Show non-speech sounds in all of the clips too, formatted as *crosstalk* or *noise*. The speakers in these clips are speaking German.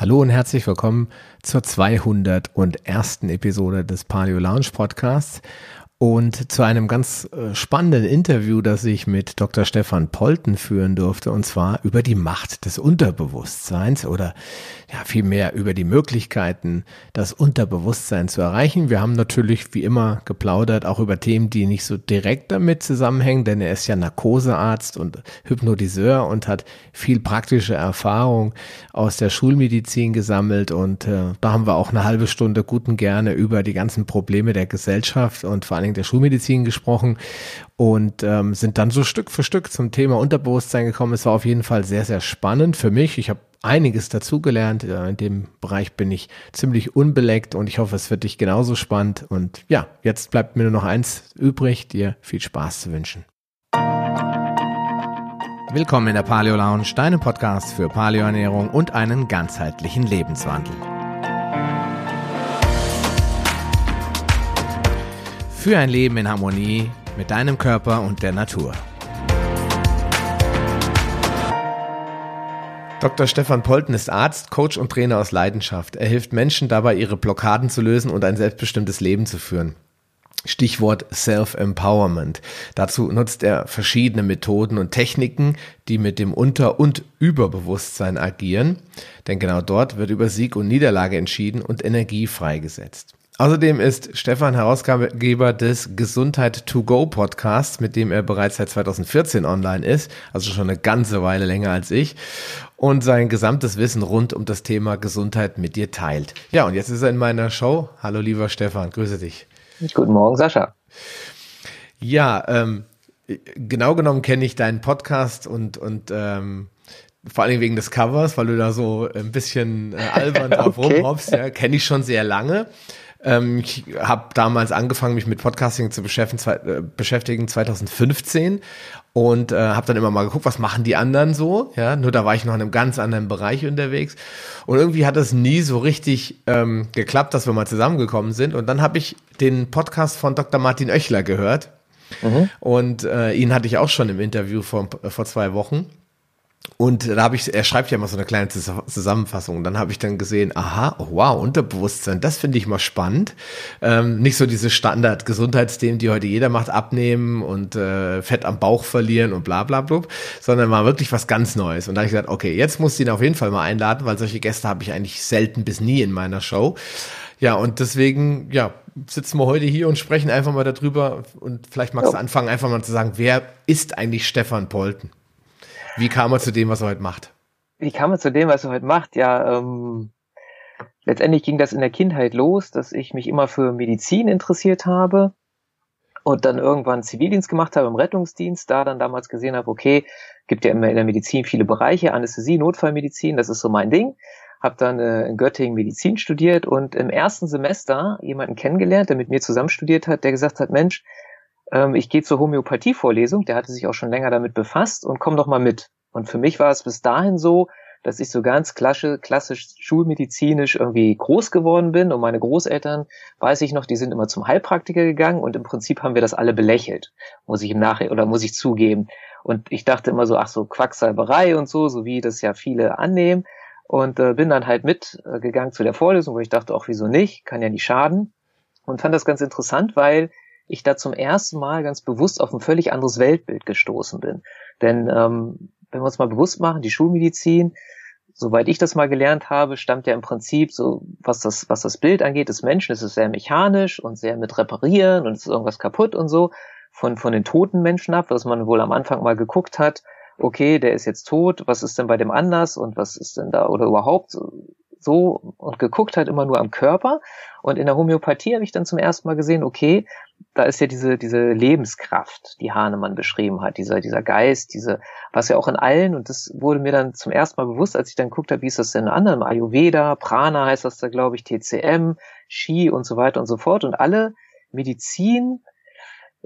Hallo und herzlich willkommen zur 201. Episode des Paleo Lounge Podcasts und zu einem ganz äh, spannenden Interview, das ich mit Dr. Stefan Polten führen durfte, und zwar über die Macht des Unterbewusstseins oder ja, vielmehr über die Möglichkeiten, das Unterbewusstsein zu erreichen. Wir haben natürlich wie immer geplaudert, auch über Themen, die nicht so direkt damit zusammenhängen, denn er ist ja Narkosearzt und Hypnotiseur und hat viel praktische Erfahrung aus der Schulmedizin gesammelt und äh, da haben wir auch eine halbe Stunde guten gerne über die ganzen Probleme der Gesellschaft und vor allem Dingen der Schulmedizin gesprochen und ähm, sind dann so Stück für Stück zum Thema Unterbewusstsein gekommen. Es war auf jeden Fall sehr, sehr spannend für mich. Ich habe einiges dazugelernt. In dem Bereich bin ich ziemlich unbeleckt und ich hoffe, es wird dich genauso spannend. Und ja, jetzt bleibt mir nur noch eins übrig, dir viel Spaß zu wünschen. Willkommen in der Paleo Lounge, deinem Podcast für Paleoernährung und einen ganzheitlichen Lebenswandel. Für ein Leben in Harmonie mit deinem Körper und der Natur. Dr. Stefan Polten ist Arzt, Coach und Trainer aus Leidenschaft. Er hilft Menschen dabei, ihre Blockaden zu lösen und ein selbstbestimmtes Leben zu führen. Stichwort Self-Empowerment. Dazu nutzt er verschiedene Methoden und Techniken, die mit dem Unter- und Überbewusstsein agieren. Denn genau dort wird über Sieg und Niederlage entschieden und Energie freigesetzt. Außerdem ist Stefan Herausgeber des Gesundheit to Go Podcasts, mit dem er bereits seit 2014 online ist, also schon eine ganze Weile länger als ich, und sein gesamtes Wissen rund um das Thema Gesundheit mit dir teilt. Ja, und jetzt ist er in meiner Show. Hallo lieber Stefan, grüße dich. Guten Morgen, Sascha. Ja, ähm, genau genommen kenne ich deinen Podcast und, und ähm, vor allem wegen des Covers, weil du da so ein bisschen äh, albern *laughs* drauf okay. rumhoppst, ja, kenne ich schon sehr lange. Ähm, ich habe damals angefangen, mich mit Podcasting zu beschäftigen, äh, beschäftigen 2015 und äh, habe dann immer mal geguckt, was machen die anderen so. Ja, nur da war ich noch in einem ganz anderen Bereich unterwegs und irgendwie hat es nie so richtig ähm, geklappt, dass wir mal zusammengekommen sind. Und dann habe ich den Podcast von Dr. Martin Oechler gehört. Mhm. Und äh, ihn hatte ich auch schon im Interview vor, vor zwei Wochen. Und da habe ich, er schreibt ja immer so eine kleine Zusammenfassung. Und dann habe ich dann gesehen, aha, oh wow, Unterbewusstsein, das finde ich mal spannend. Ähm, nicht so diese Standard-Gesundheitsthemen, die heute jeder macht, abnehmen und äh, Fett am Bauch verlieren und bla bla bla, sondern mal wirklich was ganz Neues. Und da habe ich gesagt, okay, jetzt muss ich ihn auf jeden Fall mal einladen, weil solche Gäste habe ich eigentlich selten bis nie in meiner Show. Ja, und deswegen, ja, sitzen wir heute hier und sprechen einfach mal darüber. Und vielleicht magst ja. du anfangen, einfach mal zu sagen, wer ist eigentlich Stefan Polten? Wie kam er zu dem, was er heute macht? Wie kam er zu dem, was er heute macht? Ja, ähm, letztendlich ging das in der Kindheit los, dass ich mich immer für Medizin interessiert habe und dann irgendwann Zivildienst gemacht habe im Rettungsdienst, da dann damals gesehen habe, okay, gibt ja immer in der Medizin viele Bereiche, Anästhesie, Notfallmedizin, das ist so mein Ding. Hab dann äh, in Göttingen Medizin studiert und im ersten Semester jemanden kennengelernt, der mit mir zusammen studiert hat, der gesagt hat, Mensch, ähm, ich gehe zur Homöopathie-Vorlesung, der hatte sich auch schon länger damit befasst und komm doch mal mit. Und für mich war es bis dahin so, dass ich so ganz klassisch, klassisch schulmedizinisch irgendwie groß geworden bin und meine Großeltern, weiß ich noch, die sind immer zum Heilpraktiker gegangen und im Prinzip haben wir das alle belächelt, muss ich im Nachhinein oder muss ich zugeben. Und ich dachte immer so, ach so Quacksalberei und so, so wie das ja viele annehmen und äh, bin dann halt mitgegangen äh, zu der Vorlesung, wo ich dachte, auch wieso nicht, kann ja nicht schaden und fand das ganz interessant, weil ich da zum ersten Mal ganz bewusst auf ein völlig anderes Weltbild gestoßen bin. Denn ähm, wenn wir uns mal bewusst machen, die Schulmedizin, soweit ich das mal gelernt habe, stammt ja im Prinzip so, was das, was das Bild angeht des Menschen, ist es sehr mechanisch und sehr mit reparieren und es ist irgendwas kaputt und so von, von den toten Menschen ab, was man wohl am Anfang mal geguckt hat. Okay, der ist jetzt tot, was ist denn bei dem anders und was ist denn da oder überhaupt so und geguckt hat immer nur am Körper. Und in der Homöopathie habe ich dann zum ersten Mal gesehen, okay, da ist ja diese, diese Lebenskraft, die Hahnemann beschrieben hat, dieser, dieser Geist, diese, was ja auch in allen, und das wurde mir dann zum ersten Mal bewusst, als ich dann geguckt habe, wie ist das denn in anderen, Ayurveda, Prana heißt das da, glaube ich, TCM, Shi und so weiter und so fort. Und alle Medizin,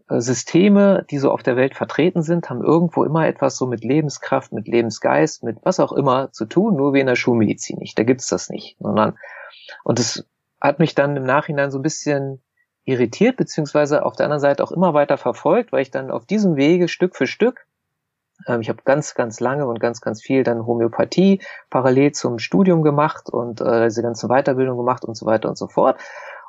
Systeme, die so auf der Welt vertreten sind, haben irgendwo immer etwas so mit Lebenskraft, mit Lebensgeist, mit was auch immer zu tun, nur wie in der Schulmedizin nicht. Da gibt's das nicht. Sondern, und das hat mich dann im Nachhinein so ein bisschen irritiert, beziehungsweise auf der anderen Seite auch immer weiter verfolgt, weil ich dann auf diesem Wege Stück für Stück Ähm, ich habe ganz, ganz lange und ganz, ganz viel dann Homöopathie parallel zum Studium gemacht und äh, diese ganze Weiterbildung gemacht und so weiter und so fort.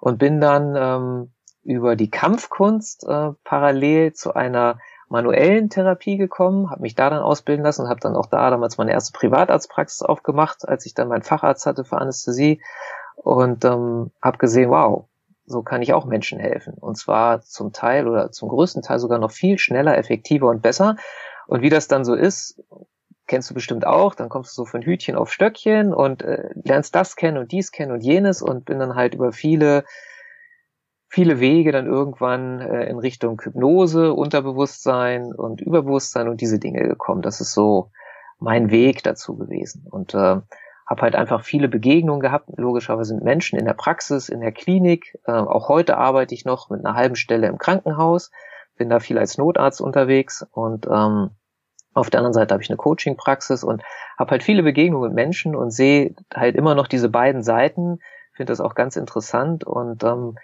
Und bin dann ähm, über die Kampfkunst äh, parallel zu einer manuellen Therapie gekommen, habe mich da dann ausbilden lassen und habe dann auch da damals meine erste Privatarztpraxis aufgemacht, als ich dann meinen Facharzt hatte für Anästhesie und ähm, habe gesehen, wow, so kann ich auch Menschen helfen. Und zwar zum Teil oder zum größten Teil sogar noch viel schneller, effektiver und besser. Und wie das dann so ist, kennst du bestimmt auch, dann kommst du so von Hütchen auf Stöckchen und äh, lernst das kennen und dies kennen und jenes und bin dann halt über viele viele Wege dann irgendwann äh, in Richtung Hypnose, Unterbewusstsein und Überbewusstsein und diese Dinge gekommen. Das ist so mein Weg dazu gewesen. Und äh, habe halt einfach viele Begegnungen gehabt, logischerweise mit Menschen in der Praxis, in der Klinik. Äh, auch heute arbeite ich noch mit einer halben Stelle im Krankenhaus, bin da viel als Notarzt unterwegs. Und ähm, auf der anderen Seite habe ich eine Coaching-Praxis und habe halt viele Begegnungen mit Menschen und sehe halt immer noch diese beiden Seiten, finde das auch ganz interessant. Und ähm,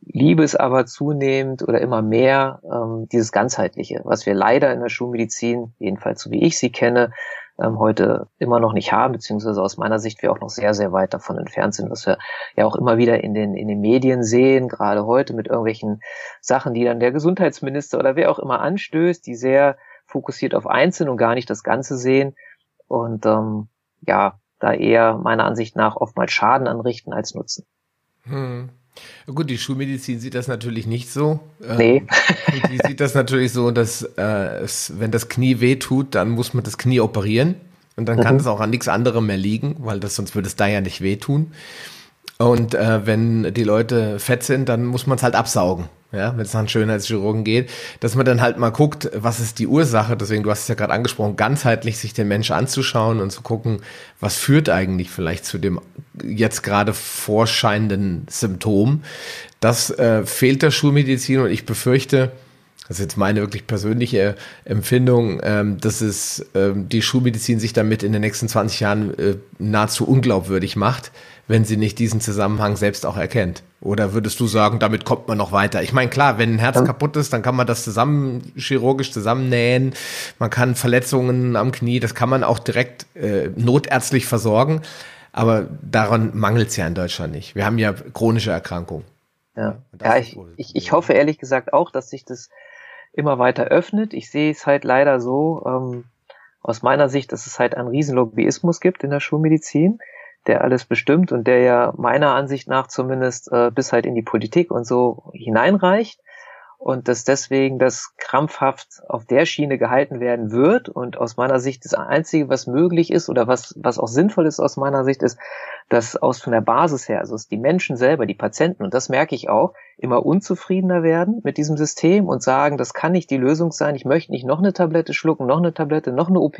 liebe es aber zunehmend oder immer mehr ähm, dieses ganzheitliche, was wir leider in der Schulmedizin, jedenfalls so wie ich sie kenne, ähm, heute immer noch nicht haben, beziehungsweise aus meiner Sicht wir auch noch sehr, sehr weit davon entfernt sind, was wir ja auch immer wieder in den, in den Medien sehen, gerade heute mit irgendwelchen Sachen, die dann der Gesundheitsminister oder wer auch immer anstößt, die sehr fokussiert auf Einzelne und gar nicht das Ganze sehen und ähm, ja, da eher meiner Ansicht nach oftmals Schaden anrichten als Nutzen. Hm. Gut, die Schulmedizin sieht das natürlich nicht so. Ähm, nee. *laughs* die sieht das natürlich so, dass äh, es, wenn das Knie wehtut, dann muss man das Knie operieren. Und dann mhm. kann es auch an nichts anderem mehr liegen, weil das sonst würde es da ja nicht wehtun. Und äh, wenn die Leute fett sind, dann muss man es halt absaugen ja, wenn es nach einem Schönheitschirurgen geht, dass man dann halt mal guckt, was ist die Ursache, deswegen, du hast es ja gerade angesprochen, ganzheitlich sich den Menschen anzuschauen und zu gucken, was führt eigentlich vielleicht zu dem jetzt gerade vorscheinenden Symptom. Das äh, fehlt der Schulmedizin und ich befürchte, das ist jetzt meine wirklich persönliche Empfindung, ähm, dass es ähm, die Schulmedizin sich damit in den nächsten 20 Jahren äh, nahezu unglaubwürdig macht, wenn sie nicht diesen Zusammenhang selbst auch erkennt. Oder würdest du sagen, damit kommt man noch weiter? Ich meine, klar, wenn ein Herz ja. kaputt ist, dann kann man das zusammen chirurgisch zusammennähen. Man kann Verletzungen am Knie, das kann man auch direkt äh, notärztlich versorgen. Aber daran mangelt es ja in Deutschland nicht. Wir haben ja chronische Erkrankungen. Ja, ja ich, ich, ich hoffe ehrlich gesagt auch, dass sich das immer weiter öffnet. Ich sehe es halt leider so, ähm, aus meiner Sicht, dass es halt einen riesen Lobbyismus gibt in der Schulmedizin der alles bestimmt und der ja meiner Ansicht nach zumindest äh, bis halt in die Politik und so hineinreicht und dass deswegen das krampfhaft auf der Schiene gehalten werden wird und aus meiner Sicht das Einzige, was möglich ist oder was, was auch sinnvoll ist aus meiner Sicht, ist, dass aus von der Basis her, also die Menschen selber, die Patienten, und das merke ich auch, immer unzufriedener werden mit diesem System und sagen, das kann nicht die Lösung sein, ich möchte nicht noch eine Tablette schlucken, noch eine Tablette, noch eine OP.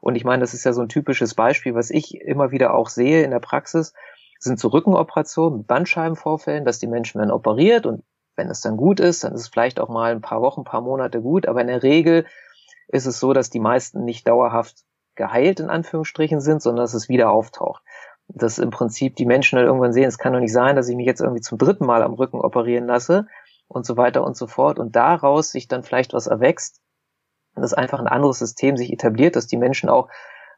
Und ich meine, das ist ja so ein typisches Beispiel, was ich immer wieder auch sehe in der Praxis, sind so Rückenoperationen mit Bandscheibenvorfällen, dass die Menschen werden operiert und wenn es dann gut ist, dann ist es vielleicht auch mal ein paar Wochen, ein paar Monate gut, aber in der Regel ist es so, dass die meisten nicht dauerhaft geheilt in Anführungsstrichen sind, sondern dass es wieder auftaucht. Dass im Prinzip die Menschen dann irgendwann sehen, es kann doch nicht sein, dass ich mich jetzt irgendwie zum dritten Mal am Rücken operieren lasse und so weiter und so fort und daraus sich dann vielleicht was erwächst, dass einfach ein anderes System sich etabliert, dass die Menschen auch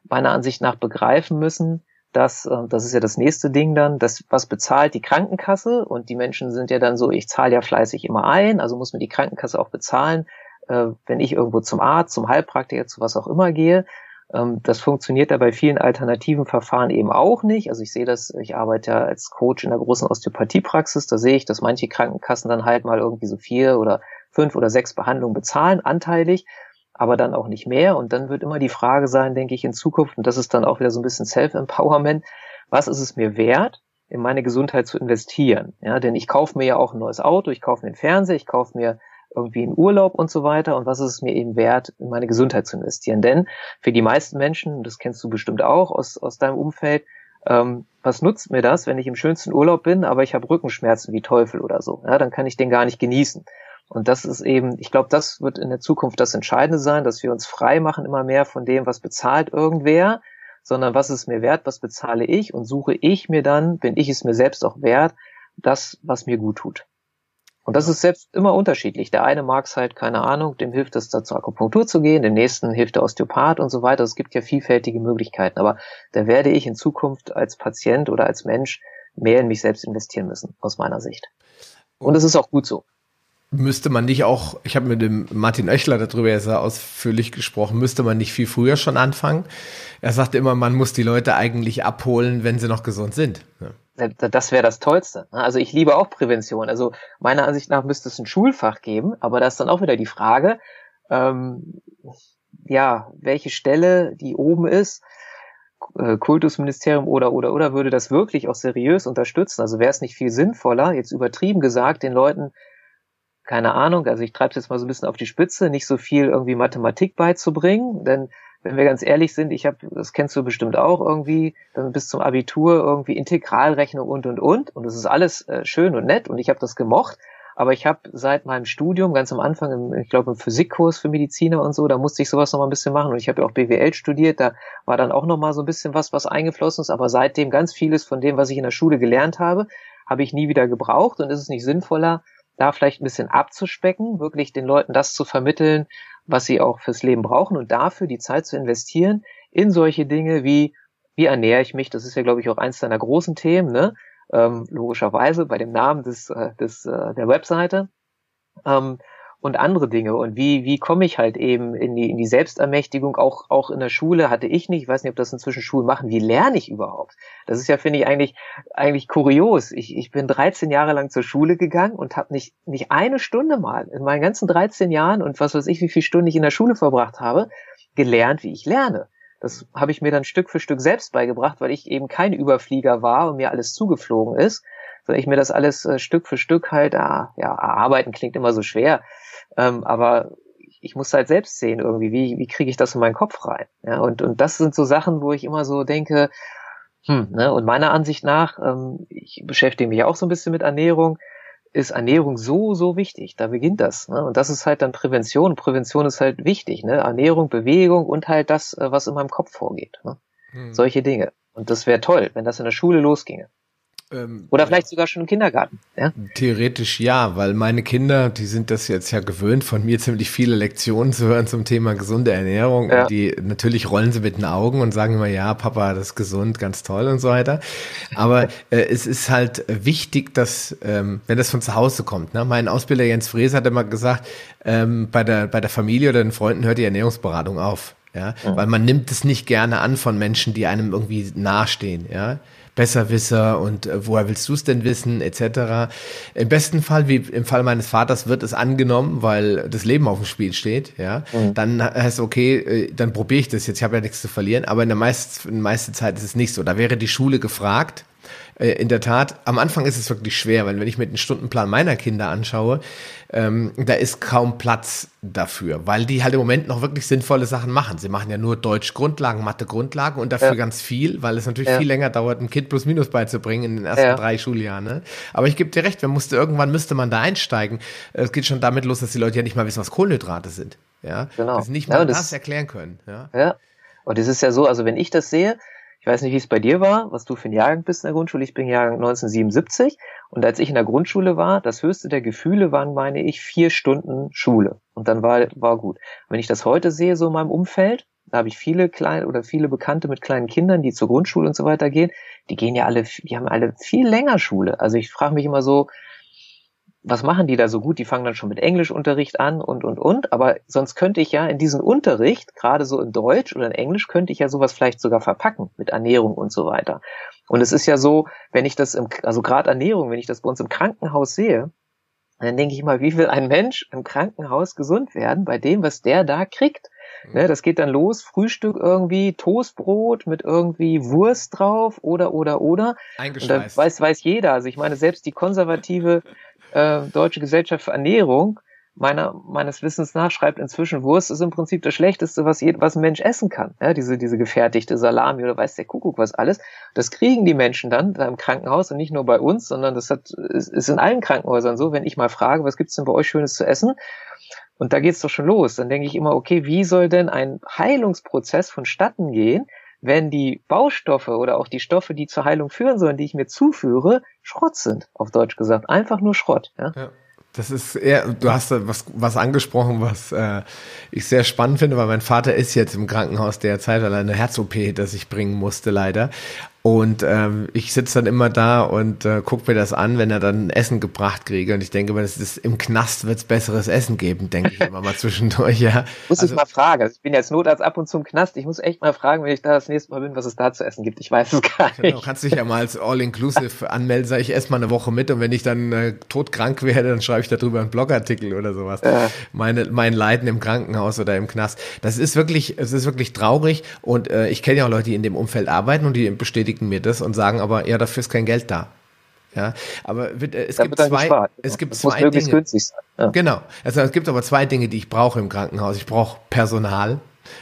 meiner Ansicht nach begreifen müssen, dass, äh, das ist ja das nächste Ding dann, das, was bezahlt die Krankenkasse und die Menschen sind ja dann so, ich zahle ja fleißig immer ein, also muss mir die Krankenkasse auch bezahlen, äh, wenn ich irgendwo zum Arzt, zum Heilpraktiker, zu was auch immer gehe. Ähm, das funktioniert ja bei vielen alternativen Verfahren eben auch nicht. Also ich sehe das, ich arbeite ja als Coach in der großen Osteopathiepraxis, da sehe ich, dass manche Krankenkassen dann halt mal irgendwie so vier oder fünf oder sechs Behandlungen bezahlen, anteilig aber dann auch nicht mehr. Und dann wird immer die Frage sein, denke ich, in Zukunft, und das ist dann auch wieder so ein bisschen Self-Empowerment, was ist es mir wert, in meine Gesundheit zu investieren? Ja, denn ich kaufe mir ja auch ein neues Auto, ich kaufe mir einen Fernseher, ich kaufe mir irgendwie einen Urlaub und so weiter. Und was ist es mir eben wert, in meine Gesundheit zu investieren? Denn für die meisten Menschen, das kennst du bestimmt auch aus, aus deinem Umfeld, ähm, was nutzt mir das, wenn ich im schönsten Urlaub bin, aber ich habe Rückenschmerzen wie Teufel oder so? Ja, dann kann ich den gar nicht genießen. Und das ist eben, ich glaube, das wird in der Zukunft das Entscheidende sein, dass wir uns frei machen immer mehr von dem, was bezahlt irgendwer, sondern was ist mir wert, was bezahle ich und suche ich mir dann, bin ich es mir selbst auch wert, das, was mir gut tut. Und das ist selbst immer unterschiedlich. Der eine mag es halt, keine Ahnung, dem hilft es da zur Akupunktur zu gehen, dem nächsten hilft der Osteopath und so weiter. Es gibt ja vielfältige Möglichkeiten. Aber da werde ich in Zukunft als Patient oder als Mensch mehr in mich selbst investieren müssen, aus meiner Sicht. Und es ist auch gut so müsste man nicht auch, ich habe mit dem Martin Oechler darüber sehr ausführlich gesprochen, müsste man nicht viel früher schon anfangen? Er sagte immer, man muss die Leute eigentlich abholen, wenn sie noch gesund sind. Ja. Das wäre das Tollste. Also ich liebe auch Prävention. Also meiner Ansicht nach müsste es ein Schulfach geben, aber da ist dann auch wieder die Frage, ähm, ja, welche Stelle, die oben ist, äh, Kultusministerium oder oder oder würde das wirklich auch seriös unterstützen? Also wäre es nicht viel sinnvoller, jetzt übertrieben gesagt, den Leuten keine Ahnung, also ich treibe es jetzt mal so ein bisschen auf die Spitze, nicht so viel irgendwie Mathematik beizubringen, denn wenn wir ganz ehrlich sind, ich habe, das kennst du bestimmt auch irgendwie, dann bis zum Abitur irgendwie Integralrechnung und und und und das ist alles äh, schön und nett und ich habe das gemocht, aber ich habe seit meinem Studium ganz am Anfang, im, ich glaube im Physikkurs für Mediziner und so, da musste ich sowas noch mal ein bisschen machen und ich habe ja auch BWL studiert, da war dann auch noch mal so ein bisschen was, was eingeflossen ist, aber seitdem ganz vieles von dem, was ich in der Schule gelernt habe, habe ich nie wieder gebraucht und ist es nicht sinnvoller, da vielleicht ein bisschen abzuspecken, wirklich den Leuten das zu vermitteln, was sie auch fürs Leben brauchen und dafür die Zeit zu investieren in solche Dinge wie, wie ernähre ich mich? Das ist ja, glaube ich, auch eins deiner großen Themen, ne? Ähm, logischerweise bei dem Namen des, äh, des, äh, der Webseite. Ähm, und andere Dinge. Und wie, wie komme ich halt eben in die, in die Selbstermächtigung? Auch, auch in der Schule hatte ich nicht, ich weiß nicht, ob das inzwischen Schulen machen. Wie lerne ich überhaupt? Das ist ja, finde ich, eigentlich, eigentlich kurios. Ich, ich bin 13 Jahre lang zur Schule gegangen und habe nicht, nicht eine Stunde mal in meinen ganzen 13 Jahren und was weiß ich, wie viele Stunden ich in der Schule verbracht habe, gelernt, wie ich lerne. Das habe ich mir dann Stück für Stück selbst beigebracht, weil ich eben kein Überflieger war und mir alles zugeflogen ist, sondern ich mir das alles äh, Stück für Stück halt, ah, ja, erarbeiten klingt immer so schwer, ähm, aber ich muss halt selbst sehen irgendwie, wie, wie kriege ich das in meinen Kopf rein. Ja, und, und das sind so Sachen, wo ich immer so denke, hm, ne, und meiner Ansicht nach, ähm, ich beschäftige mich auch so ein bisschen mit Ernährung, ist Ernährung so, so wichtig. Da beginnt das. Ne? Und das ist halt dann Prävention. Prävention ist halt wichtig. Ne? Ernährung, Bewegung und halt das, äh, was in meinem Kopf vorgeht. Ne? Hm. Solche Dinge. Und das wäre toll, wenn das in der Schule losginge. Ähm, Oder vielleicht sogar schon im Kindergarten. Ja? Theoretisch ja, weil meine Kinder, die sind das jetzt ja gewöhnt, von mir ziemlich viele Lektionen zu hören zum Thema gesunde Ernährung. Ja. Und die natürlich rollen sie mit den Augen und sagen immer, ja, Papa, das ist gesund, ganz toll und so weiter. Aber äh, es ist halt wichtig, dass, ähm, wenn das von zu Hause kommt, ne? mein Ausbilder Jens Fräse hat immer gesagt, ähm, bei, der, bei der Familie oder den Freunden hört die Ernährungsberatung auf. Ja, mhm. weil man nimmt es nicht gerne an von Menschen, die einem irgendwie nahestehen, ja. Besserwisser und äh, woher willst du es denn wissen, etc. Im besten Fall, wie im Fall meines Vaters, wird es angenommen, weil das Leben auf dem Spiel steht, ja. Mhm. Dann heißt okay, äh, dann probiere ich das jetzt, ich habe ja nichts zu verlieren, aber in der meisten, meiste Zeit ist es nicht so. Da wäre die Schule gefragt, in der Tat, am Anfang ist es wirklich schwer, weil wenn ich mir den Stundenplan meiner Kinder anschaue, ähm, da ist kaum Platz dafür, weil die halt im Moment noch wirklich sinnvolle Sachen machen. Sie machen ja nur Deutsch Grundlagen, Mathe Grundlagen und dafür ja. ganz viel, weil es natürlich ja. viel länger dauert, ein Kind plus minus beizubringen in den ersten ja. drei Schuljahren. Ne? Aber ich gebe dir recht, man musste, irgendwann müsste man da einsteigen. Es geht schon damit los, dass die Leute ja nicht mal wissen, was Kohlenhydrate sind. Ja, genau. dass sie nicht mal das, das erklären können. Ja. ja. Und es ist ja so, also wenn ich das sehe, ich weiß nicht, wie es bei dir war, was du für ein Jahrgang bist in der Grundschule. Ich bin Jahrgang 1977. Und als ich in der Grundschule war, das höchste der Gefühle waren, meine ich, vier Stunden Schule. Und dann war, war gut. Wenn ich das heute sehe, so in meinem Umfeld, da habe ich viele kleine oder viele Bekannte mit kleinen Kindern, die zur Grundschule und so weiter gehen. Die gehen ja alle, die haben alle viel länger Schule. Also ich frage mich immer so, was machen die da so gut? Die fangen dann schon mit Englischunterricht an und, und, und. Aber sonst könnte ich ja in diesen Unterricht, gerade so in Deutsch oder in Englisch, könnte ich ja sowas vielleicht sogar verpacken mit Ernährung und so weiter. Und es ist ja so, wenn ich das im, also gerade Ernährung, wenn ich das bei uns im Krankenhaus sehe, dann denke ich mal, wie will ein Mensch im Krankenhaus gesund werden bei dem, was der da kriegt? Ne, das geht dann los, Frühstück irgendwie, Toastbrot mit irgendwie Wurst drauf oder oder oder. Und dann weiß, weiß jeder. Also ich meine, selbst die konservative äh, Deutsche Gesellschaft für Ernährung meiner, meines Wissens nach schreibt inzwischen, Wurst ist im Prinzip das Schlechteste, was, je, was ein Mensch essen kann. Ja, diese, diese gefertigte Salami oder weiß der Kuckuck was alles. Das kriegen die Menschen dann da im Krankenhaus und nicht nur bei uns, sondern das hat, ist, ist in allen Krankenhäusern so, wenn ich mal frage, was gibt's denn bei euch Schönes zu essen? Und da geht's doch schon los. Dann denke ich immer, okay, wie soll denn ein Heilungsprozess vonstatten gehen, wenn die Baustoffe oder auch die Stoffe, die zur Heilung führen sollen, die ich mir zuführe, Schrott sind, auf Deutsch gesagt. Einfach nur Schrott. Ja? ja. Das ist eher, du hast was, was angesprochen, was äh, ich sehr spannend finde, weil mein Vater ist jetzt im Krankenhaus derzeit, weil er eine Herz-OP hinter sich bringen musste, leider. Und ähm, ich sitze dann immer da und äh, gucke mir das an, wenn er dann Essen gebracht kriege. Und ich denke, das ist, im Knast wird es besseres Essen geben, denke ich immer mal zwischendurch. Ja. Muss also, ich mal fragen. Also ich bin jetzt Notarzt ab und zu im Knast. Ich muss echt mal fragen, wenn ich da das nächste Mal bin, was es da zu essen gibt. Ich weiß es gar nicht. Genau, kannst dich ja mal als All-Inclusive anmelden. Sag ich esse mal eine Woche mit und wenn ich dann äh, todkrank werde, dann schreibe ich darüber einen Blogartikel oder sowas. Ja. Meine, mein Leiden im Krankenhaus oder im Knast. Das ist wirklich, es ist wirklich traurig. Und äh, ich kenne ja auch Leute, die in dem Umfeld arbeiten und die bestätigen bestätigen mir das und sagen aber, ja, dafür ist kein Geld da. Ja, aber äh, es da gibt zwei, gespart. es gibt das zwei Dinge. Ja. Genau. Also es gibt aber zwei Dinge, die ich brauche im Krankenhaus. Ich brauche Personal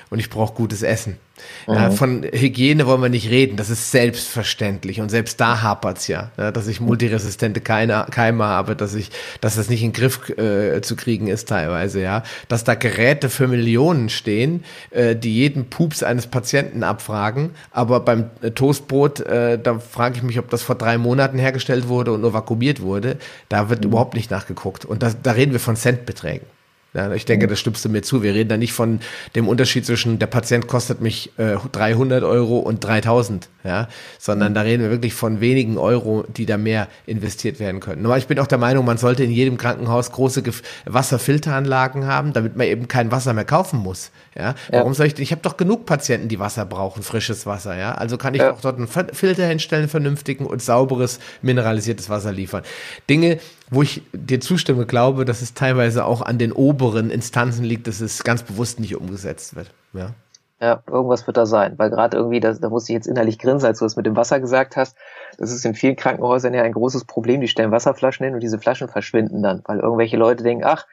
und ich brauche gutes Essen. Mhm. Ja, von Hygiene wollen wir nicht reden, das ist selbstverständlich und selbst da hapert's ja, ja dass ich multiresistente Keime, Keime habe, dass ich, dass das nicht in den Griff äh, zu kriegen ist teilweise, ja, dass da Geräte für Millionen stehen, äh, die jeden Pups eines Patienten abfragen, aber beim äh, Toastbrot, äh, da frage ich mich, ob das vor drei Monaten hergestellt wurde und nur vakuumiert wurde, da wird mhm. überhaupt nicht nachgeguckt und das, da reden wir von Centbeträgen. Ja, ich denke, das stimmst du mir zu. Wir reden da nicht von dem Unterschied zwischen der Patient kostet mich äh, 300 Euro und 3000, ja, sondern da reden wir wirklich von wenigen Euro, die da mehr investiert werden können. Aber ich bin auch der Meinung, man sollte in jedem Krankenhaus große Gef Wasserfilteranlagen haben, damit man eben kein Wasser mehr kaufen muss. Ja, warum soll ich? Ich habe doch genug Patienten, die Wasser brauchen, frisches Wasser. Ja, also kann ich ja. auch dort einen Filter hinstellen, vernünftigen und sauberes mineralisiertes Wasser liefern. Dinge, wo ich dir zustimme, glaube, dass es teilweise auch an den oberen Instanzen liegt, dass es ganz bewusst nicht umgesetzt wird. Ja, ja irgendwas wird da sein, weil gerade irgendwie, das, da muss ich jetzt innerlich grinsen, als du das mit dem Wasser gesagt hast. Das ist in vielen Krankenhäusern ja ein großes Problem. Die stellen Wasserflaschen hin und diese Flaschen verschwinden dann, weil irgendwelche Leute denken, ach,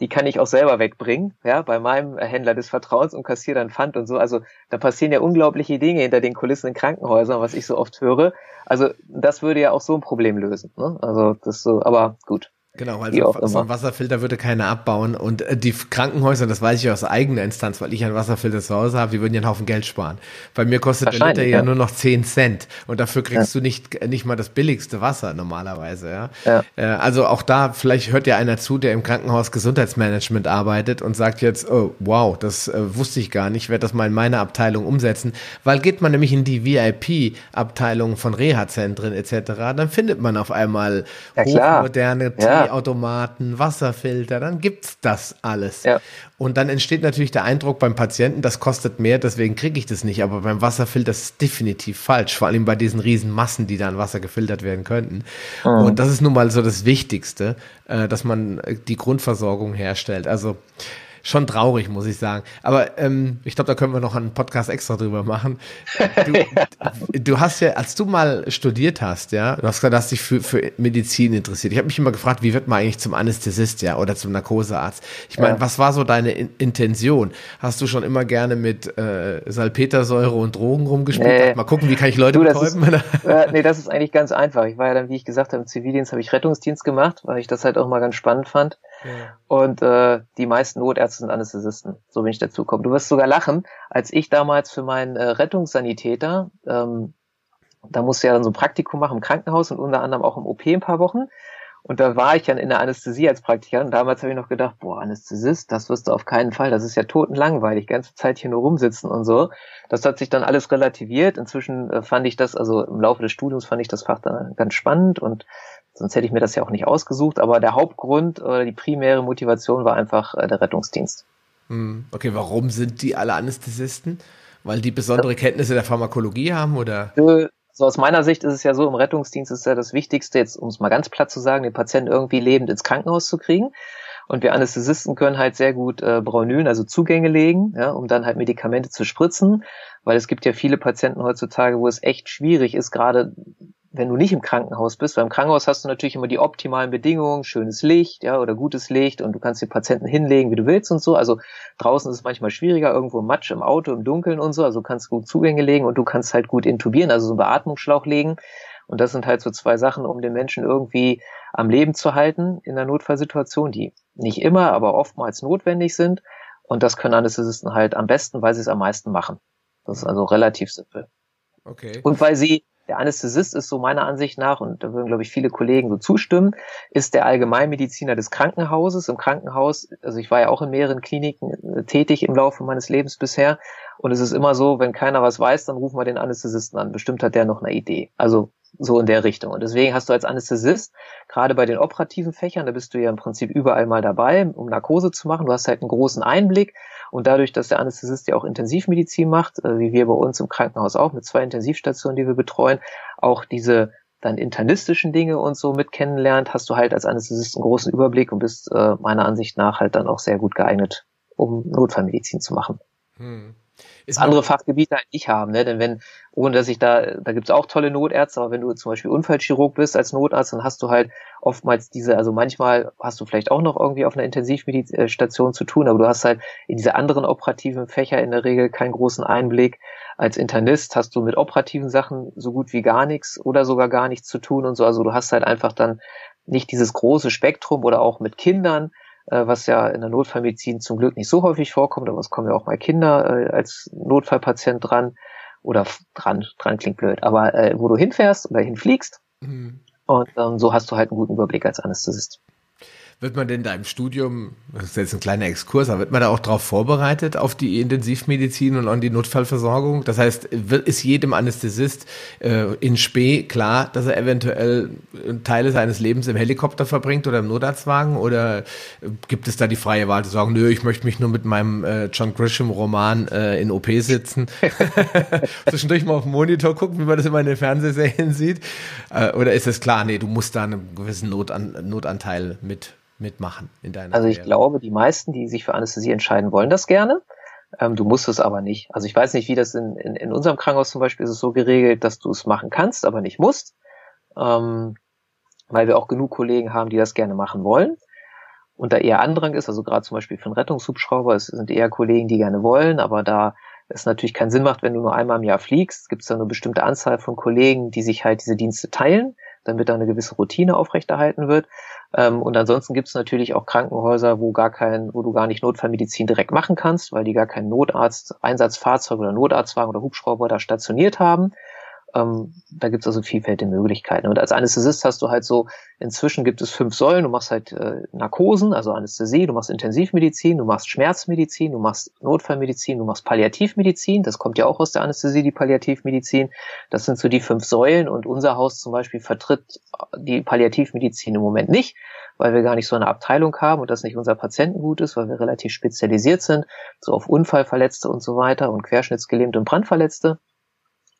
die kann ich auch selber wegbringen, ja, bei meinem Händler des Vertrauens und kassiere dann Pfand und so. Also da passieren ja unglaubliche Dinge hinter den Kulissen in Krankenhäusern, was ich so oft höre. Also das würde ja auch so ein Problem lösen. Ne? Also das so, aber gut. Genau, also so ein Wasserfilter würde keiner abbauen und äh, die Krankenhäuser, das weiß ich aus eigener Instanz, weil ich einen Wasserfilter zu Hause habe, die würden ja einen Haufen Geld sparen. Bei mir kostet der Liter ja. ja nur noch 10 Cent und dafür kriegst ja. du nicht, nicht mal das billigste Wasser normalerweise. Ja? ja. Äh, also auch da, vielleicht hört ja einer zu, der im Krankenhaus Gesundheitsmanagement arbeitet und sagt jetzt, oh wow, das äh, wusste ich gar nicht, ich werde das mal in meiner Abteilung umsetzen, weil geht man nämlich in die VIP-Abteilung von Reha-Zentren etc., dann findet man auf einmal hochmoderne ja Kaffeeautomaten, Wasserfilter, dann gibt's das alles. Ja. Und dann entsteht natürlich der Eindruck beim Patienten, das kostet mehr, deswegen kriege ich das nicht. Aber beim Wasserfilter ist es definitiv falsch, vor allem bei diesen riesen Massen, die da an Wasser gefiltert werden könnten. Mhm. Und das ist nun mal so das Wichtigste, äh, dass man die Grundversorgung herstellt. Also schon traurig, muss ich sagen. Aber ähm, ich glaube, da können wir noch einen Podcast extra drüber machen. Du, *laughs* du, hast ja, als du mal studiert hast, ja, du hast gesagt, du hast dich für, für Medizin interessiert. Ich habe mich immer gefragt, wie wird man eigentlich zum Anästhesist, ja, oder zum Narkosearzt? Ich meine, ja. was war so deine In Intention? Hast du schon immer gerne mit äh, Salpetersäure und Drogen rumgespielt? Nee. Mal gucken, wie kann ich Leute du, betäuben? Ist, *laughs* äh, nee, das ist eigentlich ganz einfach. Ich war ja dann, wie ich gesagt habe, im Zivildienst habe ich Rettungsdienst gemacht, weil ich das halt auch mal ganz spannend fand. Und äh, die meisten Notärzte sind Anästhesisten, so bin ich dazu gekommen. Du wirst sogar lachen, als ich damals für meinen äh, Rettungssanitäter, ähm, da musste ja dann so ein Praktikum machen im Krankenhaus und unter anderem auch im OP ein paar Wochen. Und da war ich dann in der Anästhesie als Praktikant. Und damals habe ich noch gedacht, boah, Anästhesist, das wirst du auf keinen Fall. Das ist ja totenlangweilig, ganze Zeit hier nur rumsitzen und so. Das hat sich dann alles relativiert. Inzwischen äh, fand ich das, also im Laufe des Studiums fand ich das Fach dann ganz spannend und sonst hätte ich mir das ja auch nicht ausgesucht. Aber der Hauptgrund oder die primäre Motivation war einfach äh, der Rettungsdienst. Hm, okay, warum sind die alle Anästhesisten? Weil die besondere Kenntnisse der Pharmakologie haben oder? So aus meiner Sicht ist es ja so, im Rettungsdienst ist ja das Wichtigste, jetzt um es mal ganz platt zu sagen, den Patienten irgendwie lebend ins Krankenhaus zu kriegen. Und wir Anästhesisten können halt sehr gut äh, Braunülen, also Zugänge legen, ja, um dann halt Medikamente zu spritzen, weil es gibt ja viele Patienten heutzutage, wo es echt schwierig ist, gerade wenn du nicht im Krankenhaus bist, weil im Krankenhaus hast du natürlich immer die optimalen Bedingungen, schönes Licht, ja, oder gutes Licht und du kannst die Patienten hinlegen, wie du willst und so. Also draußen ist es manchmal schwieriger, irgendwo im Matsch, im Auto, im Dunkeln und so. Also du kannst gut Zugänge legen und du kannst halt gut intubieren, also so einen Beatmungsschlauch legen. Und das sind halt so zwei Sachen, um den Menschen irgendwie am Leben zu halten in der Notfallsituation, die nicht immer, aber oftmals notwendig sind. Und das können Anästhesisten halt am besten, weil sie es am meisten machen. Das ist also relativ simpel. Okay. Und weil sie der Anästhesist ist so meiner Ansicht nach, und da würden, glaube ich, viele Kollegen so zustimmen, ist der Allgemeinmediziner des Krankenhauses. Im Krankenhaus, also ich war ja auch in mehreren Kliniken äh, tätig im Laufe meines Lebens bisher. Und es ist immer so, wenn keiner was weiß, dann rufen wir den Anästhesisten an. Bestimmt hat der noch eine Idee. Also so in der Richtung. Und deswegen hast du als Anästhesist, gerade bei den operativen Fächern, da bist du ja im Prinzip überall mal dabei, um Narkose zu machen. Du hast halt einen großen Einblick. Und dadurch, dass der Anästhesist ja auch Intensivmedizin macht, äh, wie wir bei uns im Krankenhaus auch mit zwei Intensivstationen, die wir betreuen, auch diese dann internistischen Dinge und so mit kennenlernt, hast du halt als Anästhesist einen großen Überblick und bist äh, meiner Ansicht nach halt dann auch sehr gut geeignet, um Notfallmedizin zu machen. Hm das andere Fachgebiete halt nicht haben, ne? Denn wenn, ohne dass ich da, da gibt's auch tolle Notärzte, aber wenn du zum Beispiel Unfallchirurg bist als Notarzt, dann hast du halt oftmals diese, also manchmal hast du vielleicht auch noch irgendwie auf einer Intensivmedizin zu tun, aber du hast halt in diese anderen operativen Fächer in der Regel keinen großen Einblick. Als Internist hast du mit operativen Sachen so gut wie gar nichts oder sogar gar nichts zu tun und so. Also du hast halt einfach dann nicht dieses große Spektrum oder auch mit Kindern äh, was ja in der Notfallmedizin zum Glück nicht so häufig vorkommt, aber es kommen ja auch mal Kinder äh, als Notfallpatient dran oder dran, dran klingt blöd, aber äh, wo du hinfährst oder hinfliegst mhm. und ähm, so hast du halt einen guten Überblick als Anästhesist. Wird man denn da im Studium, das ist jetzt ein kleiner Exkurs, aber wird man da auch darauf vorbereitet, auf die Intensivmedizin und an die Notfallversorgung? Das heißt, ist jedem Anästhesist äh, in Spee klar, dass er eventuell Teile seines Lebens im Helikopter verbringt oder im Notarztwagen? Oder gibt es da die freie Wahl zu sagen, nö, ich möchte mich nur mit meinem äh, John Grisham-Roman äh, in OP sitzen, *laughs* *laughs* zwischendurch mal auf den Monitor gucken, wie man das immer in den Fernsehserien sieht? Äh, oder ist es klar, nee, du musst da einen gewissen Notan Notanteil mit mitmachen in deiner Also ich Karriere? glaube, die meisten, die sich für Anästhesie entscheiden, wollen das gerne. Ähm, du musst es aber nicht. Also ich weiß nicht, wie das in, in, in unserem Krankenhaus zum Beispiel ist es so geregelt, dass du es machen kannst, aber nicht musst. Ähm, weil wir auch genug Kollegen haben, die das gerne machen wollen. Und da eher Andrang ist, also gerade zum Beispiel für einen Rettungshubschrauber, es sind eher Kollegen, die gerne wollen, aber da es natürlich keinen Sinn macht, wenn du nur einmal im Jahr fliegst, gibt es da eine bestimmte Anzahl von Kollegen, die sich halt diese Dienste teilen, damit da eine gewisse Routine aufrechterhalten wird. Ähm, und ansonsten gibt es natürlich auch Krankenhäuser, wo gar kein, wo du gar nicht Notfallmedizin direkt machen kannst, weil die gar kein Notarzt, Einsatzfahrzeug oder Notarztwagen oder Hubschrauber da stationiert haben. Ähm, da gibt es also vielfältige Möglichkeiten. Und als Anästhesist hast du halt so, inzwischen gibt es fünf Säulen. Du machst halt äh, Narkosen, also Anästhesie, du machst Intensivmedizin, du machst Schmerzmedizin, du machst Notfallmedizin, du machst Palliativmedizin. Das kommt ja auch aus der Anästhesie, die Palliativmedizin. Das sind so die fünf Säulen. Und unser Haus zum Beispiel vertritt die Palliativmedizin im Moment nicht, weil wir gar nicht so eine Abteilung haben und das nicht unser Patientengut ist, weil wir relativ spezialisiert sind, so auf Unfallverletzte und so weiter und Querschnittsgelähmte und Brandverletzte.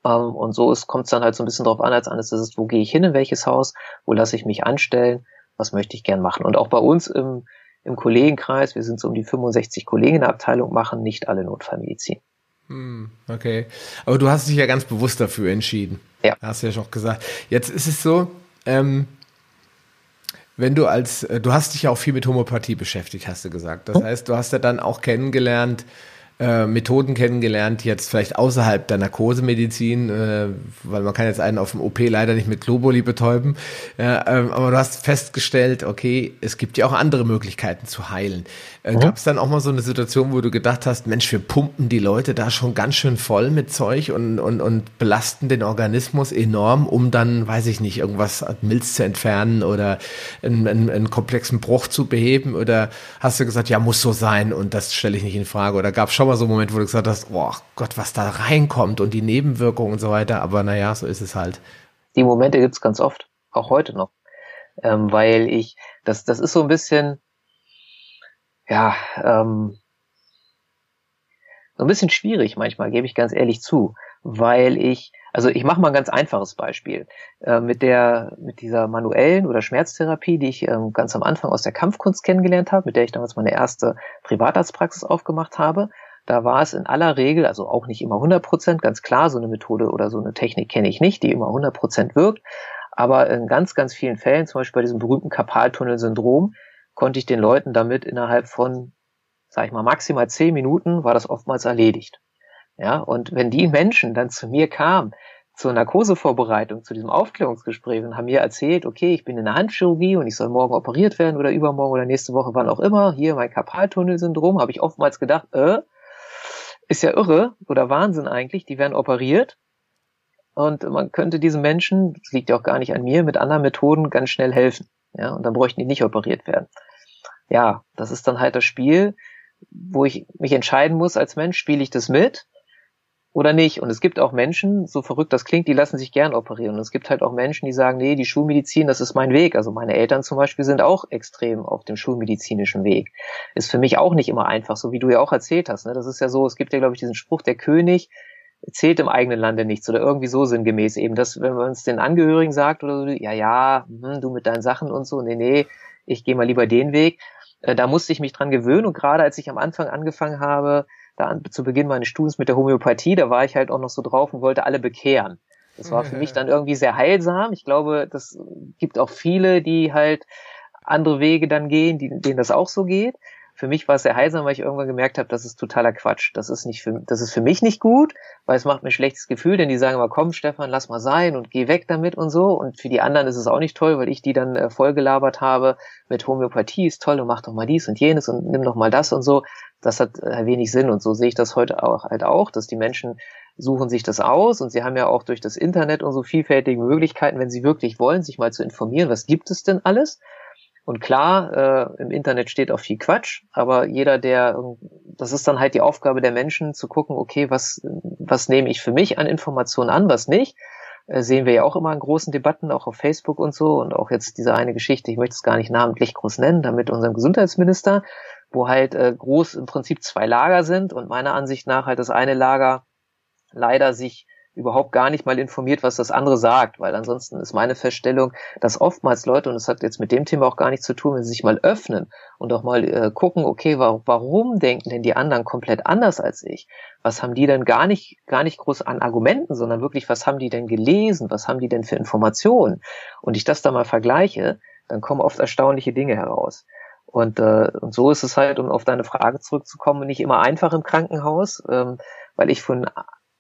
Ähm, und so kommt es dann halt so ein bisschen drauf an, als Anästhesist, wo gehe ich hin, in welches Haus, wo lasse ich mich anstellen, was möchte ich gern machen. Und auch bei uns im, im Kollegenkreis, wir sind so um die 65 Kollegen in der Abteilung, machen nicht alle Notfallmedizin. Hm, okay. Aber du hast dich ja ganz bewusst dafür entschieden. Ja. Hast du ja schon gesagt. Jetzt ist es so, ähm, wenn du als, äh, du hast dich ja auch viel mit Homöopathie beschäftigt, hast du gesagt. Das hm? heißt, du hast ja dann auch kennengelernt, äh, Methoden kennengelernt, jetzt vielleicht außerhalb der Narkosemedizin, äh, weil man kann jetzt einen auf dem OP leider nicht mit Globuli betäuben, äh, aber du hast festgestellt, okay, es gibt ja auch andere Möglichkeiten zu heilen. Äh, mhm. Gab es dann auch mal so eine Situation, wo du gedacht hast, Mensch, wir pumpen die Leute da schon ganz schön voll mit Zeug und, und, und belasten den Organismus enorm, um dann, weiß ich nicht, irgendwas Milz zu entfernen oder einen, einen, einen komplexen Bruch zu beheben? Oder hast du gesagt, ja, muss so sein und das stelle ich nicht in Frage? Oder gab es schon mal so einen Moment, wo du gesagt hast, oh Gott, was da reinkommt und die Nebenwirkungen und so weiter. Aber naja, so ist es halt. Die Momente gibt's ganz oft, auch heute noch. Ähm, weil ich, das, das ist so ein bisschen, ja, ähm, so ein bisschen schwierig manchmal, gebe ich ganz ehrlich zu, weil ich, also ich mache mal ein ganz einfaches Beispiel. Äh, mit der, mit dieser manuellen oder Schmerztherapie, die ich ähm, ganz am Anfang aus der Kampfkunst kennengelernt habe, mit der ich damals meine erste Privatarztpraxis aufgemacht habe, da war es in aller Regel, also auch nicht immer 100 Prozent, ganz klar, so eine Methode oder so eine Technik kenne ich nicht, die immer 100 Prozent wirkt. Aber in ganz, ganz vielen Fällen, zum Beispiel bei diesem berühmten Karpaltunnelsyndrom, konnte ich den Leuten damit innerhalb von, sag ich mal, maximal zehn Minuten war das oftmals erledigt. Ja, und wenn die Menschen dann zu mir kamen, zur Narkosevorbereitung, zu diesem Aufklärungsgespräch und haben mir erzählt, okay, ich bin in der Handchirurgie und ich soll morgen operiert werden oder übermorgen oder nächste Woche, wann auch immer, hier mein Karpaltunnelsyndrom, habe ich oftmals gedacht, äh, ist ja irre oder Wahnsinn eigentlich, die werden operiert. und man könnte diesen Menschen, das liegt ja auch gar nicht an mir, mit anderen Methoden ganz schnell helfen. Ja, und dann bräuchten die nicht operiert werden. Ja, das ist dann halt das Spiel, wo ich mich entscheiden muss als Mensch, spiele ich das mit oder nicht. Und es gibt auch Menschen, so verrückt das klingt, die lassen sich gern operieren. Und es gibt halt auch Menschen, die sagen, nee, die Schulmedizin, das ist mein Weg. Also meine Eltern zum Beispiel sind auch extrem auf dem schulmedizinischen Weg. Ist für mich auch nicht immer einfach, so wie du ja auch erzählt hast. Ne? Das ist ja so, es gibt ja, glaube ich, diesen Spruch, der König zählt im eigenen Lande nichts oder irgendwie so sinngemäß eben, dass wenn man es den Angehörigen sagt oder so, ja, ja, hm, du mit deinen Sachen und so, nee, nee, ich gehe mal lieber den Weg. Äh, da musste ich mich dran gewöhnen und gerade als ich am Anfang angefangen habe, da zu Beginn meines Studiums mit der Homöopathie, da war ich halt auch noch so drauf und wollte alle bekehren. Das war für mich dann irgendwie sehr heilsam. Ich glaube, das gibt auch viele, die halt andere Wege dann gehen, die, denen das auch so geht. Für mich war es sehr heilsam, weil ich irgendwann gemerkt habe, das ist totaler Quatsch. Das ist nicht für, das ist für mich nicht gut, weil es macht mir ein schlechtes Gefühl, denn die sagen immer, komm, Stefan, lass mal sein und geh weg damit und so. Und für die anderen ist es auch nicht toll, weil ich die dann äh, vollgelabert habe mit Homöopathie ist toll und mach doch mal dies und jenes und nimm doch mal das und so. Das hat äh, wenig Sinn und so sehe ich das heute auch halt auch, dass die Menschen suchen sich das aus und sie haben ja auch durch das Internet und so vielfältige Möglichkeiten, wenn sie wirklich wollen, sich mal zu informieren, was gibt es denn alles? Und klar, äh, im Internet steht auch viel Quatsch, aber jeder, der, das ist dann halt die Aufgabe der Menschen zu gucken, okay, was, was nehme ich für mich an Informationen an, was nicht. Äh, sehen wir ja auch immer in großen Debatten, auch auf Facebook und so und auch jetzt diese eine Geschichte, ich möchte es gar nicht namentlich groß nennen, damit unserem Gesundheitsminister, wo halt äh, groß im Prinzip zwei Lager sind und meiner Ansicht nach halt das eine Lager leider sich überhaupt gar nicht mal informiert, was das andere sagt, weil ansonsten ist meine Feststellung, dass oftmals Leute, und das hat jetzt mit dem Thema auch gar nichts zu tun, wenn sie sich mal öffnen und auch mal äh, gucken, okay, warum, warum denken denn die anderen komplett anders als ich? Was haben die denn gar nicht, gar nicht groß an Argumenten, sondern wirklich, was haben die denn gelesen? Was haben die denn für Informationen? Und ich das da mal vergleiche, dann kommen oft erstaunliche Dinge heraus. Und, äh, und so ist es halt, um auf deine Frage zurückzukommen, nicht immer einfach im Krankenhaus, ähm, weil ich von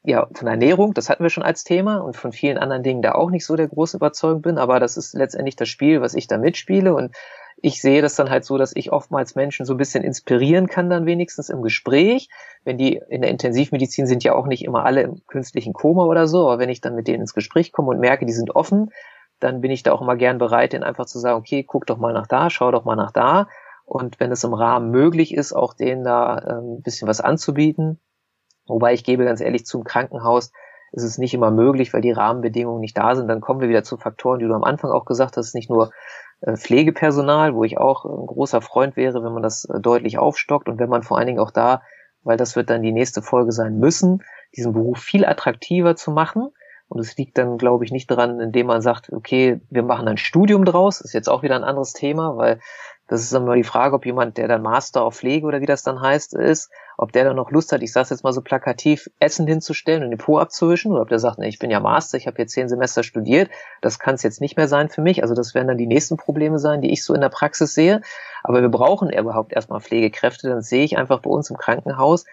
ja, von Ernährung, das hatten wir schon als Thema und von vielen anderen Dingen da auch nicht so der große Überzeugung bin, aber das ist letztendlich das Spiel, was ich da mitspiele und ich sehe das dann halt so, dass ich oftmals Menschen so ein bisschen inspirieren kann dann wenigstens im Gespräch. Wenn die in der Intensivmedizin sind ja auch nicht immer alle im künstlichen Koma oder so, aber wenn ich dann mit denen ins Gespräch komme und merke, die sind offen, dann bin ich da auch immer gern bereit, denen einfach zu sagen, okay, guck doch mal nach da, schau doch mal nach da. Und wenn es im Rahmen möglich ist, auch denen da ähm, ein bisschen was anzubieten, Wobei ich gebe ganz ehrlich zum Krankenhaus ist es nicht immer möglich, weil die Rahmenbedingungen nicht da sind. Dann kommen wir wieder zu Faktoren, die du am Anfang auch gesagt hast, nicht nur äh, Pflegepersonal, wo ich auch ein großer Freund wäre, wenn man das äh, deutlich aufstockt und wenn man vor allen Dingen auch da, weil das wird dann die nächste Folge sein müssen, diesen Beruf viel attraktiver zu machen. Und es liegt dann, glaube ich, nicht daran, indem man sagt, okay, wir machen ein Studium draus. ist jetzt auch wieder ein anderes Thema, weil das ist immer die Frage, ob jemand, der dann Master auf Pflege oder wie das dann heißt, ist, ob der dann noch Lust hat, ich sage jetzt mal so plakativ, Essen hinzustellen und den Po abzuwischen, oder ob der sagt, nee, ich bin ja Master, ich habe jetzt zehn Semester studiert, das kann es jetzt nicht mehr sein für mich. Also das werden dann die nächsten Probleme sein, die ich so in der Praxis sehe. Aber wir brauchen überhaupt erstmal Pflegekräfte, dann sehe ich einfach bei uns im Krankenhaus,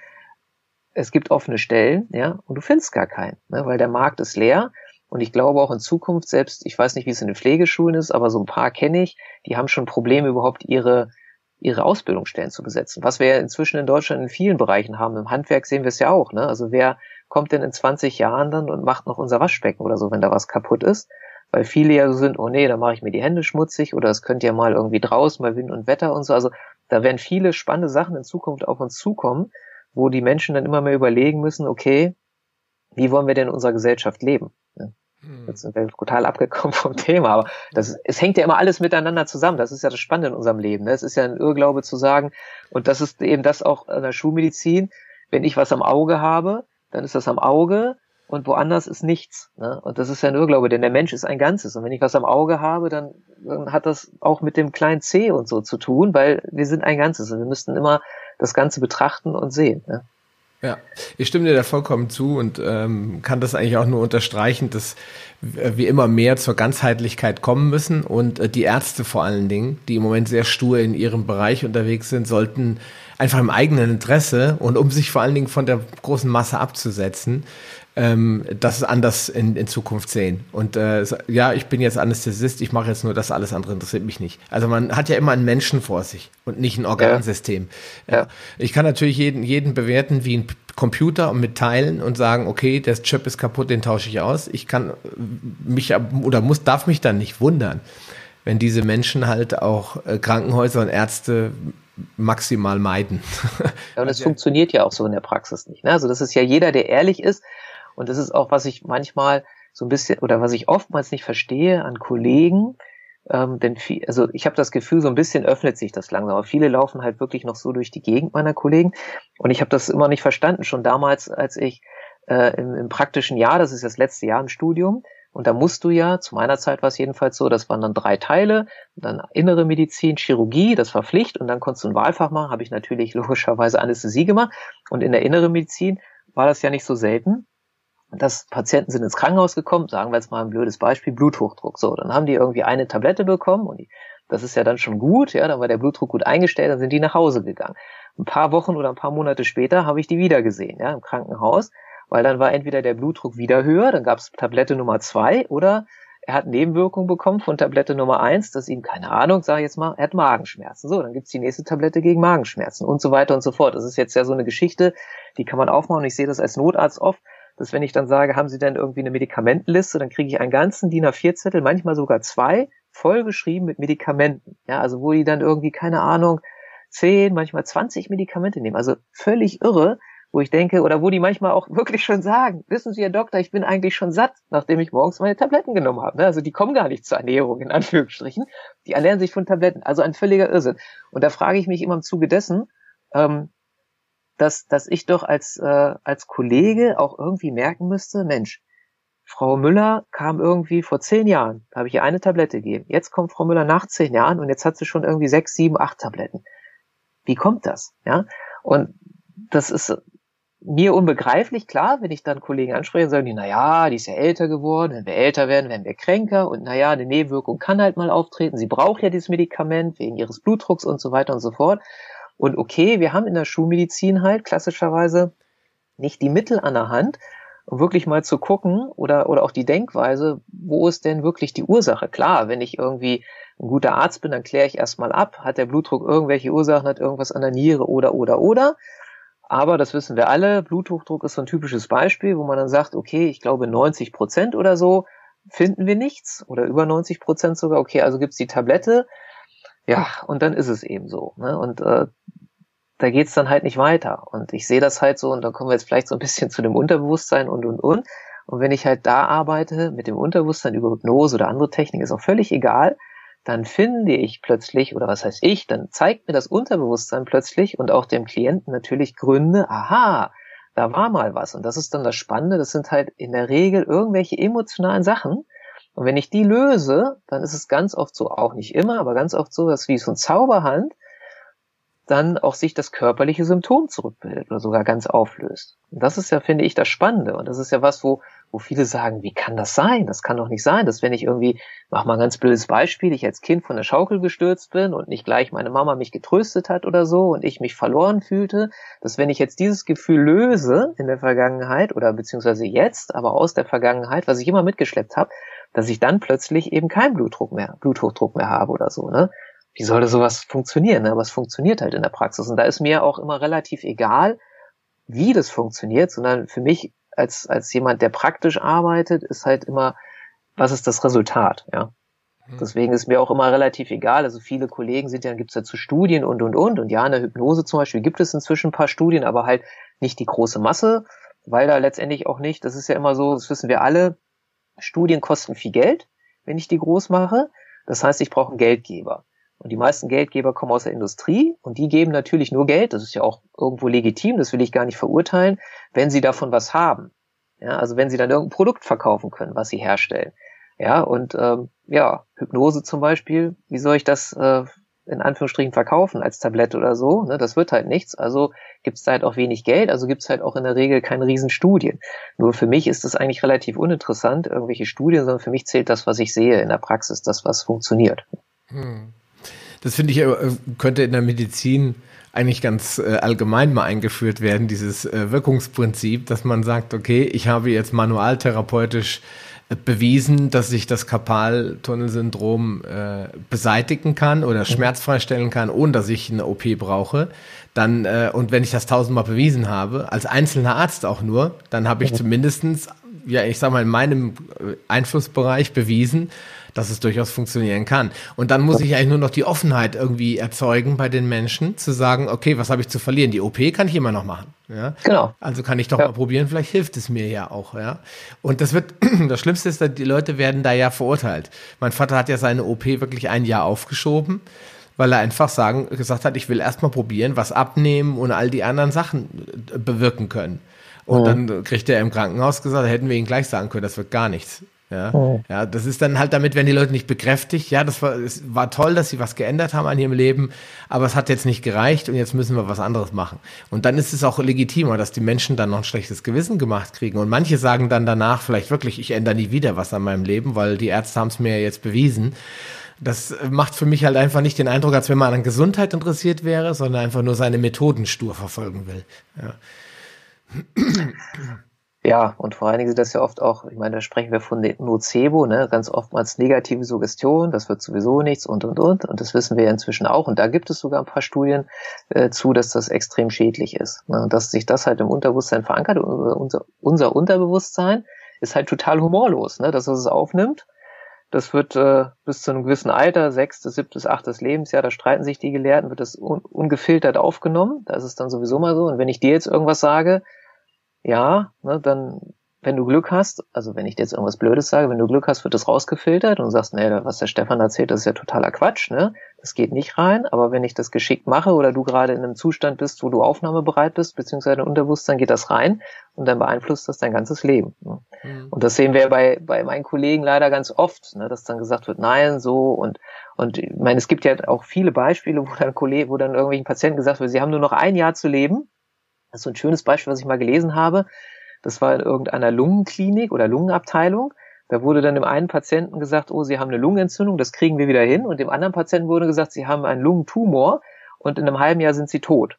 es gibt offene Stellen, ja, und du findest gar keinen, ne, weil der Markt ist leer und ich glaube auch in Zukunft, selbst, ich weiß nicht, wie es in den Pflegeschulen ist, aber so ein paar kenne ich, die haben schon Probleme, überhaupt ihre, ihre Ausbildungsstellen zu besetzen. Was wir inzwischen in Deutschland in vielen Bereichen haben. Im Handwerk sehen wir es ja auch. Ne? Also wer kommt denn in 20 Jahren dann und macht noch unser Waschbecken oder so, wenn da was kaputt ist? Weil viele ja so sind, oh nee, da mache ich mir die Hände schmutzig oder es könnte ja mal irgendwie draußen bei Wind und Wetter und so. Also da werden viele spannende Sachen in Zukunft auf uns zukommen, wo die Menschen dann immer mehr überlegen müssen, okay, wie wollen wir denn in unserer Gesellschaft leben? Hm. Jetzt sind wir total abgekommen *laughs* vom Thema, aber das, es hängt ja immer alles miteinander zusammen. Das ist ja das Spannende in unserem Leben. Ne? Es ist ja ein Irrglaube zu sagen, und das ist eben das auch in der Schulmedizin, wenn ich was am Auge habe, dann ist das am Auge und woanders ist nichts. Ne? Und das ist ja ein Irrglaube, denn der Mensch ist ein Ganzes. Und wenn ich was am Auge habe, dann, dann hat das auch mit dem kleinen C und so zu tun, weil wir sind ein Ganzes und wir müssten immer das Ganze betrachten und sehen. Ne? Ja, ich stimme dir da vollkommen zu und ähm, kann das eigentlich auch nur unterstreichen, dass wir immer mehr zur Ganzheitlichkeit kommen müssen und äh, die Ärzte vor allen Dingen, die im Moment sehr stur in ihrem Bereich unterwegs sind, sollten einfach im eigenen Interesse und um sich vor allen Dingen von der großen Masse abzusetzen, ähm, das anders in, in Zukunft sehen. Und äh, ja, ich bin jetzt Anästhesist, ich mache jetzt nur das, alles andere interessiert mich nicht. Also man hat ja immer einen Menschen vor sich und nicht ein Organsystem. Ja. ja. Ich kann natürlich jeden, jeden bewerten wie ein Computer und mit Teilen und sagen, okay, der Chip ist kaputt, den tausche ich aus. Ich kann mich oder muss, darf mich dann nicht wundern, wenn diese Menschen halt auch äh, Krankenhäuser und Ärzte maximal meiden. *laughs* Ja, und es also, funktioniert ja auch so in der Praxis nicht. Ne? Also das ist ja jeder, der ehrlich ist, und das ist auch, was ich manchmal so ein bisschen oder was ich oftmals nicht verstehe an Kollegen. Ähm, denn viel, also ich habe das Gefühl, so ein bisschen öffnet sich das langsam. Aber viele laufen halt wirklich noch so durch die Gegend meiner Kollegen. Und ich habe das immer nicht verstanden. Schon damals, als ich äh, im, im praktischen Jahr, das ist das letzte Jahr im Studium, und da musst du ja, zu meiner Zeit war es jedenfalls so, das waren dann drei Teile, dann innere Medizin, Chirurgie, das war Pflicht und dann konntest du ein Wahlfach machen, habe ich natürlich *laughs* logischerweise Anästhesie gemacht. Und in der innere Medizin war das ja nicht so selten, dass Patienten sind ins Krankenhaus gekommen, sagen wir jetzt mal ein blödes Beispiel, Bluthochdruck. So, dann haben die irgendwie eine Tablette bekommen und die, das ist ja dann schon gut, ja, dann war der Blutdruck gut eingestellt, dann sind die nach Hause gegangen. Ein paar Wochen oder ein paar Monate später habe ich die wieder gesehen, ja, im Krankenhaus, weil dann war entweder der Blutdruck wieder höher, dann gab es Tablette Nummer zwei oder er hat Nebenwirkungen bekommen von Tablette Nummer eins, dass ihm, keine Ahnung, sage ich jetzt mal, er hat Magenschmerzen. So, dann gibt's die nächste Tablette gegen Magenschmerzen und so weiter und so fort. Das ist jetzt ja so eine Geschichte, die kann man aufmachen. Ich sehe das als Notarzt oft, dass wenn ich dann sage, haben Sie denn irgendwie eine Medikamentenliste, dann kriege ich einen ganzen DIN A4-Zettel, manchmal sogar zwei, vollgeschrieben mit Medikamenten. Ja, also wo die dann irgendwie, keine Ahnung, zehn, manchmal 20 Medikamente nehmen. Also völlig irre, wo ich denke, oder wo die manchmal auch *laughs* wirklich schon sagen, wissen Sie, Herr Doktor, ich bin eigentlich schon satt, nachdem ich morgens meine Tabletten genommen habe. Ne? Also die kommen gar nicht zur Ernährung, in Anführungsstrichen. Die ernähren sich von Tabletten. Also ein völliger Irrsinn. Und da frage ich mich immer im Zuge dessen, ähm, dass, dass ich doch als, äh, als Kollege auch irgendwie merken müsste, Mensch, Frau Müller kam irgendwie vor zehn Jahren, da habe ich ihr eine Tablette gegeben. Jetzt kommt Frau Müller nach zehn Jahren und jetzt hat sie schon irgendwie sechs, sieben, acht Tabletten. Wie kommt das? Ja, und das ist mir unbegreiflich, klar, wenn ich dann Kollegen anspreche, sagen die, na ja, die ist ja älter geworden, wenn wir älter werden, werden wir kränker und na ja, eine Nebenwirkung kann halt mal auftreten, sie braucht ja dieses Medikament wegen ihres Blutdrucks und so weiter und so fort. Und okay, wir haben in der Schulmedizin halt klassischerweise nicht die Mittel an der Hand, um wirklich mal zu gucken oder, oder auch die Denkweise, wo ist denn wirklich die Ursache? Klar, wenn ich irgendwie ein guter Arzt bin, dann kläre ich erstmal ab, hat der Blutdruck irgendwelche Ursachen, hat irgendwas an der Niere oder, oder, oder. Aber das wissen wir alle, Bluthochdruck ist so ein typisches Beispiel, wo man dann sagt, okay, ich glaube 90 Prozent oder so finden wir nichts oder über 90 Prozent sogar, okay, also gibt's die Tablette, ja, und dann ist es eben so. Ne? Und äh, da geht's dann halt nicht weiter. Und ich sehe das halt so, und da kommen wir jetzt vielleicht so ein bisschen zu dem Unterbewusstsein und und und. Und wenn ich halt da arbeite mit dem Unterbewusstsein über Hypnose oder andere Technik, ist auch völlig egal, dann finde ich plötzlich, oder was heißt ich, dann zeigt mir das Unterbewusstsein plötzlich und auch dem Klienten natürlich Gründe, aha, da war mal was. Und das ist dann das Spannende, das sind halt in der Regel irgendwelche emotionalen Sachen, und wenn ich die löse, dann ist es ganz oft so, auch nicht immer, aber ganz oft so, dass wie so ein Zauberhand dann auch sich das körperliche Symptom zurückbildet oder sogar ganz auflöst. Und das ist ja, finde ich, das Spannende. Und das ist ja was, wo, wo viele sagen, wie kann das sein? Das kann doch nicht sein, dass wenn ich irgendwie, mach mal ein ganz blödes Beispiel, ich als Kind von der Schaukel gestürzt bin und nicht gleich meine Mama mich getröstet hat oder so und ich mich verloren fühlte, dass wenn ich jetzt dieses Gefühl löse in der Vergangenheit oder beziehungsweise jetzt, aber aus der Vergangenheit, was ich immer mitgeschleppt habe, dass ich dann plötzlich eben keinen Blutdruck mehr, Bluthochdruck mehr habe oder so, ne? Wie sollte sowas funktionieren? Ne? Aber es funktioniert halt in der Praxis. Und da ist mir auch immer relativ egal, wie das funktioniert, sondern für mich als, als jemand, der praktisch arbeitet, ist halt immer, was ist das Resultat, ja? Mhm. Deswegen ist mir auch immer relativ egal. Also viele Kollegen sind ja, dann gibt es dazu Studien und und und. Und ja, in der Hypnose zum Beispiel gibt es inzwischen ein paar Studien, aber halt nicht die große Masse, weil da letztendlich auch nicht, das ist ja immer so, das wissen wir alle, Studien kosten viel Geld, wenn ich die groß mache. Das heißt, ich brauche einen Geldgeber. Und die meisten Geldgeber kommen aus der Industrie und die geben natürlich nur Geld, das ist ja auch irgendwo legitim, das will ich gar nicht verurteilen, wenn sie davon was haben. Ja, also wenn sie dann irgendein Produkt verkaufen können, was sie herstellen. Ja, und ähm, ja, Hypnose zum Beispiel, wie soll ich das äh, in Anführungsstrichen verkaufen als Tablette oder so. Ne? Das wird halt nichts. Also gibt es halt auch wenig Geld, also gibt es halt auch in der Regel keine Riesenstudien. Nur für mich ist es eigentlich relativ uninteressant, irgendwelche Studien, sondern für mich zählt das, was ich sehe in der Praxis, das, was funktioniert. Hm. Das finde ich, äh, könnte in der Medizin eigentlich ganz äh, allgemein mal eingeführt werden, dieses äh, Wirkungsprinzip, dass man sagt, okay, ich habe jetzt manualtherapeutisch bewiesen, dass ich das Karpaltunnelsyndrom äh, beseitigen kann oder mhm. schmerzfrei stellen kann, ohne dass ich eine OP brauche. Dann, äh, und wenn ich das tausendmal bewiesen habe, als einzelner Arzt auch nur, dann habe ich mhm. zumindestens ja, ich sag mal, in meinem äh, Einflussbereich bewiesen, dass es durchaus funktionieren kann. Und dann muss ich eigentlich nur noch die Offenheit irgendwie erzeugen bei den Menschen, zu sagen, okay, was habe ich zu verlieren? Die OP kann ich immer noch machen. Ja? Genau. Also kann ich doch ja. mal probieren, vielleicht hilft es mir ja auch. Ja? Und das wird, *clears throat* das Schlimmste ist, die Leute werden da ja verurteilt. Mein Vater hat ja seine OP wirklich ein Jahr aufgeschoben weil er einfach sagen, gesagt hat, ich will erst mal probieren, was abnehmen und all die anderen Sachen äh, bewirken können. Und mhm. dann kriegt er im Krankenhaus gesagt, da hätten wir ihn gleich sagen können, das wird gar nichts. Ja, mhm. ja, das ist dann halt damit, wenn die Leute nicht bekräftigt, ja, das war, es war toll, dass sie was geändert haben an ihrem Leben, aber es hat jetzt nicht gereicht und jetzt müssen wir was anderes machen. Und dann ist es auch legitimer, dass die Menschen dann noch ein schlechtes Gewissen gemacht kriegen. Und manche sagen dann danach vielleicht wirklich, ich ändere nie wieder was an meinem Leben, weil die Ärzte haben es mir jetzt bewiesen. Das macht für mich halt einfach nicht den Eindruck, als wenn man an Gesundheit interessiert wäre, sondern einfach nur seine Methoden stur verfolgen will. Ja. Ja, und vor allen Dingen sind das ja oft auch, ich meine, da sprechen wir von Nocebo, ne, ganz oftmals negative Suggestion, das wird sowieso nichts und und und. Und das wissen wir ja inzwischen auch. Und da gibt es sogar ein paar Studien äh, zu, dass das extrem schädlich ist. Ne, dass sich das halt im Unterbewusstsein verankert. Unser, unser Unterbewusstsein ist halt total humorlos, ne, dass es es aufnimmt. Das wird äh, bis zu einem gewissen Alter, sechstes, siebtes, achtes Lebensjahr, da streiten sich die Gelehrten, wird das un ungefiltert aufgenommen. Da ist es dann sowieso mal so. Und wenn ich dir jetzt irgendwas sage, ja, ne, dann, wenn du Glück hast, also wenn ich dir jetzt irgendwas Blödes sage, wenn du Glück hast, wird das rausgefiltert und sagst, nee, was der Stefan erzählt, das ist ja totaler Quatsch, ne? Das geht nicht rein, aber wenn ich das geschickt mache oder du gerade in einem Zustand bist, wo du aufnahmebereit bist, beziehungsweise dein Unterbewusstsein geht das rein und dann beeinflusst das dein ganzes Leben. Ne? Mhm. Und das sehen wir bei, bei meinen Kollegen leider ganz oft, ne, dass dann gesagt wird, nein, so und und ich meine, es gibt ja auch viele Beispiele, wo dann Kollegen, wo dann irgendwelchen Patienten gesagt wird, sie haben nur noch ein Jahr zu leben das ist so ein schönes Beispiel, was ich mal gelesen habe. Das war in irgendeiner Lungenklinik oder Lungenabteilung. Da wurde dann dem einen Patienten gesagt, oh, Sie haben eine Lungenentzündung, das kriegen wir wieder hin. Und dem anderen Patienten wurde gesagt, Sie haben einen Lungentumor und in einem halben Jahr sind Sie tot.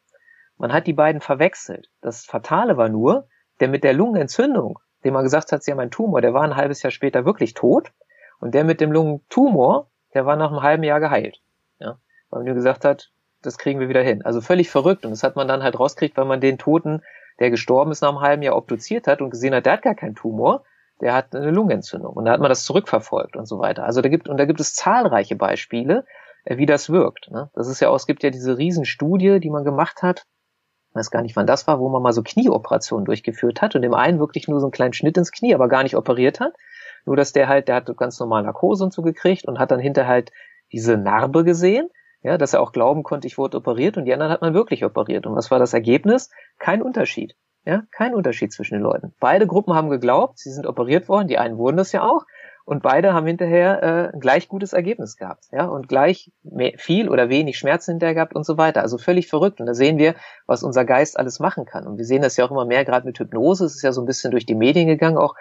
Man hat die beiden verwechselt. Das Fatale war nur, der mit der Lungenentzündung, dem man gesagt hat, Sie haben einen Tumor, der war ein halbes Jahr später wirklich tot. Und der mit dem Lungentumor, der war nach einem halben Jahr geheilt. Ja, weil man ihm gesagt hat, das kriegen wir wieder hin. Also völlig verrückt. Und das hat man dann halt rauskriegt, weil man den Toten, der gestorben ist nach einem halben Jahr, obduziert hat und gesehen hat, der hat gar keinen Tumor, der hat eine Lungenentzündung. Und da hat man das zurückverfolgt und so weiter. Also da gibt, und da gibt es zahlreiche Beispiele, äh, wie das wirkt. Ne? Das ist ja auch, es gibt ja diese Riesenstudie, die man gemacht hat, ich weiß gar nicht, wann das war, wo man mal so Knieoperationen durchgeführt hat und dem einen wirklich nur so einen kleinen Schnitt ins Knie, aber gar nicht operiert hat. Nur dass der halt, der hat ganz normal Narkose und so gekriegt und hat dann hinterher halt diese Narbe gesehen ja, dass er auch glauben konnte, ich wurde operiert und die anderen hat man wirklich operiert. Und was war das Ergebnis? Kein Unterschied. Ja, kein Unterschied zwischen den Leuten. Beide Gruppen haben geglaubt, sie sind operiert worden, die einen wurden das ja auch, und beide haben hinterher äh, gleich gutes Ergebnis gehabt, ja, und gleich mehr, viel oder wenig Schmerzen hinterher gehabt und so weiter. Also völlig verrückt. Und da sehen wir, was unser Geist alles machen kann. Und wir sehen das ja auch immer mehr, gerade mit Hypnose. Es ist ja so ein bisschen durch die Medien gegangen, auch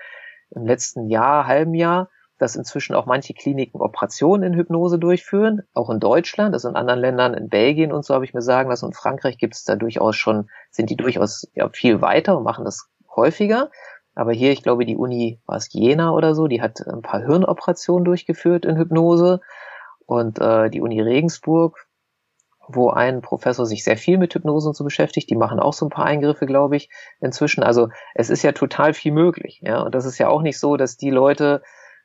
im letzten Jahr, halben Jahr, dass inzwischen auch manche Kliniken Operationen in Hypnose durchführen, auch in Deutschland, also in anderen Ländern, in Belgien und so habe ich mir sagen lassen, und Frankreich gibt es da durchaus schon, sind die durchaus ja, viel weiter und machen das häufiger. Aber hier, ich glaube, die Uni war es Jena oder so, die hat ein paar Hirnoperationen durchgeführt in Hypnose. Und äh, die Uni Regensburg, wo ein Professor sich sehr viel mit Hypnose und so beschäftigt, die machen auch so ein paar Eingriffe, glaube ich, inzwischen. Also es ist ja total viel möglich. Ja, und das ist ja auch nicht so, dass die Leute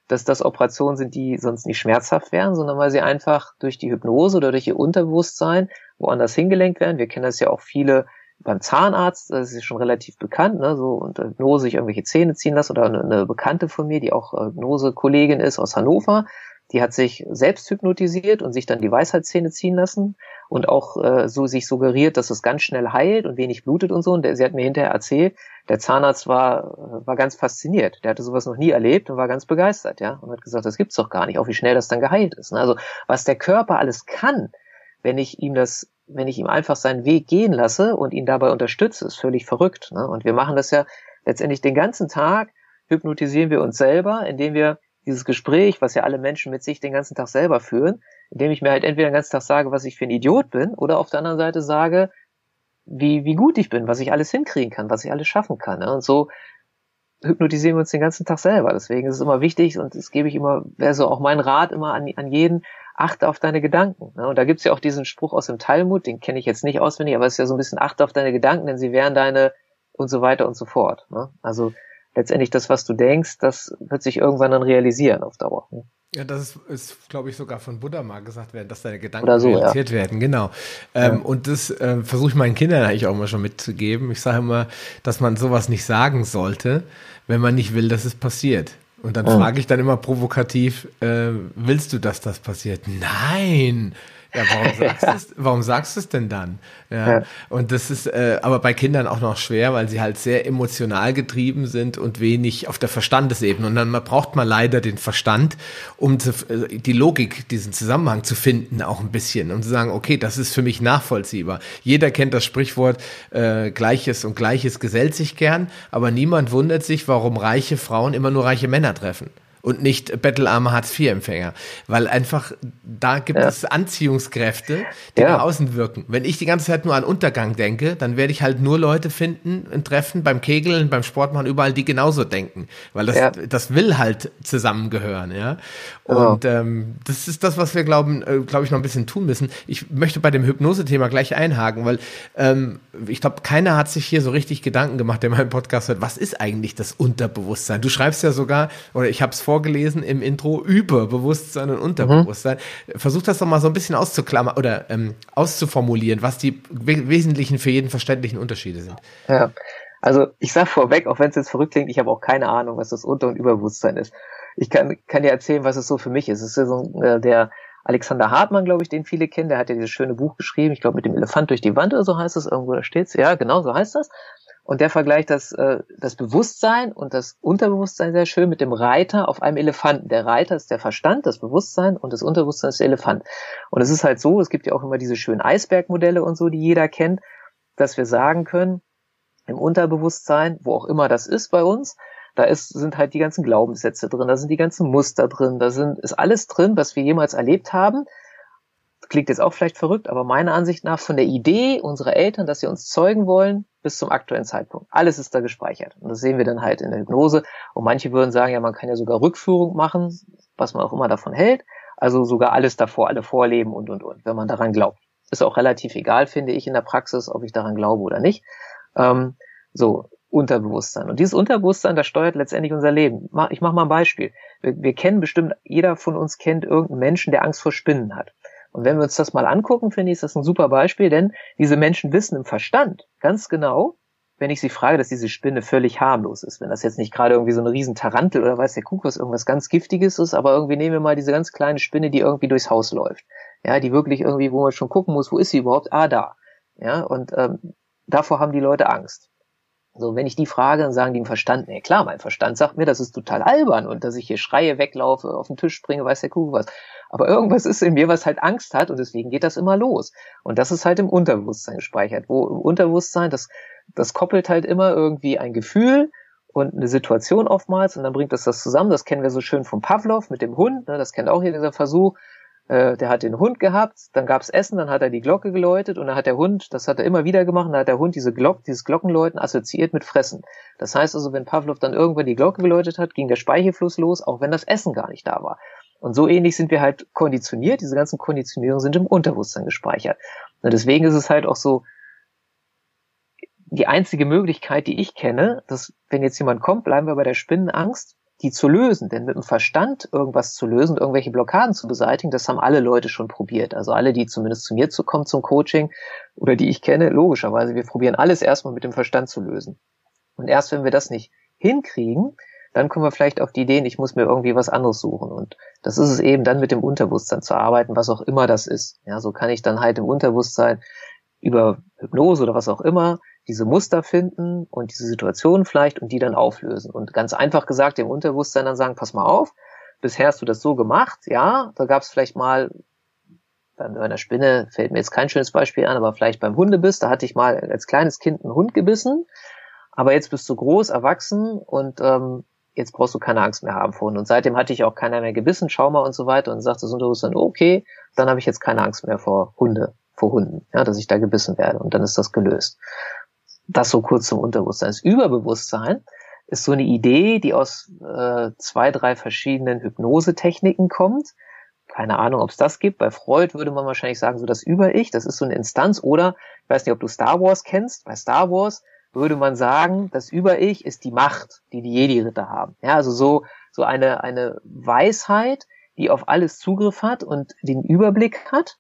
dass das Operationen sind, die sonst nicht schmerzhaft wären, sondern weil sie einfach durch die Hypnose oder durch ihr Unterbewusstsein woanders hingelenkt werden. Wir kennen das ja auch viele beim Zahnarzt, das ist schon relativ bekannt, ne, so unter Hypnose sich irgendwelche Zähne ziehen lassen oder eine, eine Bekannte von mir, die auch äh, Hypnose-Kollegin ist aus Hannover, die hat sich selbst hypnotisiert und sich dann die Weisheitszähne ziehen lassen und auch äh, so sich suggeriert, dass es ganz schnell heilt und wenig blutet und so. Und der, sie hat mir hinterher erzählt, der Zahnarzt war, war ganz fasziniert. Der hatte sowas noch nie erlebt und war ganz begeistert, ja. Und hat gesagt, das gibt's doch gar nicht, auch wie schnell das dann geheilt ist. Ne? Also was der Körper alles kann, wenn ich ihm das, wenn ich ihm einfach seinen Weg gehen lasse und ihn dabei unterstütze, ist völlig verrückt. Ne? Und wir machen das ja letztendlich den ganzen Tag, hypnotisieren wir uns selber, indem wir dieses Gespräch, was ja alle Menschen mit sich den ganzen Tag selber führen, indem ich mir halt entweder den ganzen Tag sage, was ich für ein Idiot bin, oder auf der anderen Seite sage, wie, wie gut ich bin, was ich alles hinkriegen kann, was ich alles schaffen kann. Ne? Und so hypnotisieren wir uns den ganzen Tag selber. Deswegen ist es immer wichtig und das gebe ich immer, wäre so auch mein Rat immer an, an jeden, achte auf deine Gedanken. Ne? Und da gibt's ja auch diesen Spruch aus dem Talmud, den kenne ich jetzt nicht auswendig, aber es ist ja so ein bisschen, achte auf deine Gedanken, denn sie wären deine und so weiter und so fort. Ne? Also letztendlich das, was du denkst, das wird sich irgendwann dann realisieren auf Dauer. Ja, das ist, ist glaube ich, sogar von Buddha mal gesagt werden, dass deine Gedanken so, realisiert ja. werden. Genau. Ähm, ja. Und das ähm, versuche ich meinen Kindern eigentlich auch immer schon mitzugeben. Ich sage immer, dass man sowas nicht sagen sollte, wenn man nicht will, dass es passiert. Und dann ja. frage ich dann immer provokativ, äh, willst du, dass das passiert? Nein, ja, warum *laughs* sagst, du's, warum sagst du es denn dann? Ja, ja. Und das ist äh, aber bei Kindern auch noch schwer, weil sie halt sehr emotional getrieben sind und wenig auf der Verstandesebene. Und dann braucht man leider den Verstand, um zu, äh, die Logik, diesen Zusammenhang zu finden, auch ein bisschen. Und zu sagen, okay, das ist für mich nachvollziehbar. Jeder kennt das Sprichwort, äh, Gleiches und Gleiches gesellt sich gern, aber niemand wundert sich, warum reiche Frauen immer nur reiche Männer treffen und nicht bettelarme Hartz-IV-Empfänger. Weil einfach, da gibt ja. es Anziehungskräfte, die ja. nach außen wirken. Wenn ich die ganze Zeit nur an Untergang denke, dann werde ich halt nur Leute finden und treffen beim Kegeln, beim Sportmachen, überall, die genauso denken. Weil das, ja. das will halt zusammengehören, ja. Und genau. ähm, das ist das, was wir glauben, äh, glaube ich, noch ein bisschen tun müssen. Ich möchte bei dem Hypnose-Thema gleich einhaken, weil ähm, ich glaube, keiner hat sich hier so richtig Gedanken gemacht, der meinen Podcast hört, was ist eigentlich das Unterbewusstsein? Du schreibst ja sogar, oder ich habe es vor vorgelesen im Intro über Bewusstsein und Unterbewusstsein. Mhm. Versuch das doch mal so ein bisschen auszuklammern oder ähm, auszuformulieren, was die wesentlichen für jeden verständlichen Unterschiede sind. Ja. Also ich sage vorweg, auch wenn es jetzt verrückt klingt, ich habe auch keine Ahnung, was das Unter- und Überbewusstsein ist. Ich kann, kann dir erzählen, was es so für mich ist. Es ist so äh, der Alexander Hartmann, glaube ich, den viele kennen, der hat ja dieses schöne Buch geschrieben, ich glaube mit dem Elefant durch die Wand oder so heißt es, irgendwo da steht's. Ja, genau, so heißt das. Und der vergleicht das, äh, das Bewusstsein und das Unterbewusstsein sehr schön mit dem Reiter auf einem Elefanten. Der Reiter ist der Verstand, das Bewusstsein und das Unterbewusstsein ist der Elefant. Und es ist halt so, es gibt ja auch immer diese schönen Eisbergmodelle und so, die jeder kennt, dass wir sagen können, im Unterbewusstsein, wo auch immer das ist bei uns, da ist, sind halt die ganzen Glaubenssätze drin, da sind die ganzen Muster drin, da sind, ist alles drin, was wir jemals erlebt haben, klingt jetzt auch vielleicht verrückt, aber meiner Ansicht nach von der Idee unserer Eltern, dass sie uns zeugen wollen, bis zum aktuellen Zeitpunkt. Alles ist da gespeichert. Und das sehen wir dann halt in der Hypnose. Und manche würden sagen, ja, man kann ja sogar Rückführung machen, was man auch immer davon hält. Also sogar alles davor, alle Vorleben und, und, und, wenn man daran glaubt. Ist auch relativ egal, finde ich, in der Praxis, ob ich daran glaube oder nicht. Ähm, so, Unterbewusstsein. Und dieses Unterbewusstsein, das steuert letztendlich unser Leben. Ich mache mal ein Beispiel. Wir, wir kennen bestimmt, jeder von uns kennt irgendeinen Menschen, der Angst vor Spinnen hat. Und wenn wir uns das mal angucken, finde ich, ist das ein super Beispiel, denn diese Menschen wissen im Verstand ganz genau, wenn ich sie frage, dass diese Spinne völlig harmlos ist. Wenn das jetzt nicht gerade irgendwie so eine riesen Tarantel oder weiß der Kuckuck was irgendwas ganz Giftiges ist, aber irgendwie nehmen wir mal diese ganz kleine Spinne, die irgendwie durchs Haus läuft. Ja, die wirklich irgendwie, wo man schon gucken muss, wo ist sie überhaupt? Ah, da. Ja, und ähm, davor haben die Leute Angst. So, wenn ich die frage, dann sagen die im Verstand, nee, klar, mein Verstand sagt mir, das ist total albern und dass ich hier schreie, weglaufe, auf den Tisch springe, weiß der Kuckuck was. Aber irgendwas ist in mir, was halt Angst hat und deswegen geht das immer los. Und das ist halt im Unterbewusstsein gespeichert, wo im Unterbewusstsein, das, das koppelt halt immer irgendwie ein Gefühl und eine Situation oftmals und dann bringt das das zusammen. Das kennen wir so schön von Pavlov mit dem Hund, ne, das kennt auch hier dieser Versuch. Äh, der hat den Hund gehabt, dann gab's Essen, dann hat er die Glocke geläutet und dann hat der Hund, das hat er immer wieder gemacht, dann hat der Hund diese Glock, dieses Glockenläuten assoziiert mit Fressen. Das heißt also, wenn Pavlov dann irgendwann die Glocke geläutet hat, ging der Speichelfluss los, auch wenn das Essen gar nicht da war. Und so ähnlich sind wir halt konditioniert. Diese ganzen Konditionierungen sind im Unterbewusstsein gespeichert. Und deswegen ist es halt auch so, die einzige Möglichkeit, die ich kenne, dass wenn jetzt jemand kommt, bleiben wir bei der Spinnenangst, die zu lösen. Denn mit dem Verstand irgendwas zu lösen, irgendwelche Blockaden zu beseitigen, das haben alle Leute schon probiert. Also alle, die zumindest zu mir zu kommen zum Coaching oder die ich kenne, logischerweise, wir probieren alles erstmal mit dem Verstand zu lösen. Und erst wenn wir das nicht hinkriegen, dann kommen wir vielleicht auf die Ideen, ich muss mir irgendwie was anderes suchen. Und das ist es eben dann mit dem Unterbewusstsein zu arbeiten, was auch immer das ist. Ja, so kann ich dann halt im Unterbewusstsein über Hypnose oder was auch immer diese Muster finden und diese Situation vielleicht und die dann auflösen. Und ganz einfach gesagt, dem Unterbewusstsein dann sagen, pass mal auf, bisher hast du das so gemacht, ja, da gab es vielleicht mal bei einer Spinne fällt mir jetzt kein schönes Beispiel an, aber vielleicht beim Hundebiss, da hatte ich mal als kleines Kind einen Hund gebissen, aber jetzt bist du groß, erwachsen und ähm, jetzt brauchst du keine Angst mehr haben vor Hunden. Und seitdem hatte ich auch keiner mehr gebissen, schau mal und so weiter und sagte das Unterbewusstsein, okay, dann habe ich jetzt keine Angst mehr vor Hunde. vor Hunden, ja, dass ich da gebissen werde und dann ist das gelöst. Das so kurz zum Unterbewusstsein. Das Überbewusstsein ist so eine Idee, die aus äh, zwei, drei verschiedenen Hypnosetechniken kommt. Keine Ahnung, ob es das gibt. Bei Freud würde man wahrscheinlich sagen, so das Über-Ich, das ist so eine Instanz. Oder, ich weiß nicht, ob du Star Wars kennst. Bei Star Wars würde man sagen, das Über-Ich ist die Macht, die die Jedi-Ritter haben. Ja, also so, so eine, eine Weisheit, die auf alles Zugriff hat und den Überblick hat.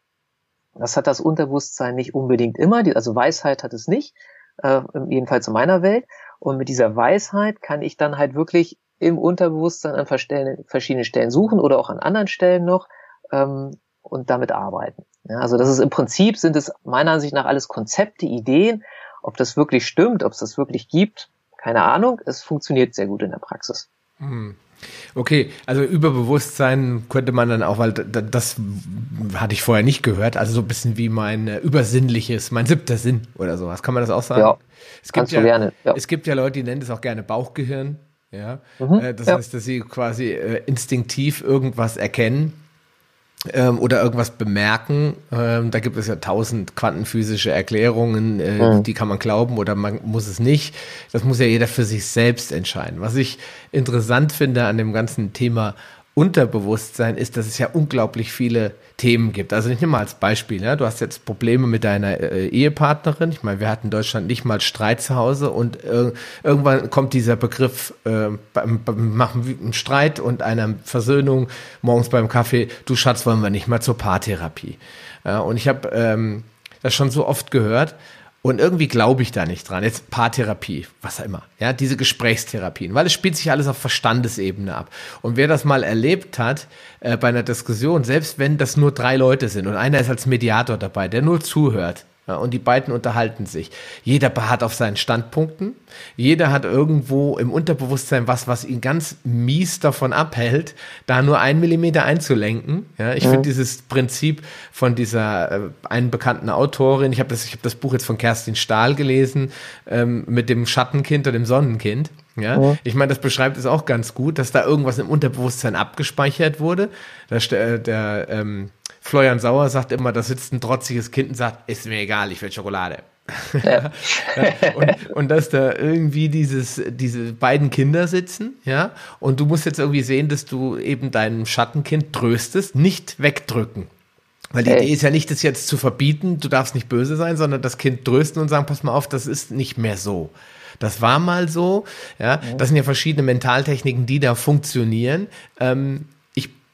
Das hat das Unterbewusstsein nicht unbedingt immer. Also Weisheit hat es nicht, äh, jedenfalls in meiner Welt. Und mit dieser Weisheit kann ich dann halt wirklich im Unterbewusstsein an verschiedenen Stellen suchen oder auch an anderen Stellen noch ähm, und damit arbeiten. Ja, also das ist im Prinzip sind es meiner Ansicht nach alles Konzepte, Ideen, ob das wirklich stimmt, ob es das wirklich gibt, keine Ahnung. Es funktioniert sehr gut in der Praxis. Hm. Okay, also Überbewusstsein könnte man dann auch, weil das hatte ich vorher nicht gehört, also so ein bisschen wie mein äh, übersinnliches, mein siebter Sinn oder sowas. Kann man das auch sagen? Ja, es gibt ja, gerne, ja. Es gibt ja Leute, die nennen das auch gerne Bauchgehirn. Ja, mhm, äh, das ja. heißt, dass sie quasi äh, instinktiv irgendwas erkennen ähm, oder irgendwas bemerken. Ähm, da gibt es ja tausend quantenphysische Erklärungen, äh, mhm. die kann man glauben oder man muss es nicht. Das muss ja jeder für sich selbst entscheiden. Was ich interessant finde an dem ganzen Thema Unterbewusstsein ist, dass es ja unglaublich viele Themen gibt. Also ich nehme mal als Beispiel, ja, du hast jetzt Probleme mit deiner äh, Ehepartnerin. Ich meine, wir hatten in Deutschland nicht mal Streit zu Hause und äh, irgendwann kommt dieser Begriff äh, Machen einen Streit und einer Versöhnung morgens beim Kaffee, du Schatz, wollen wir nicht mal zur Paartherapie. Ja, und ich habe ähm, das schon so oft gehört und irgendwie glaube ich da nicht dran. Jetzt Paartherapie, was auch immer. Ja, diese Gesprächstherapien, weil es spielt sich alles auf Verstandesebene ab. Und wer das mal erlebt hat äh, bei einer Diskussion, selbst wenn das nur drei Leute sind und einer ist als Mediator dabei, der nur zuhört, ja, und die beiden unterhalten sich. Jeder beharrt auf seinen Standpunkten. Jeder hat irgendwo im Unterbewusstsein was, was ihn ganz mies davon abhält, da nur einen Millimeter einzulenken. Ja, ich mhm. finde dieses Prinzip von dieser äh, einen bekannten Autorin, ich habe das, ich habe das Buch jetzt von Kerstin Stahl gelesen, ähm, mit dem Schattenkind und dem Sonnenkind. Ja, mhm. ich meine, das beschreibt es auch ganz gut, dass da irgendwas im Unterbewusstsein abgespeichert wurde. Da der, der ähm, Florian Sauer sagt immer, da sitzt ein trotziges Kind und sagt, ist mir egal, ich will Schokolade. *laughs* Ja. und, und dass da irgendwie dieses, diese beiden Kinder sitzen, ja, und du musst jetzt irgendwie sehen, dass du eben deinem Schattenkind tröstest, nicht wegdrücken. Weil die hey. Idee ist ja nicht, das jetzt zu verbieten, du darfst nicht böse sein, sondern das Kind trösten und sagen, pass mal auf, das ist nicht mehr so. Das war mal so, ja. Das sind ja verschiedene Mentaltechniken, die da funktionieren. Ähm,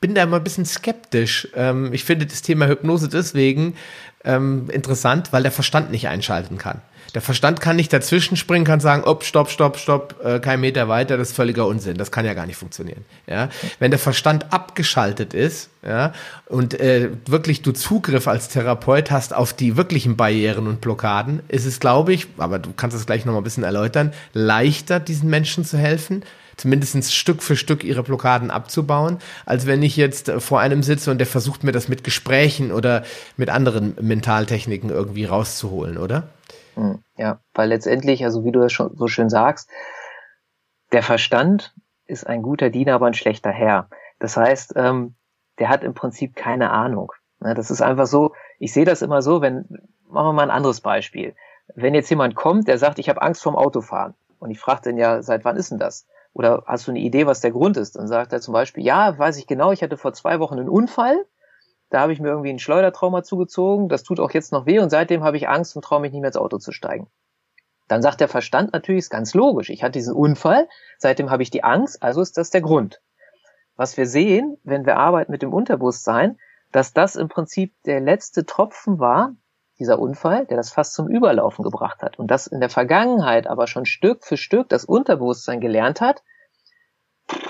bin da immer ein bisschen skeptisch. Ähm, ich finde das Thema Hypnose deswegen ähm, interessant, weil der Verstand nicht einschalten kann. Der Verstand kann nicht dazwischen springen, kann sagen, ob, stopp, stopp, stopp, äh, kein Meter weiter, das ist völliger Unsinn. Das kann ja gar nicht funktionieren. Ja? Wenn der Verstand abgeschaltet ist, ja, und äh, wirklich du Zugriff als Therapeut hast auf die wirklichen Barrieren und Blockaden, ist es, glaube ich, aber du kannst es gleich noch mal ein bisschen erläutern, leichter, diesen Menschen zu helfen, zumindest Stück für Stück ihre Blockaden abzubauen, als wenn ich jetzt vor einem sitze und der versucht mir das mit Gesprächen oder mit anderen Mentaltechniken irgendwie rauszuholen, oder? Hm, ja, weil letztendlich, also wie du das schon so schön sagst, der Verstand ist ein guter Diener, aber ein schlechter Herr. Das heißt, ähm, der hat im Prinzip keine Ahnung. Ne, das ist einfach so, ich sehe das immer so, wenn, machen wir mal ein anderes Beispiel. Wenn jetzt jemand kommt, der sagt, ich habe Angst vorm Autofahren. Und ich frage den ja, seit wann ist denn das? Oder hast du eine Idee, was der Grund ist? Dann sagt er zum Beispiel, ja, weiß ich genau, ich hatte vor zwei Wochen einen Unfall. Da habe ich mir irgendwie ein Schleudertrauma zugezogen. Das tut auch jetzt noch weh und seitdem habe ich Angst und traue mich nicht mehr ins Auto zu steigen. Dann sagt der Verstand natürlich, ist ganz logisch. Ich hatte diesen Unfall, seitdem habe ich die Angst, also ist das der Grund. Was wir sehen, wenn wir arbeiten mit dem Unterbewusstsein, dass das im Prinzip der letzte Tropfen war, dieser Unfall, der das fast zum Überlaufen gebracht hat. Und das in der Vergangenheit aber schon Stück für Stück das Unterbewusstsein gelernt hat,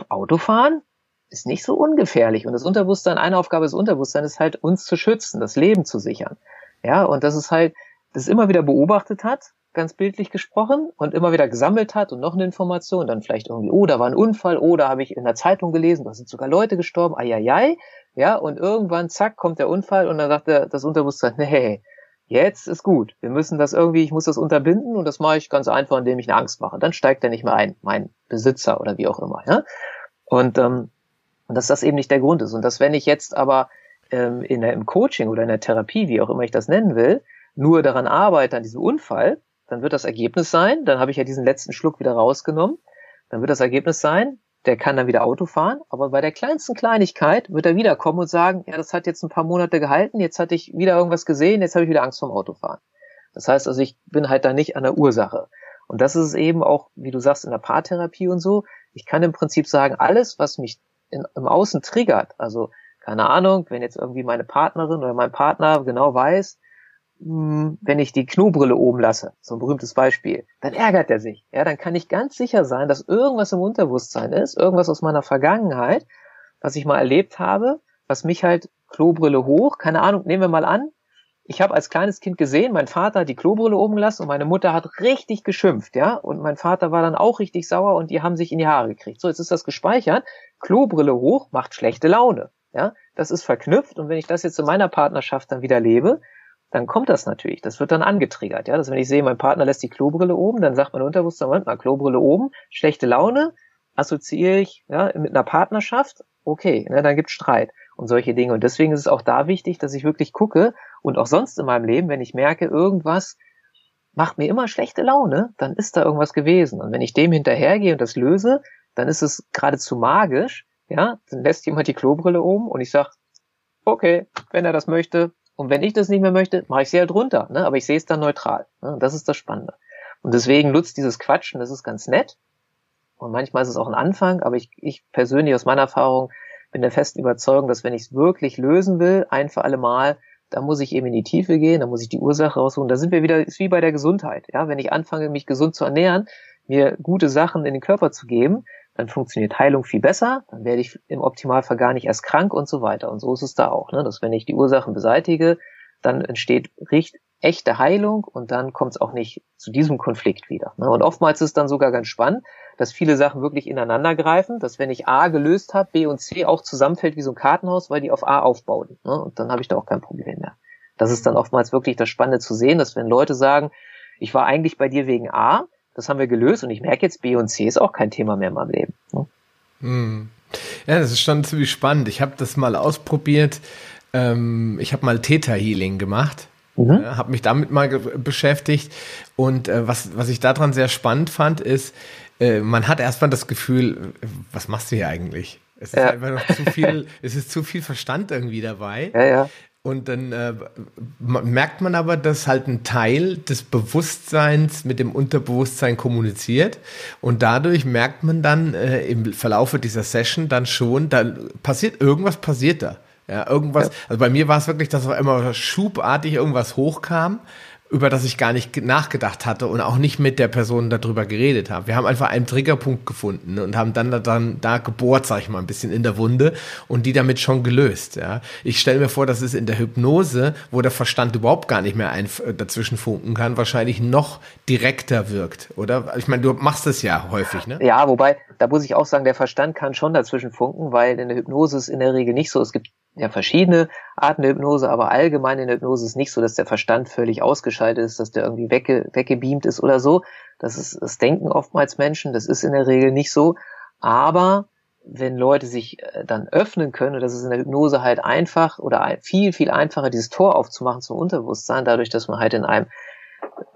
Autofahren ist nicht so ungefährlich. Und das Unterbewusstsein, eine Aufgabe des Unterbewusstseins ist halt, uns zu schützen, das Leben zu sichern. Ja, und das ist halt, das immer wieder beobachtet hat, ganz bildlich gesprochen, und immer wieder gesammelt hat und noch eine Information, dann vielleicht irgendwie, oh, da war ein Unfall, oh, da habe ich in der Zeitung gelesen, da sind sogar Leute gestorben, ai, ai, ai. Ja, und irgendwann, zack, kommt der Unfall und dann sagt der, das Unterbewusstsein, *laughs* nee, Jetzt ist gut. Wir müssen das irgendwie, ich muss das unterbinden und das mache ich ganz einfach, indem ich eine Angst mache. Dann steigt er nicht mehr ein, mein Besitzer oder wie auch immer. Ja? Und, ähm, dass das eben nicht der Grund ist. Und dass wenn ich jetzt aber ähm, in der, im Coaching oder in der Therapie, wie auch immer ich das nennen will, nur daran arbeite, an diesem Unfall, dann wird das Ergebnis sein, dann habe ich ja diesen letzten Schluck wieder rausgenommen, dann wird das Ergebnis sein, der kann dann wieder Auto fahren, aber bei der kleinsten Kleinigkeit wird er wiederkommen und sagen, ja, das hat jetzt ein paar Monate gehalten, jetzt hatte ich wieder irgendwas gesehen, jetzt habe ich wieder Angst vorm Autofahren. Das heißt also, ich bin halt da nicht an der Ursache. Und das ist es eben auch, wie du sagst, in der Paartherapie und so. Ich kann im Prinzip sagen, alles, was mich in, im Außen triggert, also keine Ahnung, wenn jetzt irgendwie meine Partnerin oder mein Partner genau weiß, wenn ich die Knobrille oben lasse, so ein berühmtes Beispiel, dann ärgert er sich. Ja, dann kann ich ganz sicher sein, dass irgendwas im Unterbewusstsein ist, irgendwas aus meiner Vergangenheit, was ich mal erlebt habe, was mich halt Klobrille hoch, keine Ahnung, nehmen wir mal an, ich habe als kleines Kind gesehen, mein Vater hat die Klobrille oben gelassen und meine Mutter hat richtig geschimpft, ja, und mein Vater war dann auch richtig sauer und die haben sich in die Haare gekriegt. So, jetzt ist das gespeichert. Klobrille hoch macht schlechte Laune, ja, das ist verknüpft und wenn ich das jetzt in meiner Partnerschaft dann wieder lebe, dann kommt das natürlich. Das wird dann angetriggert. Ja, dass wenn ich sehe, mein Partner lässt die Klobrille oben, dann sagt mein Unterbewusstsein, Moment mal, Klobrille oben, schlechte Laune, assoziiere ich ja, mit einer Partnerschaft, okay, ne, dann gibt Streit und solche Dinge. Und deswegen ist es auch da wichtig, dass ich wirklich gucke und auch sonst in meinem Leben, wenn ich merke, irgendwas macht mir immer schlechte Laune, dann ist da irgendwas gewesen. Und wenn ich dem hinterhergehe und das löse, dann ist es geradezu magisch, ja, dann lässt jemand die Klobrille oben und ich sage, okay, wenn er das möchte, und wenn ich das nicht mehr möchte, mache ich sie halt runter. Ne? Aber ich sehe es dann neutral. Ne? Das ist das Spannende. Und deswegen nutzt dieses Quatschen, das ist ganz nett. Und manchmal ist es auch ein Anfang, aber ich, ich persönlich aus meiner Erfahrung bin der festen Überzeugung, dass wenn ich es wirklich lösen will, ein für alle Mal, da muss ich eben in die Tiefe gehen, da muss ich die Ursache rausholen. Da sind wir wieder, ist wie bei der Gesundheit. Ja, wenn ich anfange, mich gesund zu ernähren, mir gute Sachen in den Körper zu geben, dann funktioniert Heilung viel besser, dann werde ich im Optimalfall gar nicht erst krank und so weiter. Und so ist es da auch, ne? dass wenn ich die Ursachen beseitige, dann entsteht richt echte Heilung und dann kommt es auch nicht zu diesem Konflikt wieder. Ne? Und oftmals ist es dann sogar ganz spannend, dass viele Sachen wirklich ineinander greifen, dass wenn ich A gelöst habe, B und C auch zusammenfällt wie so ein Kartenhaus, weil die auf A aufbauen. Ne? Und dann habe ich da auch kein Problem mehr. Das ist dann oftmals wirklich das Spannende zu sehen, dass wenn Leute sagen, ich war eigentlich bei dir wegen A, das haben wir gelöst und ich merke jetzt, B und C ist auch kein Thema mehr in meinem Leben. Ne? Hm. Ja, das ist schon ziemlich spannend. Ich habe das mal ausprobiert. Ähm, ich habe mal Theta Healing gemacht. Mhm. Äh, habe mich damit mal beschäftigt und äh, was, was ich daran sehr spannend fand, ist, äh, man hat erstmal das Gefühl, was machst du hier eigentlich? Es ist ja. einfach noch zu viel, *laughs* es ist zu viel Verstand irgendwie dabei. Ja, ja. Und dann äh, merkt man aber, dass halt ein Teil des Bewusstseins mit dem Unterbewusstsein kommuniziert. Und dadurch merkt man dann äh, im Verlaufe dieser Session dann schon, da passiert irgendwas passiert da. Ja, irgendwas. Ja. Also bei mir war es wirklich, dass auch immer schubartig irgendwas hochkam über das ich gar nicht nachgedacht hatte und auch nicht mit der Person darüber geredet habe. Wir haben einfach einen Triggerpunkt gefunden und haben dann, dann da gebohrt, sag ich mal, ein bisschen in der Wunde und die damit schon gelöst. Ja. Ich stelle mir vor, dass es in der Hypnose, wo der Verstand überhaupt gar nicht mehr ein, äh, dazwischen funken kann, wahrscheinlich noch direkter wirkt, oder? Ich meine, du machst es ja häufig, ne? Ja, wobei, da muss ich auch sagen, der Verstand kann schon dazwischen funken, weil in der Hypnose ist in der Regel nicht so. Es gibt ja verschiedene Arten der Hypnose, aber allgemein in der Hypnose ist nicht so, dass der Verstand völlig ausgeschaltet ist, dass der irgendwie wegge weggebeamt ist oder so. Das ist das denken oftmals Menschen, das ist in der Regel nicht so. Aber wenn Leute sich äh, dann öffnen können, und das ist in der Hypnose halt einfach oder viel, viel einfacher, dieses Tor aufzumachen zum Unterbewusstsein, dadurch, dass man halt in einem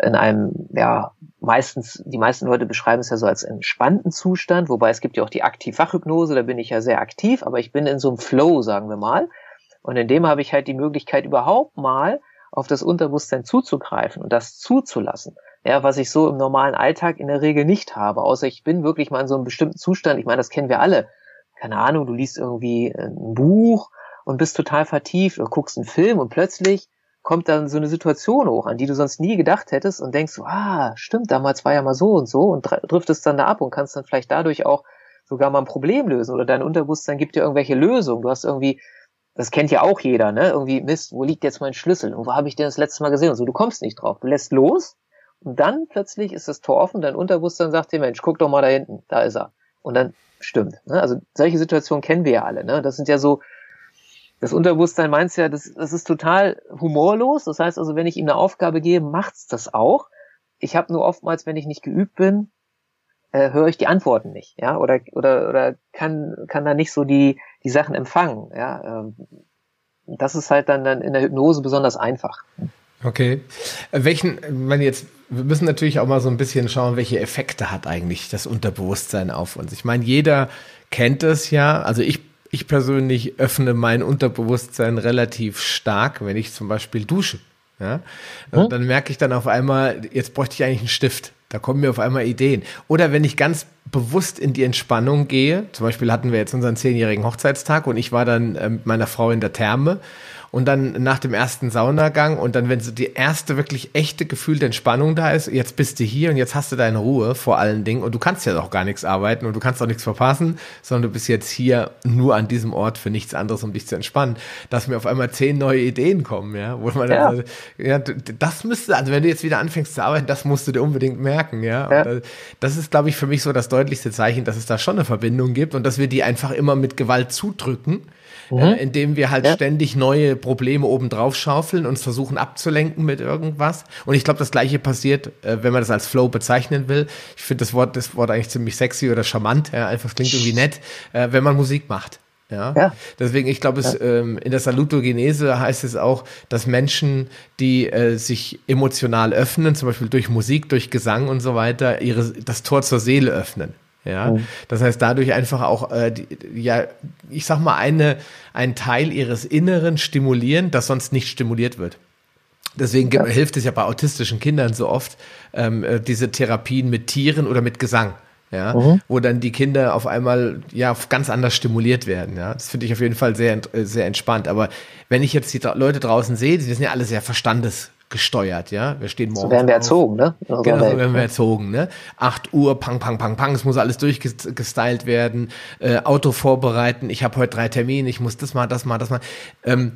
in einem, ja, meistens, die meisten Leute beschreiben es ja so als entspannten Zustand, wobei es gibt ja auch die Aktiv-Fachhypnose, da bin ich ja sehr aktiv, aber ich bin in so einem Flow, sagen wir mal. Und in dem habe ich halt die Möglichkeit, überhaupt mal auf das Unterbewusstsein zuzugreifen und das zuzulassen. Ja, was ich so im normalen Alltag in der Regel nicht habe, außer ich bin wirklich mal in so einem bestimmten Zustand. Ich meine, das kennen wir alle. Keine Ahnung, du liest irgendwie ein Buch und bist total vertieft oder guckst einen Film und plötzlich kommt dann so eine Situation hoch, an die du sonst nie gedacht hättest und denkst, ah, stimmt, damals war ja mal so und so und driftest dann da ab und kannst dann vielleicht dadurch auch sogar mal ein Problem lösen oder dein Unterbewusstsein gibt dir irgendwelche Lösungen. Du hast irgendwie, das kennt ja auch jeder, ne? Irgendwie, Mist, wo liegt jetzt mein Schlüssel? Und wo habe ich den das letzte Mal gesehen? Und so, du kommst nicht drauf. Du lässt los und dann plötzlich ist das Tor offen, dein Unterbewusstsein sagt dir, Mensch, guck doch mal da hinten, da ist er. Und dann stimmt. Ne? Also solche Situationen kennen wir ja alle. Ne? Das sind ja so, das Unterbewusstsein meint ja, das, das ist total humorlos. Das heißt also, wenn ich ihm eine Aufgabe gebe, macht's das auch. Ich habe nur oftmals, wenn ich nicht geübt bin, äh, höre ich die Antworten nicht, ja, oder oder oder kann kann da nicht so die die Sachen empfangen, ja. Ähm, das ist halt dann, dann in der Hypnose besonders einfach. Okay. Welchen, wenn jetzt, wir müssen natürlich auch mal so ein bisschen schauen, welche Effekte hat eigentlich das Unterbewusstsein auf uns. Ich meine, jeder kennt es ja. Also ich, ich persönlich öffne mein Unterbewusstsein relativ stark, wenn ich zum Beispiel dusche. Ja? Hm? Dann merke ich dann auf einmal, jetzt bräuchte ich eigentlich einen Stift. Da kommen mir auf einmal Ideen. Oder wenn ich ganz bewusst in die Entspannung gehe, zum Beispiel hatten wir jetzt unseren zehnjährigen Hochzeitstag und ich war dann äh, mit meiner Frau in der Therme und dann nach dem ersten Saunagang und dann, wenn so die erste wirklich echte Gefühl der Entspannung da ist, jetzt bist du hier und jetzt hast du deine Ruhe vor allen Dingen und du kannst ja auch gar nichts arbeiten und du kannst auch nichts verpassen, sondern du bist jetzt hier nur an diesem Ort für nichts anderes, um dich zu entspannen, dass mir auf einmal zehn neue Ideen kommen, ja, wo man ja. Dann, ja, das müsste, also wenn du jetzt wieder anfängst zu arbeiten, das musst du dir unbedingt merken, ja. ja. das ist, glaube ich, für mich so das deutlichste Zeichen, dass es da schon eine Verbindung gibt und dass wir die einfach immer mit Gewalt zudrücken mhm. äh, indem wir halt ja. ständig neue Probleme obendrauf schaufeln und versuchen abzulenken mit irgendwas. Und ich glaube, das gleiche passiert, äh, wenn man das als Flow bezeichnen will. Ich finde das Wort, das Wort eigentlich ziemlich sexy oder charmant, ja, einfach klingt irgendwie nett, äh, wenn man Musik macht. Ja? ja. Deswegen, ich glaube, es ja. ähm, in der Salutogenese heißt es auch, dass Menschen, die äh, sich emotional öffnen, zum Beispiel durch Musik, durch Gesang und so weiter, ihre, das Tor zur Seele öffnen. Ja, mhm. das heißt dadurch einfach auch, äh, die, ja, ich sag mal, eine, ein Teil ihres Inneren stimulieren, das sonst nicht stimuliert wird. Deswegen ja. hilft es ja bei autistischen Kindern so oft, ähm, äh, diese Therapien mit Tieren oder mit Gesang. Ja, mhm. wo dann die Kinder auf einmal ja ganz anders stimuliert werden. Ja, das finde ich auf jeden Fall sehr sehr entspannt. Aber wenn ich jetzt die Leute draußen sehe, die sind ja alle sehr verstandes gesteuert, ja. Wir stehen morgens. So werden wir erzogen, ne? genau, so werden wir erzogen, ne? 8 Uhr, pang, pang, pang, pang, es muss alles durchgestylt werden, äh, Auto vorbereiten, ich habe heute drei Termine, ich muss das mal, das mal, das mal. Ähm,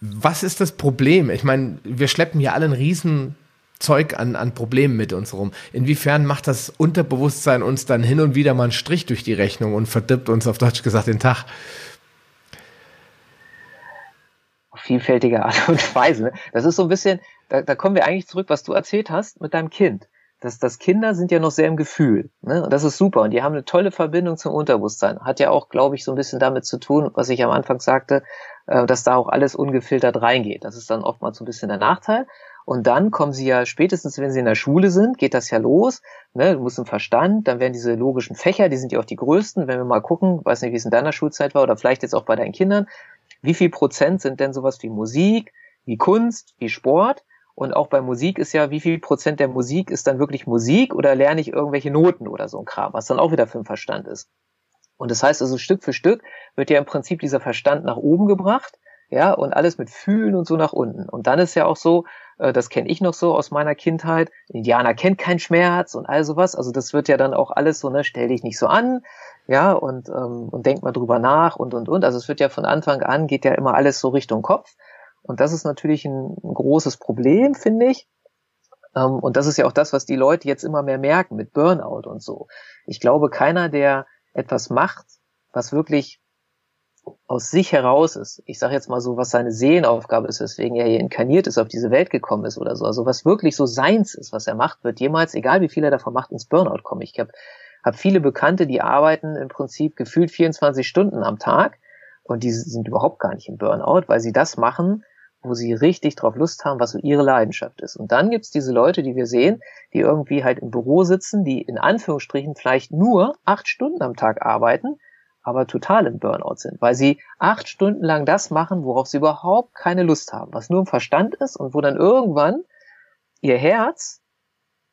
was ist das Problem? Ich meine, wir schleppen hier alle ein riesen Zeug an, an Problemen mit uns rum. Inwiefern macht das Unterbewusstsein uns dann hin und wieder mal einen Strich durch die Rechnung und verdirbt uns auf Deutsch gesagt den Tag? Vielfältige Art *laughs* und Weise. Das ist so ein bisschen, da, da kommen wir eigentlich zurück, was du erzählt hast mit deinem Kind. Das, das Kinder sind ja noch sehr im Gefühl. Ne? Und das ist super. Und die haben eine tolle Verbindung zum Unterbewusstsein. Hat ja auch, glaube ich, so ein bisschen damit zu tun, was ich am Anfang sagte, äh, dass da auch alles ungefiltert reingeht. Das ist dann oftmals so ein bisschen der Nachteil. Und dann kommen sie ja spätestens, wenn sie in der Schule sind, geht das ja los. Ne? Du musst im Verstand, dann werden diese logischen Fächer, die sind ja auch die größten. Wenn wir mal gucken, weiß nicht, wie es in deiner Schulzeit war oder vielleicht jetzt auch bei deinen Kindern, wie viel Prozent sind denn sowas wie Musik, wie Kunst, wie Sport? Und auch bei Musik ist ja, wie viel Prozent der Musik ist dann wirklich Musik oder lerne ich irgendwelche Noten oder so ein Kram, was dann auch wieder für den Verstand ist. Und das heißt also, Stück für Stück wird ja im Prinzip dieser Verstand nach oben gebracht, ja, und alles mit Fühlen und so nach unten. Und dann ist ja auch so, äh, das kenne ich noch so aus meiner Kindheit, Indianer kennt keinen Schmerz und all sowas. Also das wird ja dann auch alles so, ne, stell dich nicht so an, ja, und, ähm, und denk mal drüber nach und, und, und. Also es wird ja von Anfang an, geht ja immer alles so Richtung Kopf. Und das ist natürlich ein, ein großes Problem, finde ich. Ähm, und das ist ja auch das, was die Leute jetzt immer mehr merken mit Burnout und so. Ich glaube, keiner, der etwas macht, was wirklich aus sich heraus ist, ich sage jetzt mal so, was seine Seelenaufgabe ist, weswegen er hier inkarniert ist, auf diese Welt gekommen ist oder so, also was wirklich so seins ist, was er macht, wird jemals, egal wie viel er davon macht, ins Burnout kommen. Ich habe habe viele Bekannte, die arbeiten im Prinzip gefühlt 24 Stunden am Tag und die sind überhaupt gar nicht im Burnout, weil sie das machen, wo sie richtig drauf Lust haben, was so ihre Leidenschaft ist. Und dann gibt's diese Leute, die wir sehen, die irgendwie halt im Büro sitzen, die in Anführungsstrichen vielleicht nur acht Stunden am Tag arbeiten, aber total im Burnout sind, weil sie acht Stunden lang das machen, worauf sie überhaupt keine Lust haben, was nur im Verstand ist und wo dann irgendwann ihr Herz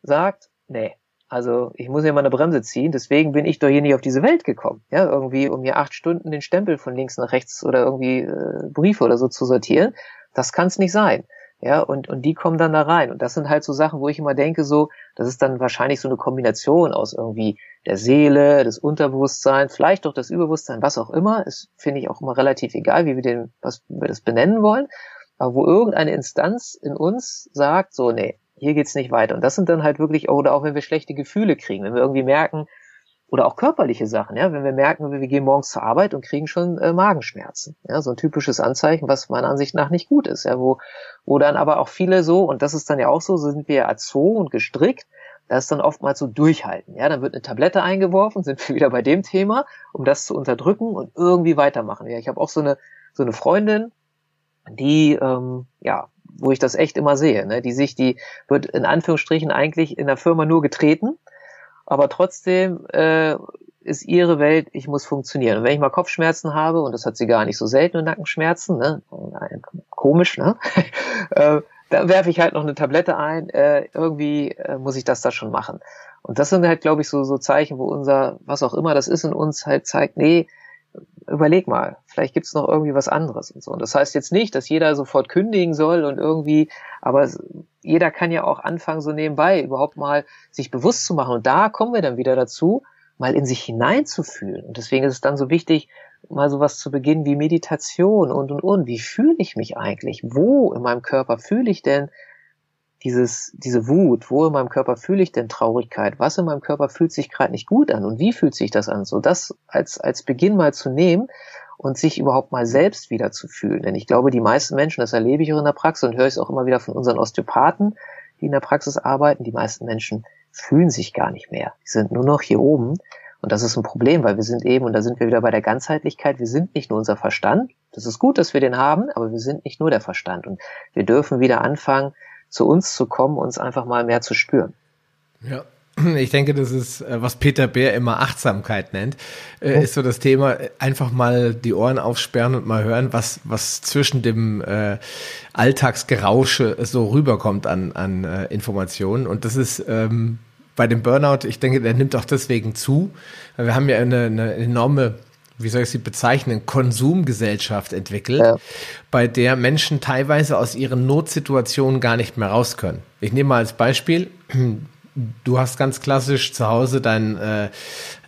sagt, nee, also ich muss ja mal eine Bremse ziehen, deswegen bin ich doch hier nicht auf diese Welt gekommen. Ja, irgendwie, um hier acht Stunden den Stempel von links nach rechts oder irgendwie äh, Briefe oder so zu sortieren. Das kann es nicht sein. Ja, und, und die kommen dann da rein. Und das sind halt so Sachen, wo ich immer denke, so, das ist dann wahrscheinlich so eine Kombination aus irgendwie der Seele, des Unterbewusstseins, vielleicht auch das Überbewusstsein, was auch immer. Ist, finde ich, auch immer relativ egal, wie wir den, was wir das benennen wollen. Aber wo irgendeine Instanz in uns sagt, so, nee, hier geht's nicht weiter. Und das sind dann halt wirklich, oder auch wenn wir schlechte Gefühle kriegen, wenn wir irgendwie merken, oder auch körperliche Sachen, ja, wenn wir merken, wir gehen morgens zur Arbeit und kriegen schon äh, Magenschmerzen, ja, so ein typisches Anzeichen, was meiner Ansicht nach nicht gut ist, ja, wo, wo dann aber auch viele so, und das ist dann ja auch so, sind wir erzogen und gestrickt, da ist dann oftmals so durchhalten, ja, dann wird eine Tablette eingeworfen, sind wir *laughs* wieder bei dem Thema, um das zu unterdrücken und irgendwie weitermachen, ja, ich habe auch so eine, so eine Freundin, die, ähm, ja, wo ich das echt immer sehe, ne? die sich, die wird in Anführungsstrichen eigentlich in der Firma nur getreten, aber trotzdem äh, ist ihre Welt, ich muss funktionieren. Und wenn ich mal Kopfschmerzen habe, und das hat sie gar nicht so selten, Nackenschmerzen, ne? komisch, ne? *laughs* Äh, dann werfe ich halt noch eine Tablette ein, äh, irgendwie äh, muss ich das da schon machen. Und das sind halt, glaube ich, so, so Zeichen, wo unser, was auch immer das ist in uns, halt zeigt, nee, überleg mal, vielleicht gibt's noch irgendwie was anderes und so. Und das heißt jetzt nicht, dass jeder sofort kündigen soll und irgendwie, aber jeder kann ja auch anfangen, so nebenbei überhaupt mal sich bewusst zu machen. Und da kommen wir dann wieder dazu, mal in sich hineinzufühlen. Und deswegen ist es dann so wichtig, mal sowas zu beginnen wie Meditation und und und. Wie fühle ich mich eigentlich? Wo in meinem Körper fühle ich denn dieses, diese Wut? Wo in meinem Körper fühle ich denn Traurigkeit? Was in meinem Körper fühlt sich gerade nicht gut an? Und wie fühlt sich das an? So das als, als Beginn mal zu nehmen und sich überhaupt mal selbst wieder zu fühlen. Denn ich glaube, die meisten Menschen, das erlebe ich auch in der Praxis und höre ich es auch immer wieder von unseren Osteopathen, die in der Praxis arbeiten, die meisten Menschen fühlen sich gar nicht mehr. Die sind nur noch hier oben. Und das ist ein Problem, weil wir sind eben, und da sind wir wieder bei der Ganzheitlichkeit, wir sind nicht nur unser Verstand. Das ist gut, dass wir den haben, aber wir sind nicht nur der Verstand. Und wir dürfen wieder anfangen, zu uns zu kommen, uns einfach mal mehr zu spüren. Ja, *clears throat* ich denke, das ist, äh, was Peter Bär immer Achtsamkeit nennt, äh, ist so das Thema, einfach mal die Ohren aufsperren und mal hören, was, was zwischen dem äh, Alltagsgerausche so rüberkommt an, an äh, Informationen. Und das ist ähm, bei dem Burnout, ich denke, der nimmt auch deswegen zu. Wir haben ja eine, eine enorme wie soll ich sie bezeichnen, Konsumgesellschaft entwickelt, ja. bei der Menschen teilweise aus ihren Notsituationen gar nicht mehr raus können. Ich nehme mal als Beispiel, du hast ganz klassisch zu Hause dein, äh,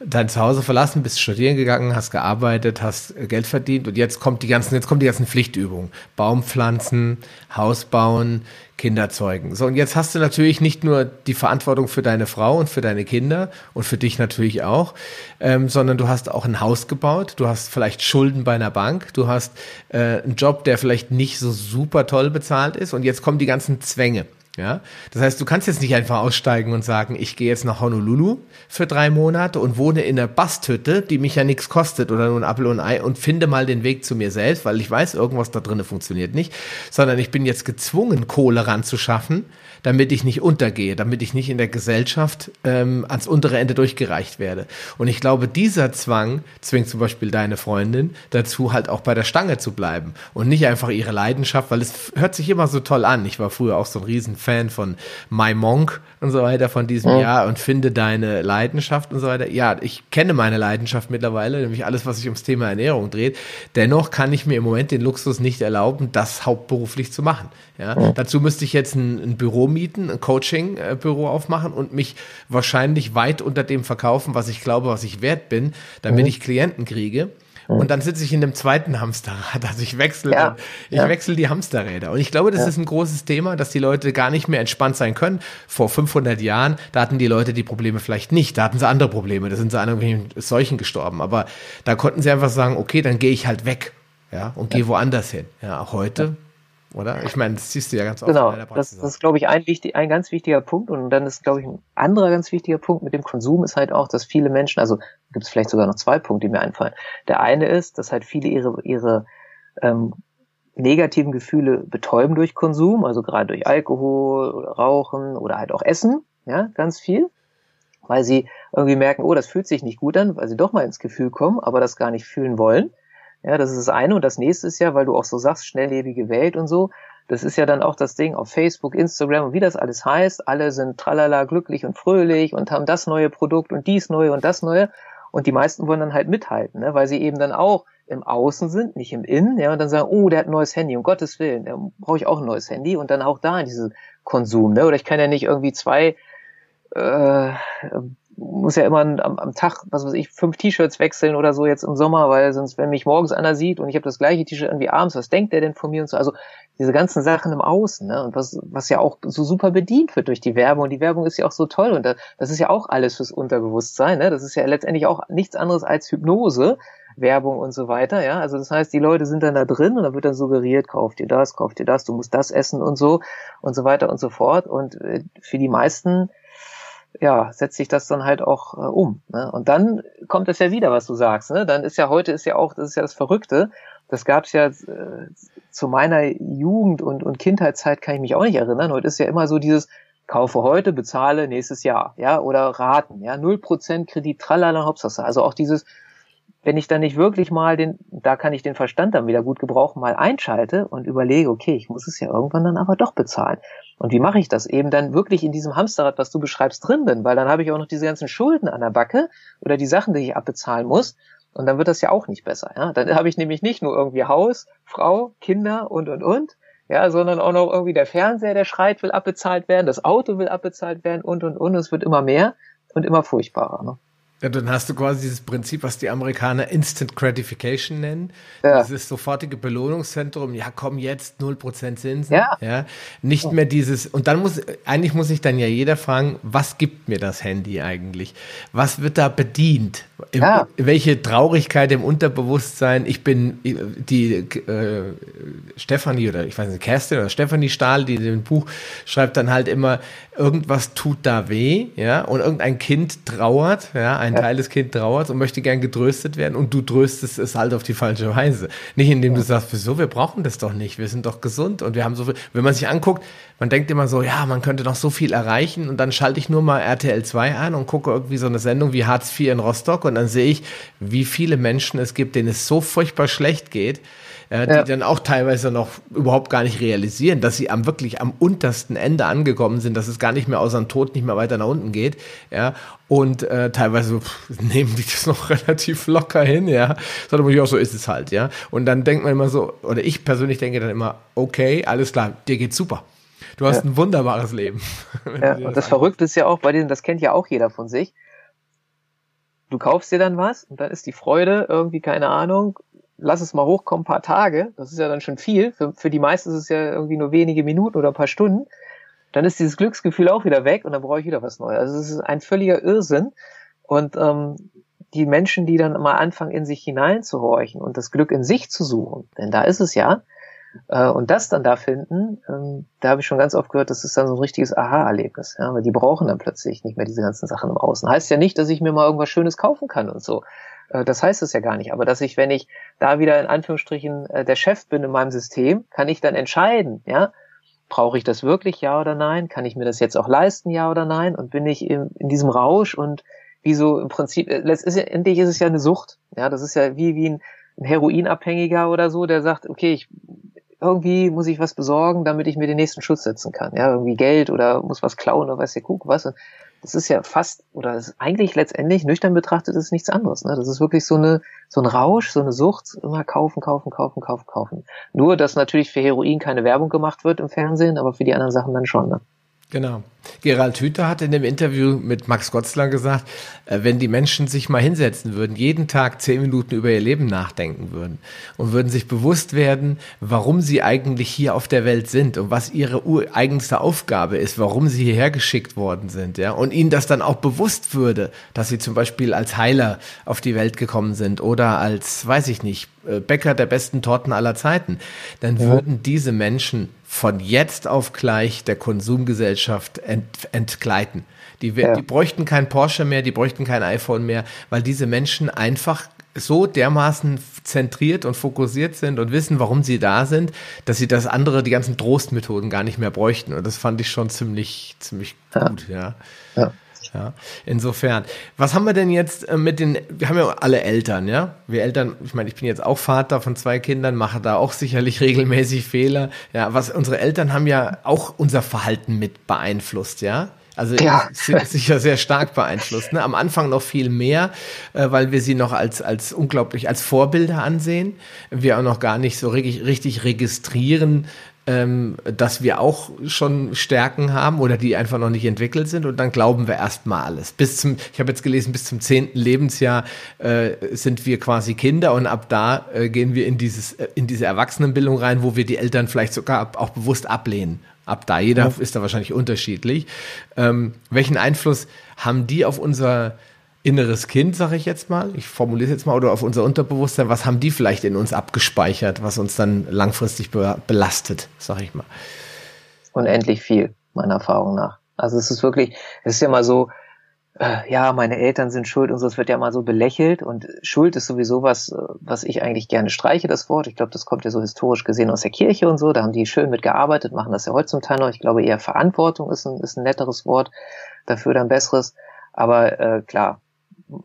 dein Zuhause verlassen, bist studieren gegangen, hast gearbeitet, hast Geld verdient und jetzt kommt die ganzen, jetzt kommen die ganzen Pflichtübungen. Baumpflanzen, Haus bauen, Kinder zeugen. So, und jetzt hast du natürlich nicht nur die Verantwortung für deine Frau und für deine Kinder und für dich natürlich auch, ähm, sondern du hast auch ein Haus gebaut, du hast vielleicht Schulden bei einer Bank, du hast äh, einen Job, der vielleicht nicht so super toll bezahlt ist und jetzt kommen die ganzen Zwänge. Ja, das heißt, du kannst jetzt nicht einfach aussteigen und sagen, ich gehe jetzt nach Honolulu für drei Monate und wohne in einer Basthütte, die mich ja nichts kostet oder nur ein Apfel und Ei und finde mal den Weg zu mir selbst, weil ich weiß, irgendwas da drinnen funktioniert nicht, sondern ich bin jetzt gezwungen, Kohle ranzuschaffen, damit ich nicht untergehe, damit ich nicht in der Gesellschaft ähm, ans untere Ende durchgereicht werde. Und ich glaube, dieser Zwang zwingt zum Beispiel deine Freundin dazu, halt auch bei der Stange zu bleiben und nicht einfach ihre Leidenschaft, weil es hört sich immer so toll an. Ich war früher auch so ein Riesenfan von My Monk und so weiter von diesem mhm. Jahr und finde deine Leidenschaft und so weiter. Ja, ich kenne meine Leidenschaft mittlerweile, nämlich alles, was sich ums Thema Ernährung dreht. Dennoch kann ich mir im Moment den Luxus nicht erlauben, das hauptberuflich zu machen. Ja, mhm. dazu müsste ich jetzt ein, ein Büro mieten, ein Coaching-Büro aufmachen und mich wahrscheinlich weit unter dem verkaufen, was ich glaube, was ich wert bin, damit mhm. ich Klienten kriege. Und dann sitze ich in dem zweiten Hamsterrad. *laughs* Also ich wechsle, ja, ich ja. wechsle die Hamsterräder. Und ich glaube, das ja. ist ein großes Thema, dass die Leute gar nicht mehr entspannt sein können. Vor 500 Jahren, da hatten die Leute die Probleme vielleicht nicht. Da hatten sie andere Probleme. Da sind sie an irgendwelchen Seuchen gestorben. Aber da konnten sie einfach sagen, okay, dann gehe ich halt weg. Ja, und gehe woanders hin. Ja, auch heute oder? Ich meine, das siehst du ja ganz oft genau, in Praxis. Das, das ist, glaube ich, ein, wichtig, ein ganz wichtiger Punkt. Und dann ist, glaube ich, ein anderer ganz wichtiger Punkt mit dem Konsum ist halt auch, dass viele Menschen, also gibt es vielleicht sogar noch zwei Punkte, die mir einfallen. Der eine ist, dass halt viele ihre, ihre ähm, negativen Gefühle betäuben durch Konsum, also gerade durch Alkohol oder Rauchen oder halt auch Essen, ja, ganz viel, weil sie irgendwie merken, oh, das fühlt sich nicht gut an, weil sie doch mal ins Gefühl kommen, aber das gar nicht fühlen wollen. Ja, das ist das eine. Und das nächste ist ja, weil du auch so sagst, schnelllebige Welt und so. Das ist ja dann auch das Ding auf Facebook, Instagram und wie das alles heißt. Alle sind tralala glücklich und fröhlich und haben das neue Produkt und dies neue und das neue. Und die meisten wollen dann halt mithalten, ne? weil sie eben dann auch im Außen sind, nicht im Innen, ja, und dann sagen, oh, der hat ein neues Handy, um Gottes Willen, da brauche ich auch ein neues Handy und dann auch da in diesen Konsum, ne? Oder ich kann ja nicht irgendwie zwei äh, muss ja immer am, am Tag, was weiß ich, fünf T-Shirts wechseln oder so jetzt im Sommer, weil sonst, wenn mich morgens einer sieht und ich habe das gleiche T-Shirt irgendwie abends, was denkt der denn von mir und so. Also diese ganzen Sachen im Außen, ne? Und was, was ja auch so super bedient wird durch die Werbung. Und die Werbung ist ja auch so toll und das ist ja auch alles fürs Unterbewusstsein, ne? Das ist ja letztendlich auch nichts anderes als Hypnose. Werbung und so weiter, ja. Also das heißt, die Leute sind dann da drin und da wird dann suggeriert, kauft dir das, kauft dir das, du musst das essen und so und so weiter und so fort. Und äh, für die meisten ja, setzt sich das dann halt auch äh, um. Ne? Und dann kommt es ja wieder, was du sagst. Ne? Dann ist ja heute ist ja auch, das ist ja das Verrückte, das gab es ja äh, zu meiner Jugend und, und Kindheitszeit kann ich mich auch nicht erinnern. Heute ist ja immer so dieses, kaufe heute, bezahle nächstes Jahr, ja, oder Raten, ja, null Prozent Kredit, tralala, Hauptsache. Also auch dieses, wenn ich dann nicht wirklich mal den, da kann ich den Verstand dann wieder gut gebrauchen, mal einschalte und überlege, okay, ich muss es ja irgendwann dann aber doch bezahlen. Und wie mache ich das? Eben dann wirklich in diesem Hamsterrad, was du beschreibst, drin bin, weil dann habe ich auch noch diese ganzen Schulden an der Backe oder die Sachen, die ich abbezahlen muss. Und dann wird das ja auch nicht besser. Ja? Dann habe ich nämlich nicht nur irgendwie Haus, Frau, Kinder und, und, und, ja, sondern auch noch irgendwie der Fernseher, der schreit, will abbezahlt werden, das Auto will abbezahlt werden und, und, und. Es wird immer mehr und immer furchtbarer. Ne? Ja, dann hast du quasi dieses Prinzip, was die Amerikaner Instant Gratification nennen. Ja. Dieses sofortige Belohnungszentrum. Ja, komm jetzt, 0% Zinsen. Ja. ja. Nicht mehr dieses, und dann muss, eigentlich muss sich dann ja jeder fragen, was gibt mir das Handy eigentlich? Was wird da bedient? Ja. Welche Traurigkeit im Unterbewusstsein? Ich bin die äh, Stefanie oder ich weiß nicht, Kerstin oder Stefanie Stahl, die in dem Buch schreibt dann halt immer, irgendwas tut da weh, ja, und irgendein Kind trauert, ja, ein ja. Teil des Kindes trauert und möchte gern getröstet werden und du tröstest es halt auf die falsche Weise. Nicht indem du sagst, wieso, wir brauchen das doch nicht, wir sind doch gesund und wir haben so viel, wenn man sich anguckt, man denkt immer so, ja, man könnte noch so viel erreichen und dann schalte ich nur mal RTL 2 an und gucke irgendwie so eine Sendung wie Hartz IV in Rostock und dann sehe ich, wie viele Menschen es gibt, denen es so furchtbar schlecht geht, äh, die ja. dann auch teilweise noch überhaupt gar nicht realisieren, dass sie am wirklich am untersten Ende angekommen sind, dass es gar nicht mehr außer dem Tod nicht mehr weiter nach unten geht, ja, und äh, teilweise pff, *laughs* nehmen die das noch *laughs* relativ locker hin, ja, sondern auch so ist es halt, ja, und dann denkt man immer so, oder ich persönlich denke dann immer, okay, alles klar, dir geht's super. Du hast ja. ein wunderbares Leben. *laughs* Ja, und das Verrückte ist ja auch bei denen, das kennt ja auch jeder von sich. Du kaufst dir dann was und dann ist die Freude irgendwie, keine Ahnung, lass es mal hochkommen, paar Tage. Das ist ja dann schon viel. Für, für die meisten ist es ja irgendwie nur wenige Minuten oder ein paar Stunden. Dann ist dieses Glücksgefühl auch wieder weg und dann brauche ich wieder was Neues. Also es ist ein völliger Irrsinn. Und ähm, die Menschen, die dann mal anfangen, in sich hineinzuhorchen und das Glück in sich zu suchen, denn da ist es ja, äh, und das dann da finden, ähm, da habe ich schon ganz oft gehört, das ist dann so ein richtiges Aha-Erlebnis, ja, weil die brauchen dann plötzlich nicht mehr diese ganzen Sachen im Außen. Heißt ja nicht, dass ich mir mal irgendwas Schönes kaufen kann und so. Äh, das heißt es ja gar nicht. Aber dass ich, wenn ich da wieder in Anführungsstrichen äh, der Chef bin in meinem System, kann ich dann entscheiden, ja, brauche ich das wirklich, ja oder nein? Kann ich mir das jetzt auch leisten, ja oder nein? Und bin ich in, in diesem Rausch und wie so im Prinzip, äh, letztendlich ist es ja eine Sucht. Ja, das ist ja wie, wie ein, ein Heroinabhängiger oder so, der sagt, okay, ich irgendwie muss ich was besorgen, damit ich mir den nächsten Schutz setzen kann. Ja, irgendwie Geld oder muss was klauen oder weiß der Kuck was. Und das ist ja fast, oder ist eigentlich letztendlich, nüchtern betrachtet, ist nichts anderes. Ne? Das ist wirklich so eine, so ein Rausch, so eine Sucht, immer kaufen, kaufen, kaufen, kaufen, kaufen. Nur, dass natürlich für Heroin keine Werbung gemacht wird im Fernsehen, aber für die anderen Sachen dann schon. Ne? Genau. Gerald Hüther hat in dem Interview mit Max Gotzler gesagt, äh, wenn die Menschen sich mal hinsetzen würden, jeden Tag zehn Minuten über ihr Leben nachdenken würden und würden sich bewusst werden, warum sie eigentlich hier auf der Welt sind und was ihre eigenste Aufgabe ist, warum sie hierher geschickt worden sind, ja, und ihnen das dann auch bewusst würde, dass sie zum Beispiel als Heiler auf die Welt gekommen sind oder als, weiß ich nicht, äh, Bäcker der besten Torten aller Zeiten, dann ja. würden diese Menschen von jetzt auf gleich der Konsumgesellschaft ent, entgleiten. Die, ja. die bräuchten kein Porsche mehr, die bräuchten kein iPhone mehr, weil diese Menschen einfach so dermaßen zentriert und fokussiert sind und wissen, warum sie da sind, dass sie das andere, die ganzen Trostmethoden gar nicht mehr bräuchten. Und das fand ich schon ziemlich, ziemlich gut, ja. ja. Ja, insofern. Was haben wir denn jetzt äh, mit den, wir haben ja alle Eltern, ja? Wir Eltern, ich meine, ich bin jetzt auch Vater von zwei Kindern, mache da auch sicherlich *laughs* regelmäßig Fehler. Ja, was unsere Eltern haben ja auch unser Verhalten mit beeinflusst, ja? Also ja. *laughs* sicher sehr stark beeinflusst. Ne? Am Anfang noch viel mehr, äh, weil wir sie noch als, als unglaublich als Vorbilder ansehen. Wir auch noch gar nicht so richtig, richtig registrieren, ähm, dass wir auch schon Stärken haben oder die einfach noch nicht entwickelt sind und dann glauben wir erstmal alles. Bis zum, ich habe jetzt gelesen, bis zum zehnten Lebensjahr äh, sind wir quasi Kinder und ab da äh, gehen wir in dieses äh, in diese Erwachsenenbildung rein, wo wir die Eltern vielleicht sogar auch bewusst ablehnen. Ab da, jeder ja. ist da wahrscheinlich unterschiedlich. Ähm, welchen Einfluss haben die auf unser inneres Kind, sage ich jetzt mal, ich formuliere es jetzt mal, oder auf unser Unterbewusstsein, was haben die vielleicht in uns abgespeichert, was uns dann langfristig be belastet, sage ich mal. Unendlich viel, meiner Erfahrung nach. Also es ist wirklich, es ist ja mal so, äh, ja, meine Eltern sind schuld und so, es wird ja mal so belächelt und Schuld ist sowieso was, äh, was ich eigentlich gerne streiche, das Wort. Ich glaube, das kommt ja so historisch gesehen aus der Kirche und so, da haben die schön mitgearbeitet, machen das ja heute zum Teil noch. Ich glaube eher Verantwortung ist ein, ist ein netteres Wort, dafür dann besseres. Aber äh, klar,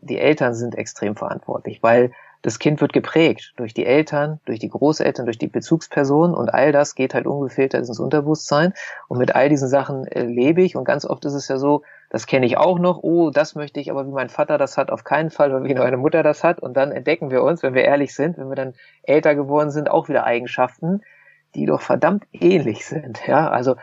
die Eltern sind extrem verantwortlich, weil das Kind wird geprägt durch die Eltern, durch die Großeltern, durch die Bezugspersonen und all das geht halt ungefiltert ins Unterbewusstsein. Und mit all diesen Sachen äh, lebe ich und ganz oft ist es ja so, das kenne ich auch noch, oh, das möchte ich, aber wie mein Vater das hat, auf keinen Fall, weil wie meine Mutter das hat. Und dann entdecken wir uns, wenn wir ehrlich sind, wenn wir dann älter geworden sind, auch wieder Eigenschaften, die doch verdammt ähnlich sind. Ja, also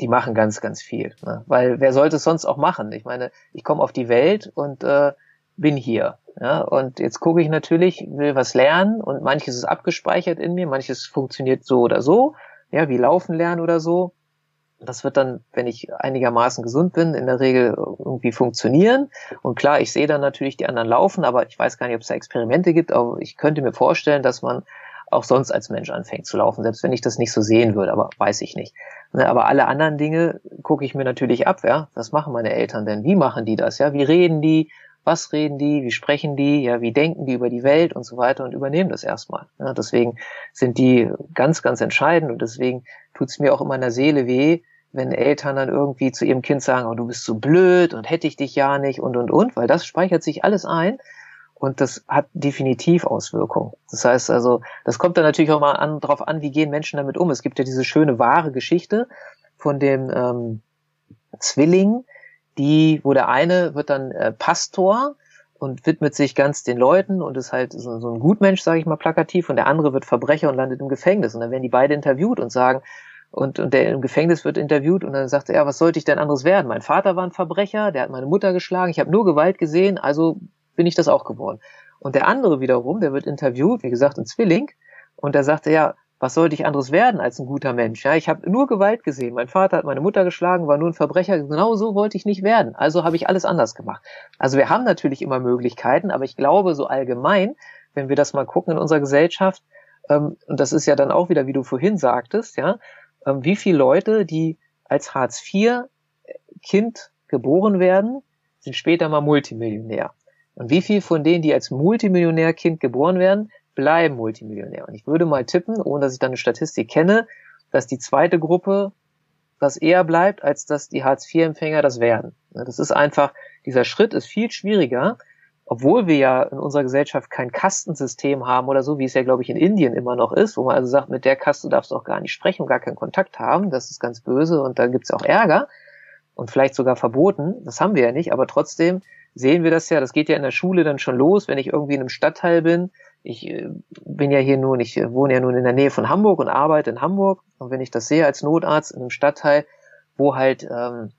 die machen ganz, ganz viel. Ne? Weil wer sollte es sonst auch machen? Ich meine, ich komme auf die Welt und äh, bin hier. Ja, und jetzt gucke ich natürlich, will was lernen und manches ist abgespeichert in mir, manches funktioniert so oder so, ja, wie laufen lernen oder so. Das wird dann, wenn ich einigermaßen gesund bin, in der Regel irgendwie funktionieren. Und klar, ich sehe dann natürlich die anderen laufen, aber ich weiß gar nicht, ob es da Experimente gibt, aber ich könnte mir vorstellen, dass man auch sonst als Mensch anfängt zu laufen, selbst wenn ich das nicht so sehen würde, aber weiß ich nicht. Ne, aber alle anderen Dinge gucke ich mir natürlich ab, ja. Was machen meine Eltern denn? Wie machen die das? Ja, wie reden die? was reden die, wie sprechen die, ja, wie denken die über die Welt und so weiter und übernehmen das erstmal. Ja, deswegen sind die ganz, ganz entscheidend und deswegen tut es mir auch in der Seele weh, wenn Eltern dann irgendwie zu ihrem Kind sagen, oh, du bist so blöd und hätte ich dich ja nicht und und und, weil das speichert sich alles ein und das hat definitiv Auswirkungen. Das heißt also, das kommt dann natürlich auch mal an, drauf an, wie gehen Menschen damit um. Es gibt ja diese schöne wahre Geschichte von dem ähm, Zwilling, die, wo der eine wird dann äh, Pastor und widmet sich ganz den Leuten und ist halt so, so ein Gutmensch, sage ich mal plakativ, und der andere wird Verbrecher und landet im Gefängnis. Und dann werden die beide interviewt und sagen, und, und der im Gefängnis wird interviewt und dann sagt er, ja, was sollte ich denn anderes werden? Mein Vater war ein Verbrecher, der hat meine Mutter geschlagen, ich habe nur Gewalt gesehen, also bin ich das auch geworden. Und der andere wiederum, der wird interviewt, wie gesagt, ein Zwilling, und der sagte, ja, was sollte ich anderes werden als ein guter Mensch? Ja, ich habe nur Gewalt gesehen. Mein Vater hat meine Mutter geschlagen, war nur ein Verbrecher. Genau so wollte ich nicht werden. Also habe ich alles anders gemacht. Also wir haben natürlich immer Möglichkeiten, aber ich glaube so allgemein, wenn wir das mal gucken in unserer Gesellschaft, ähm, und das ist ja dann auch wieder, wie du vorhin sagtest, ja, ähm, wie viele Leute, die als Hartz IV Kind geboren werden, sind später mal Multimillionär. Und wie viel von denen, die als Multimillionär Kind geboren werden, bleiben Multimillionär. Und ich würde mal tippen, ohne dass ich da eine Statistik kenne, dass die zweite Gruppe das eher bleibt, als dass die Hartz-IV-Empfänger das werden. Das ist einfach, dieser Schritt ist viel schwieriger, obwohl wir ja in unserer Gesellschaft kein Kastensystem haben oder so, wie es ja, glaube ich, in Indien immer noch ist, wo man also sagt, mit der Kaste darfst du auch gar nicht sprechen und gar keinen Kontakt haben, das ist ganz böse und da gibt's auch Ärger und vielleicht sogar verboten, das haben wir ja nicht, aber trotzdem sehen wir das ja, das geht ja in der Schule dann schon los, wenn ich irgendwie in einem Stadtteil bin, ich äh, bin ja hier nun, ich äh, wohne ja nun in der Nähe von Hamburg und arbeite in Hamburg. Und wenn ich das sehe als Notarzt in einem Stadtteil, wo halt ähm,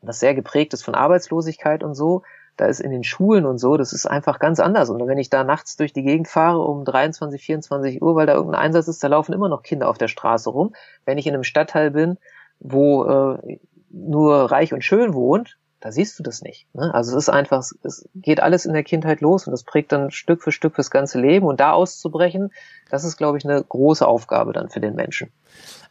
das sehr geprägt ist von Arbeitslosigkeit und so, da ist in den Schulen und so, das ist einfach ganz anders. Und wenn ich da nachts durch die Gegend fahre um 23, 24 Uhr, weil da irgendein Einsatz ist, da laufen immer noch Kinder auf der Straße rum. Wenn ich in einem Stadtteil bin, wo äh, nur reich und schön wohnt, da siehst du das nicht. Ne? Also es ist einfach, es geht alles in der Kindheit los und das prägt dann Stück für Stück fürs ganze Leben und da auszubrechen, das ist, glaube ich, eine große Aufgabe dann für den Menschen.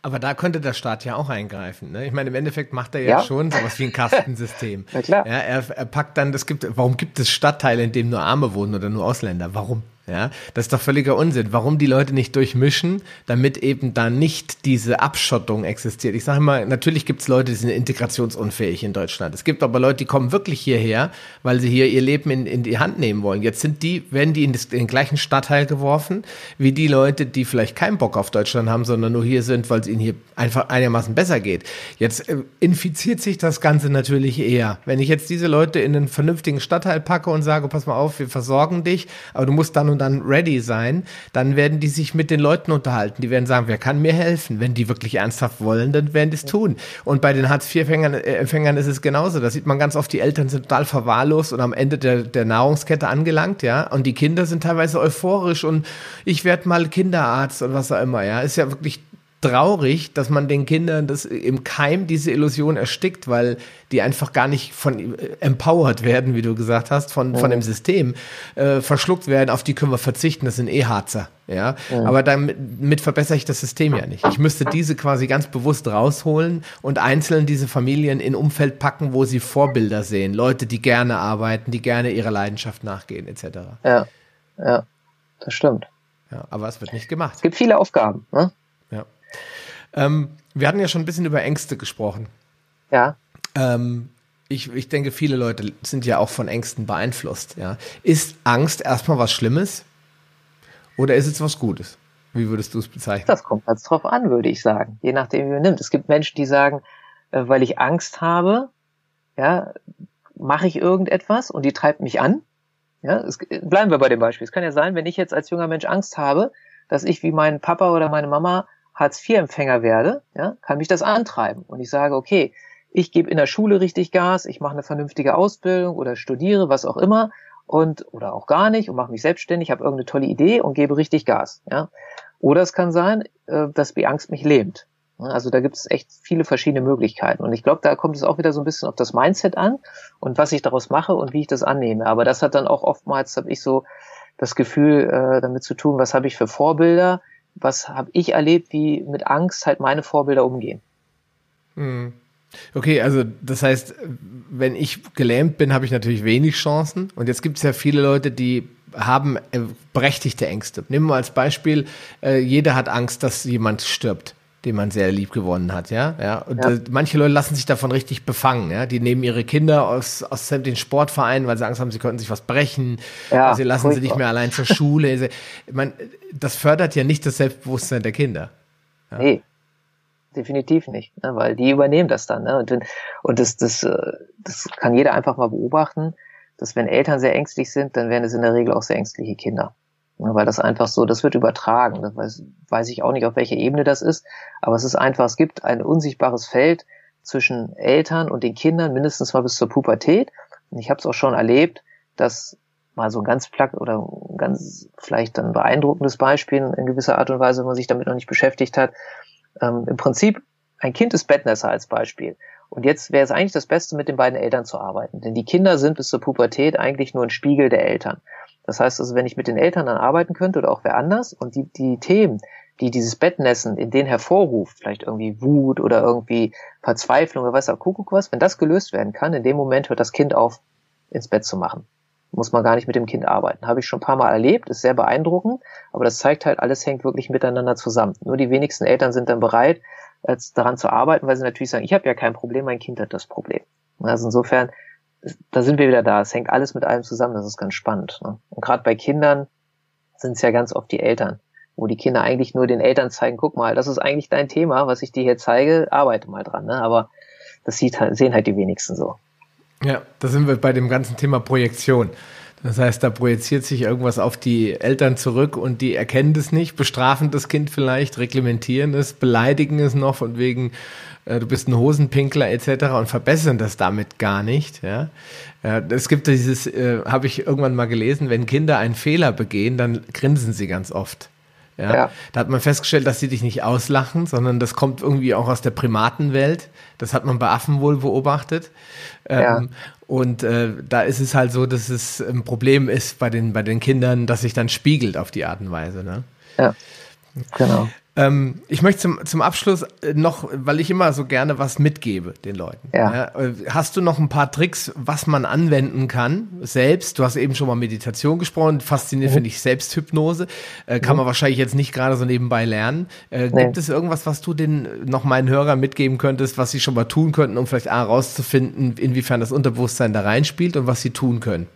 Aber da könnte der Staat ja auch eingreifen. Ne? Ich meine, im Endeffekt macht er ja, ja. schon sowas wie ein Kastensystem. *laughs* Na klar. Ja, er, er packt dann, das gibt, warum gibt es Stadtteile, in denen nur Arme wohnen oder nur Ausländer? Warum? Ja, das ist doch völliger Unsinn. Warum die Leute nicht durchmischen, damit eben da nicht diese Abschottung existiert. Ich sage immer, natürlich gibt es Leute, die sind integrationsunfähig in Deutschland. Es gibt aber Leute, die kommen wirklich hierher, weil sie hier ihr Leben in, in die Hand nehmen wollen. Jetzt sind die, werden die in, das, in den gleichen Stadtteil geworfen, wie die Leute, die vielleicht keinen Bock auf Deutschland haben, sondern nur hier sind, weil es ihnen hier einfach einigermaßen besser geht. Jetzt äh, infiziert sich das Ganze natürlich eher. Wenn ich jetzt diese Leute in einen vernünftigen Stadtteil packe und sage, pass mal auf, wir versorgen dich, aber du musst dann und dann ready sein, dann werden die sich mit den Leuten unterhalten. Die werden sagen, wer kann mir helfen? Wenn die wirklich ernsthaft wollen, dann werden die es tun. Und bei den Hartz-IV-Empfängern äh, ist es genauso. Da sieht man ganz oft, die Eltern sind total verwahrlost und am Ende der, der Nahrungskette angelangt, ja. Und die Kinder sind teilweise euphorisch und ich werde mal Kinderarzt und was auch immer, ja. Ist ja wirklich traurig, dass man den Kindern das im Keim diese Illusion erstickt, weil die einfach gar nicht von äh, empowered werden, wie du gesagt hast, von, von dem System äh, verschluckt werden, auf die können wir verzichten, das sind eh Harzer. Ja, ja. aber damit mit verbessere ich das System ja nicht. Ich müsste diese quasi ganz bewusst rausholen und einzeln diese Familien in Umfeld packen, wo sie Vorbilder sehen, Leute, die gerne arbeiten, die gerne ihrer Leidenschaft nachgehen, etc. Ja, ja, das stimmt. Ja, aber es wird nicht gemacht. Es gibt viele Aufgaben. Ne? Ähm, wir hatten ja schon ein bisschen über Ängste gesprochen. Ja. Ähm, ich, ich denke, viele Leute sind ja auch von Ängsten beeinflusst. Ja. Ist Angst erstmal was Schlimmes oder ist es was Gutes? Wie würdest du es bezeichnen? Das kommt ganz drauf an, würde ich sagen. Je nachdem, wie man nimmt. Es gibt Menschen, die sagen, äh, weil ich Angst habe, ja, mache ich irgendetwas und die treibt mich an. Ja, es, bleiben wir bei dem Beispiel. Es kann ja sein, wenn ich jetzt als junger Mensch Angst habe, dass ich wie mein Papa oder meine Mama Hartz-IV-Empfänger werde, ja, kann mich das antreiben. Und ich sage, okay, ich gebe in der Schule richtig Gas, ich mache eine vernünftige Ausbildung oder studiere, was auch immer, und oder auch gar nicht und mache mich selbstständig, habe irgendeine tolle Idee und gebe richtig Gas. Ja. Oder es kann sein, äh, dass die Angst mich lähmt. Also da gibt es echt viele verschiedene Möglichkeiten. Und ich glaube, da kommt es auch wieder so ein bisschen auf das Mindset an und was ich daraus mache und wie ich das annehme. Aber das hat dann auch oftmals, habe ich so das Gefühl, äh, damit zu tun, was habe ich für Vorbilder, was habe ich erlebt, wie mit Angst halt meine Vorbilder umgehen. Hm. Okay, also das heißt, wenn ich gelähmt bin, habe ich natürlich wenig Chancen. Und jetzt gibt es ja viele Leute, die haben äh, berechtigte Ängste. Nehmen wir als Beispiel, äh, jeder hat Angst, dass jemand stirbt den man sehr lieb gewonnen hat, ja, ja. Und ja. Äh, manche Leute lassen sich davon richtig befangen, ja. Die nehmen ihre Kinder aus aus den Sportvereinen, weil sie Angst haben, sie könnten sich was brechen. Ja, sie lassen sie nicht mehr allein zur Schule. Man, das fördert ja nicht das Selbstbewusstsein der Kinder. Ja. Nee, definitiv nicht, ne, weil die übernehmen das dann. Ne? Und, und das, das, äh, das kann jeder einfach mal beobachten, dass wenn Eltern sehr ängstlich sind, dann werden es in der Regel auch sehr ängstliche Kinder. Ne, weil das einfach so, das wird übertragen. Das weiß, weiß ich auch nicht, auf welcher Ebene das ist, aber es ist einfach, es gibt ein unsichtbares Feld zwischen Eltern und den Kindern, mindestens mal bis zur Pubertät. Und ich habe es auch schon erlebt, dass mal so ein ganz plack oder ein ganz vielleicht ein beeindruckendes Beispiel in gewisser Art und Weise, wenn man sich damit noch nicht beschäftigt hat. Ähm, Im Prinzip, ein Kind ist Bettnässer als Beispiel. Und jetzt wäre es eigentlich das Beste, mit den beiden Eltern zu arbeiten. Denn die Kinder sind bis zur Pubertät eigentlich nur ein Spiegel der Eltern. Das heißt also, wenn ich mit den Eltern dann arbeiten könnte oder auch wer anders und die, die Themen, die dieses Bettnässen in denen hervorruft, vielleicht irgendwie Wut oder irgendwie Verzweiflung oder was auch Kuckuck was, wenn das gelöst werden kann, in dem Moment hört das Kind auf, ins Bett zu machen. Muss man gar nicht mit dem Kind arbeiten. Habe ich schon ein paar Mal erlebt, ist sehr beeindruckend, aber das zeigt halt, alles hängt wirklich miteinander zusammen. Nur die wenigsten Eltern sind dann bereit, daran zu arbeiten, weil sie natürlich sagen, ich habe ja kein Problem, mein Kind hat das Problem. Also insofern da sind wir wieder da. Es hängt alles mit allem zusammen. Das ist ganz spannend. Ne? Und gerade bei Kindern sind es ja ganz oft die Eltern, wo die Kinder eigentlich nur den Eltern zeigen, guck mal, das ist eigentlich dein Thema, was ich dir hier zeige, arbeite mal dran. Ne? Aber das sieht, halt, sehen halt die wenigsten so. Ja, da sind wir bei dem ganzen Thema Projektion. Das heißt, da projiziert sich irgendwas auf die Eltern zurück und die erkennen das nicht, bestrafen das Kind vielleicht, reglementieren es, beleidigen es noch von wegen, äh, du bist ein Hosenpinkler etc. und verbessern das damit gar nicht. Ja? Äh, es gibt dieses, äh, habe ich irgendwann mal gelesen, wenn Kinder einen Fehler begehen, dann grinsen sie ganz oft. Ja? ja? Da hat man festgestellt, dass sie dich nicht auslachen, sondern das kommt irgendwie auch aus der Primatenwelt. Das hat man bei Affen wohl beobachtet. Ja. Und äh, da ist es halt so, dass es ein Problem ist bei den, bei den Kindern, dass sich dann spiegelt auf die Art und Weise. Ne? Ja, genau. Ähm, ich möchte zum, zum Abschluss äh, noch, weil ich immer so gerne was mitgebe den Leuten. Ja. ja. Äh, hast du noch ein paar Tricks, was man anwenden kann selbst? Du hast eben schon mal Meditation gesprochen. Faszinierend mhm. finde ich Selbsthypnose. Äh, kann mhm. man wahrscheinlich jetzt nicht gerade so nebenbei lernen. Äh, nee. Gibt es irgendwas, was du den noch meinen Hörern mitgeben könntest, was sie schon mal tun könnten, um vielleicht herauszufinden, inwiefern das Unterbewusstsein da reinspielt und was sie tun können?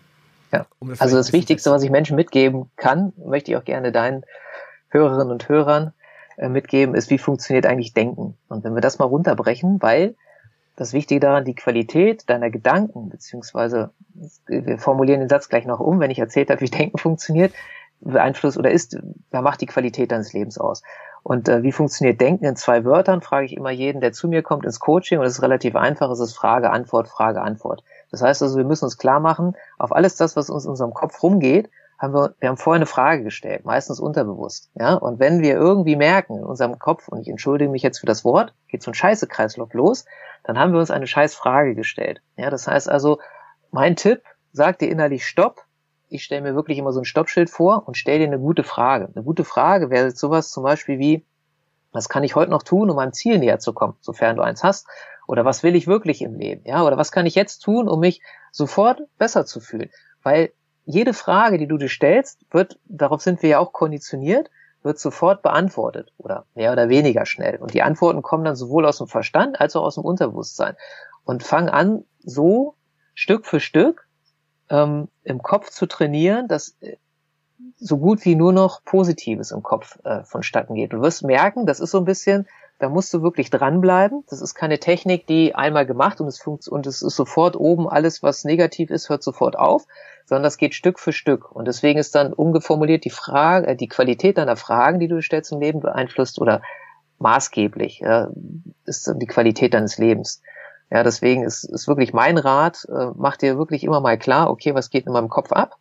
Ja. Um das also das Wichtigste, was ich Menschen mitgeben kann, möchte ich auch gerne deinen Hörerinnen und Hörern äh, mitgeben, ist, wie funktioniert eigentlich Denken? Und wenn wir das mal runterbrechen, weil das Wichtige daran, die Qualität deiner Gedanken, beziehungsweise wir formulieren den Satz gleich noch um, wenn ich erzählt habe, wie Denken funktioniert, beeinflusst oder ist, wer macht die Qualität deines Lebens aus? Und äh, wie funktioniert Denken in zwei Wörtern, frage ich immer jeden, der zu mir kommt ins Coaching und es ist relativ einfach, es ist Frage, Antwort, Frage, Antwort. Das heißt also, wir müssen uns klar machen, auf alles das, was uns in unserem Kopf rumgeht, haben wir, wir haben vorher eine Frage gestellt, meistens unterbewusst. Ja, und wenn wir irgendwie merken in unserem Kopf, und ich entschuldige mich jetzt für das Wort, geht so ein Scheißekreislauf los, dann haben wir uns eine Scheißfrage gestellt. Ja, das heißt also, mein Tipp, sag dir innerlich Stopp. Ich stelle mir wirklich immer so ein Stoppschild vor und stell dir eine gute Frage. Eine gute Frage wäre sowas zum Beispiel wie, was kann ich heute noch tun, um meinem Ziel näher zu kommen, sofern du eins hast? Oder was will ich wirklich im Leben? Ja, oder was kann ich jetzt tun, um mich sofort besser zu fühlen? Weil jede Frage, die du dir stellst, wird, darauf sind wir ja auch konditioniert, wird sofort beantwortet oder mehr oder weniger schnell. Und die Antworten kommen dann sowohl aus dem Verstand als auch aus dem Unterbewusstsein. Und fang an, so Stück für Stück ähm, im Kopf zu trainieren, dass äh, so gut wie nur noch Positives im Kopf äh, vonstatten geht. Du wirst merken, das ist so ein bisschen, da musst du wirklich dranbleiben. Das ist keine Technik, die einmal gemacht und es funkt und es ist sofort oben, alles was negativ ist, hört sofort auf, sondern das geht Stück für Stück. Und deswegen ist dann umgeformuliert die Frage, äh, die Qualität deiner Fragen, die du stellst im Leben, beeinflusst oder maßgeblich ja, ist die Qualität deines Lebens. Ja, deswegen ist, ist wirklich mein Rat, äh, mach dir wirklich immer mal klar, okay, was geht in meinem Kopf ab?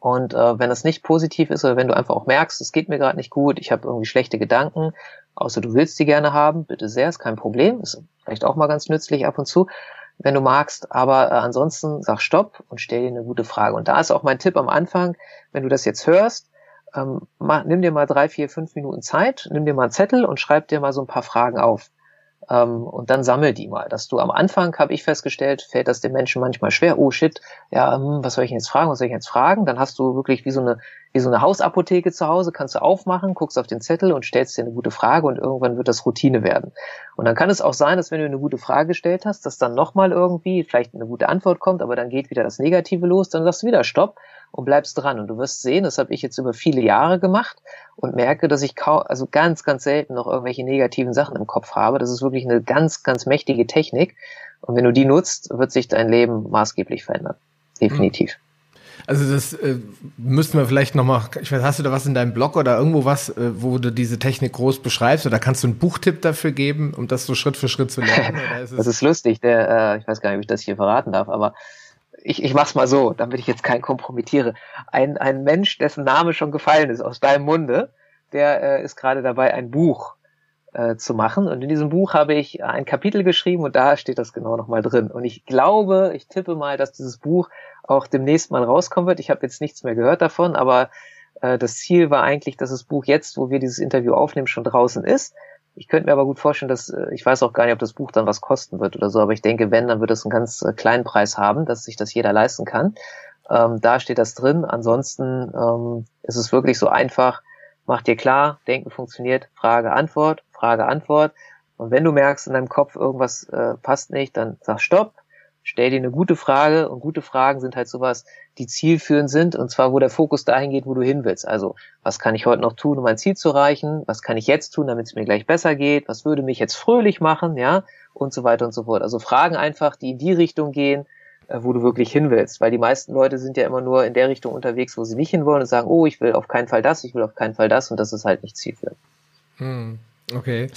Und äh, wenn das nicht positiv ist oder wenn du einfach auch merkst, es geht mir gerade nicht gut, ich habe irgendwie schlechte Gedanken, außer du willst die gerne haben, bitte sehr, ist kein Problem, ist vielleicht auch mal ganz nützlich ab und zu, wenn du magst. Aber äh, ansonsten sag Stopp und stell dir eine gute Frage. Und da ist auch mein Tipp am Anfang, wenn du das jetzt hörst, ähm, mach, nimm dir mal drei, vier, fünf Minuten Zeit, nimm dir mal einen Zettel und schreib dir mal so ein paar Fragen auf. Ähm, und dann sammel die mal. Dass du am Anfang, habe ich festgestellt, fällt das den Menschen manchmal schwer. Oh shit, ja, hm, was soll ich jetzt fragen, was soll ich jetzt fragen? Dann hast du wirklich wie so eine, wie so eine Hausapotheke zu Hause, kannst du aufmachen, guckst auf den Zettel und stellst dir eine gute Frage und irgendwann wird das Routine werden. Und dann kann es auch sein, dass wenn du eine gute Frage gestellt hast, dass dann nochmal irgendwie vielleicht eine gute Antwort kommt, aber dann geht wieder das Negative los, dann sagst du wieder Stopp und bleibst dran. Und du wirst sehen, das habe ich jetzt über viele Jahre gemacht und merke, dass ich kaum, also ganz, ganz selten noch irgendwelche negativen Sachen im Kopf habe. Das ist wirklich eine ganz, ganz mächtige Technik. Und wenn du die nutzt, wird sich dein Leben maßgeblich verändern. Definitiv. Also das äh, müssten wir vielleicht nochmal, ich weiß, hast du da was in deinem Blog oder irgendwo was, äh, wo du diese Technik groß beschreibst oder kannst du einen Buchtipp dafür geben, um das so Schritt für Schritt zu lernen? *laughs* Ist das ist lustig, der, äh, ich weiß gar nicht, ob ich das hier verraten darf, aber ich, ich mach's mal so, damit ich jetzt keinen kompromittiere. Ein, ein Mensch, dessen Name schon gefallen ist aus deinem Munde, der äh, ist gerade dabei, ein Buch äh, zu machen. Und in diesem Buch habe ich ein Kapitel geschrieben und da steht das genau nochmal drin. Und ich glaube, ich tippe mal, dass dieses Buch auch demnächst mal rauskommen wird. Ich habe jetzt nichts mehr gehört davon, aber äh, das Ziel war eigentlich, dass das Buch jetzt, wo wir dieses Interview aufnehmen, schon draußen ist. Ich könnte mir aber gut vorstellen, dass äh, ich weiß auch gar nicht, ob das Buch dann was kosten wird oder so, aber ich denke, wenn, dann wird es einen ganz äh, kleinen Preis haben, dass sich das jeder leisten kann. Ähm, da steht das drin. Ansonsten ähm, ist es wirklich so einfach. Mach dir klar, Denken funktioniert, Frage, Antwort, Frage, Antwort. Und wenn du merkst, in deinem Kopf irgendwas äh, passt nicht, dann sag Stopp, stell dir eine gute Frage und gute Fragen sind halt sowas, die zielführend sind und zwar, wo der Fokus dahin geht, wo du hin willst. Also, was kann ich heute noch tun, um mein Ziel zu erreichen? Was kann ich jetzt tun, damit es mir gleich besser geht? Was würde mich jetzt fröhlich machen? Ja, und so weiter und so fort. Also Fragen einfach, die in die Richtung gehen, äh, wo du wirklich hin willst, weil die meisten Leute sind ja immer nur in der Richtung unterwegs, wo sie nicht hinwollen und sagen, oh, ich will auf keinen Fall das, ich will auf keinen Fall das und das ist halt nicht zielführend. Hm, okay.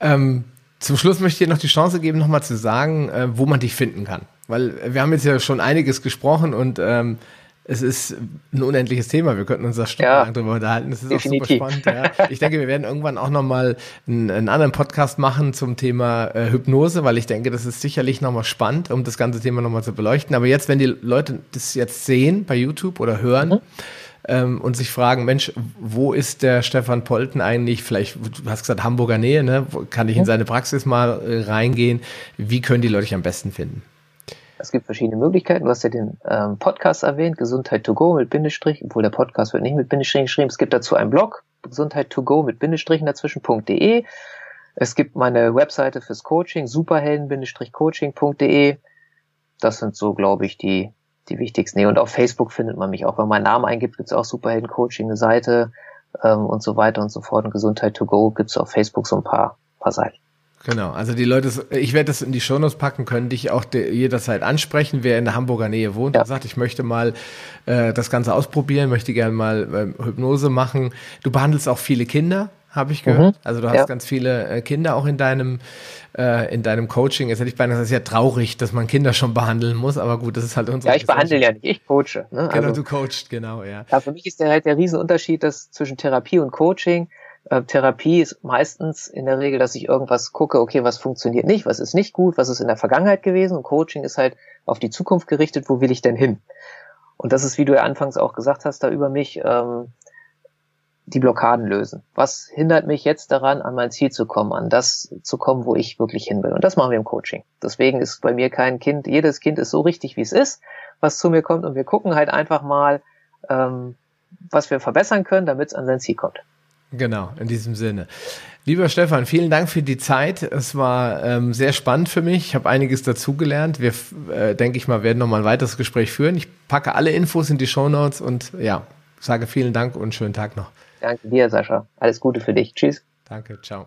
Ähm zum Schluss möchte ich dir noch die Chance geben, nochmal zu sagen, äh, wo man dich finden kann. Weil wir haben jetzt ja schon einiges gesprochen und ähm, es ist ein unendliches Thema. Wir könnten uns da stundenlang ja, drüber unterhalten. Das ist definitiv. auch super spannend. Ja. Ich denke, wir werden irgendwann auch nochmal einen, einen anderen Podcast machen zum Thema äh, Hypnose, weil ich denke, das ist sicherlich nochmal spannend, um das ganze Thema nochmal zu beleuchten. Aber jetzt, wenn die Leute das jetzt sehen bei YouTube oder hören, mhm ähm, und sich fragen, Mensch, wo ist der Stefan Polten eigentlich? Vielleicht, du hast gesagt Hamburger Nähe, ne? Kann ich in seine Praxis mal äh, reingehen? Wie können die Leute dich am besten finden? Es gibt verschiedene Möglichkeiten. Du hast ja den ähm, Podcast erwähnt, Gesundheit to go mit Bindestrich, obwohl der Podcast wird nicht mit Bindestrich geschrieben. Es gibt dazu einen Blog, Gesundheit to go mit Bindestrichen dazwischen.de. Es gibt meine Webseite fürs Coaching, superhelden-coaching.de. Das sind so, glaube ich, die die wichtigsten. Nee, und auf Facebook findet man mich auch. Wenn man meinen Namen eingibt, gibt's auch Superhelden Coaching, eine Seite ähm, und so weiter und so fort. Und Gesundheit to go gibt's auf Facebook so ein paar, paar Seiten. Genau, also die Leute, ich werde das in die Shownotes packen, können dich auch jederzeit ansprechen, wer in der Hamburger Nähe wohnt ja. und sagt, ich möchte mal äh, das Ganze ausprobieren, möchte gerne mal äh, Hypnose machen. Du behandelst auch viele Kinder, habe ich gehört. Mhm. Also du hast ja. ganz viele äh, Kinder auch in deinem äh, in deinem Coaching. Jetzt hätte ich beinahe gesagt, es ist ja traurig, dass man Kinder schon behandeln muss, aber gut, das ist halt unsere. Ja, ich behandle ja nicht, ich coache. Ne? Genau, also, du coachst, genau, ja. ja. Für mich ist der halt der Riesenunterschied dass zwischen Therapie und Coaching. Äh, Therapie ist meistens in der Regel, dass ich irgendwas gucke, okay, was funktioniert nicht, was ist nicht gut, was ist in der Vergangenheit gewesen. Und Coaching ist halt auf die Zukunft gerichtet, wo will ich denn hin? Und das ist, wie du ja anfangs auch gesagt hast, da über mich, ähm, die Blockaden lösen. Was hindert mich jetzt daran, an mein Ziel zu kommen, an das zu kommen, wo ich wirklich hin will? Und das machen wir im Coaching. Deswegen ist bei mir kein Kind, jedes Kind ist so richtig, wie es ist, was zu mir kommt. Und wir gucken halt einfach mal, ähm, was wir verbessern können, damit es an sein Ziel kommt. Genau, in diesem Sinne. Lieber Stefan, vielen Dank für die Zeit. Es war ähm, sehr spannend für mich. Ich habe einiges dazugelernt. Wir, äh, denke ich mal, werden noch mal ein weiteres Gespräch führen. Ich packe alle Infos in die Show Notes und ja, sage vielen Dank und schönen Tag noch. Danke dir, Sascha. Alles Gute für dich. Tschüss. Danke, ciao.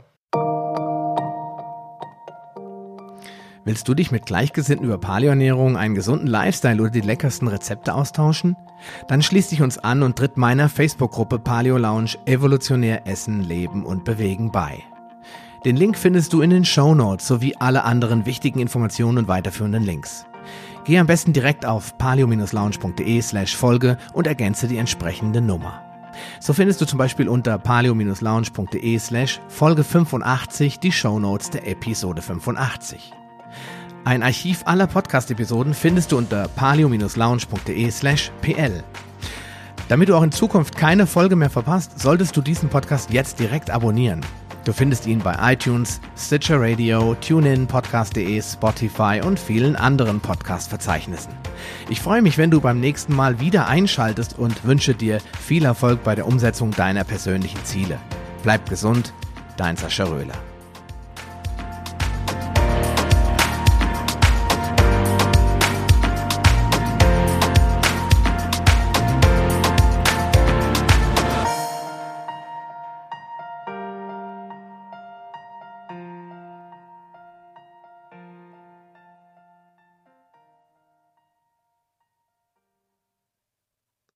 Willst du dich mit Gleichgesinnten über Paleoernährung, einen gesunden Lifestyle oder die leckersten Rezepte austauschen? Dann schließ dich uns an und tritt meiner Facebook-Gruppe Paleo Lounge Evolutionär Essen, Leben und Bewegen bei. Den Link findest du in den Show Notes sowie alle anderen wichtigen Informationen und weiterführenden Links. Geh am besten direkt auf paleo-lounge.de slash Folge und ergänze die entsprechende Nummer. So findest du zum Beispiel unter paleo-lounge.de slash Folge 85 die Show Notes der Episode 85. Ein Archiv aller Podcast-Episoden findest du unter palio-lounge.de slash pl. Damit du auch in Zukunft keine Folge mehr verpasst, solltest du diesen Podcast jetzt direkt abonnieren. Du findest ihn bei iTunes, Stitcher Radio, TuneIn, Podcast.de, Spotify und vielen anderen Podcast-Verzeichnissen. Ich freue mich, wenn du beim nächsten Mal wieder einschaltest und wünsche dir viel Erfolg bei der Umsetzung deiner persönlichen Ziele. Bleib gesund, dein Sascha Röhler.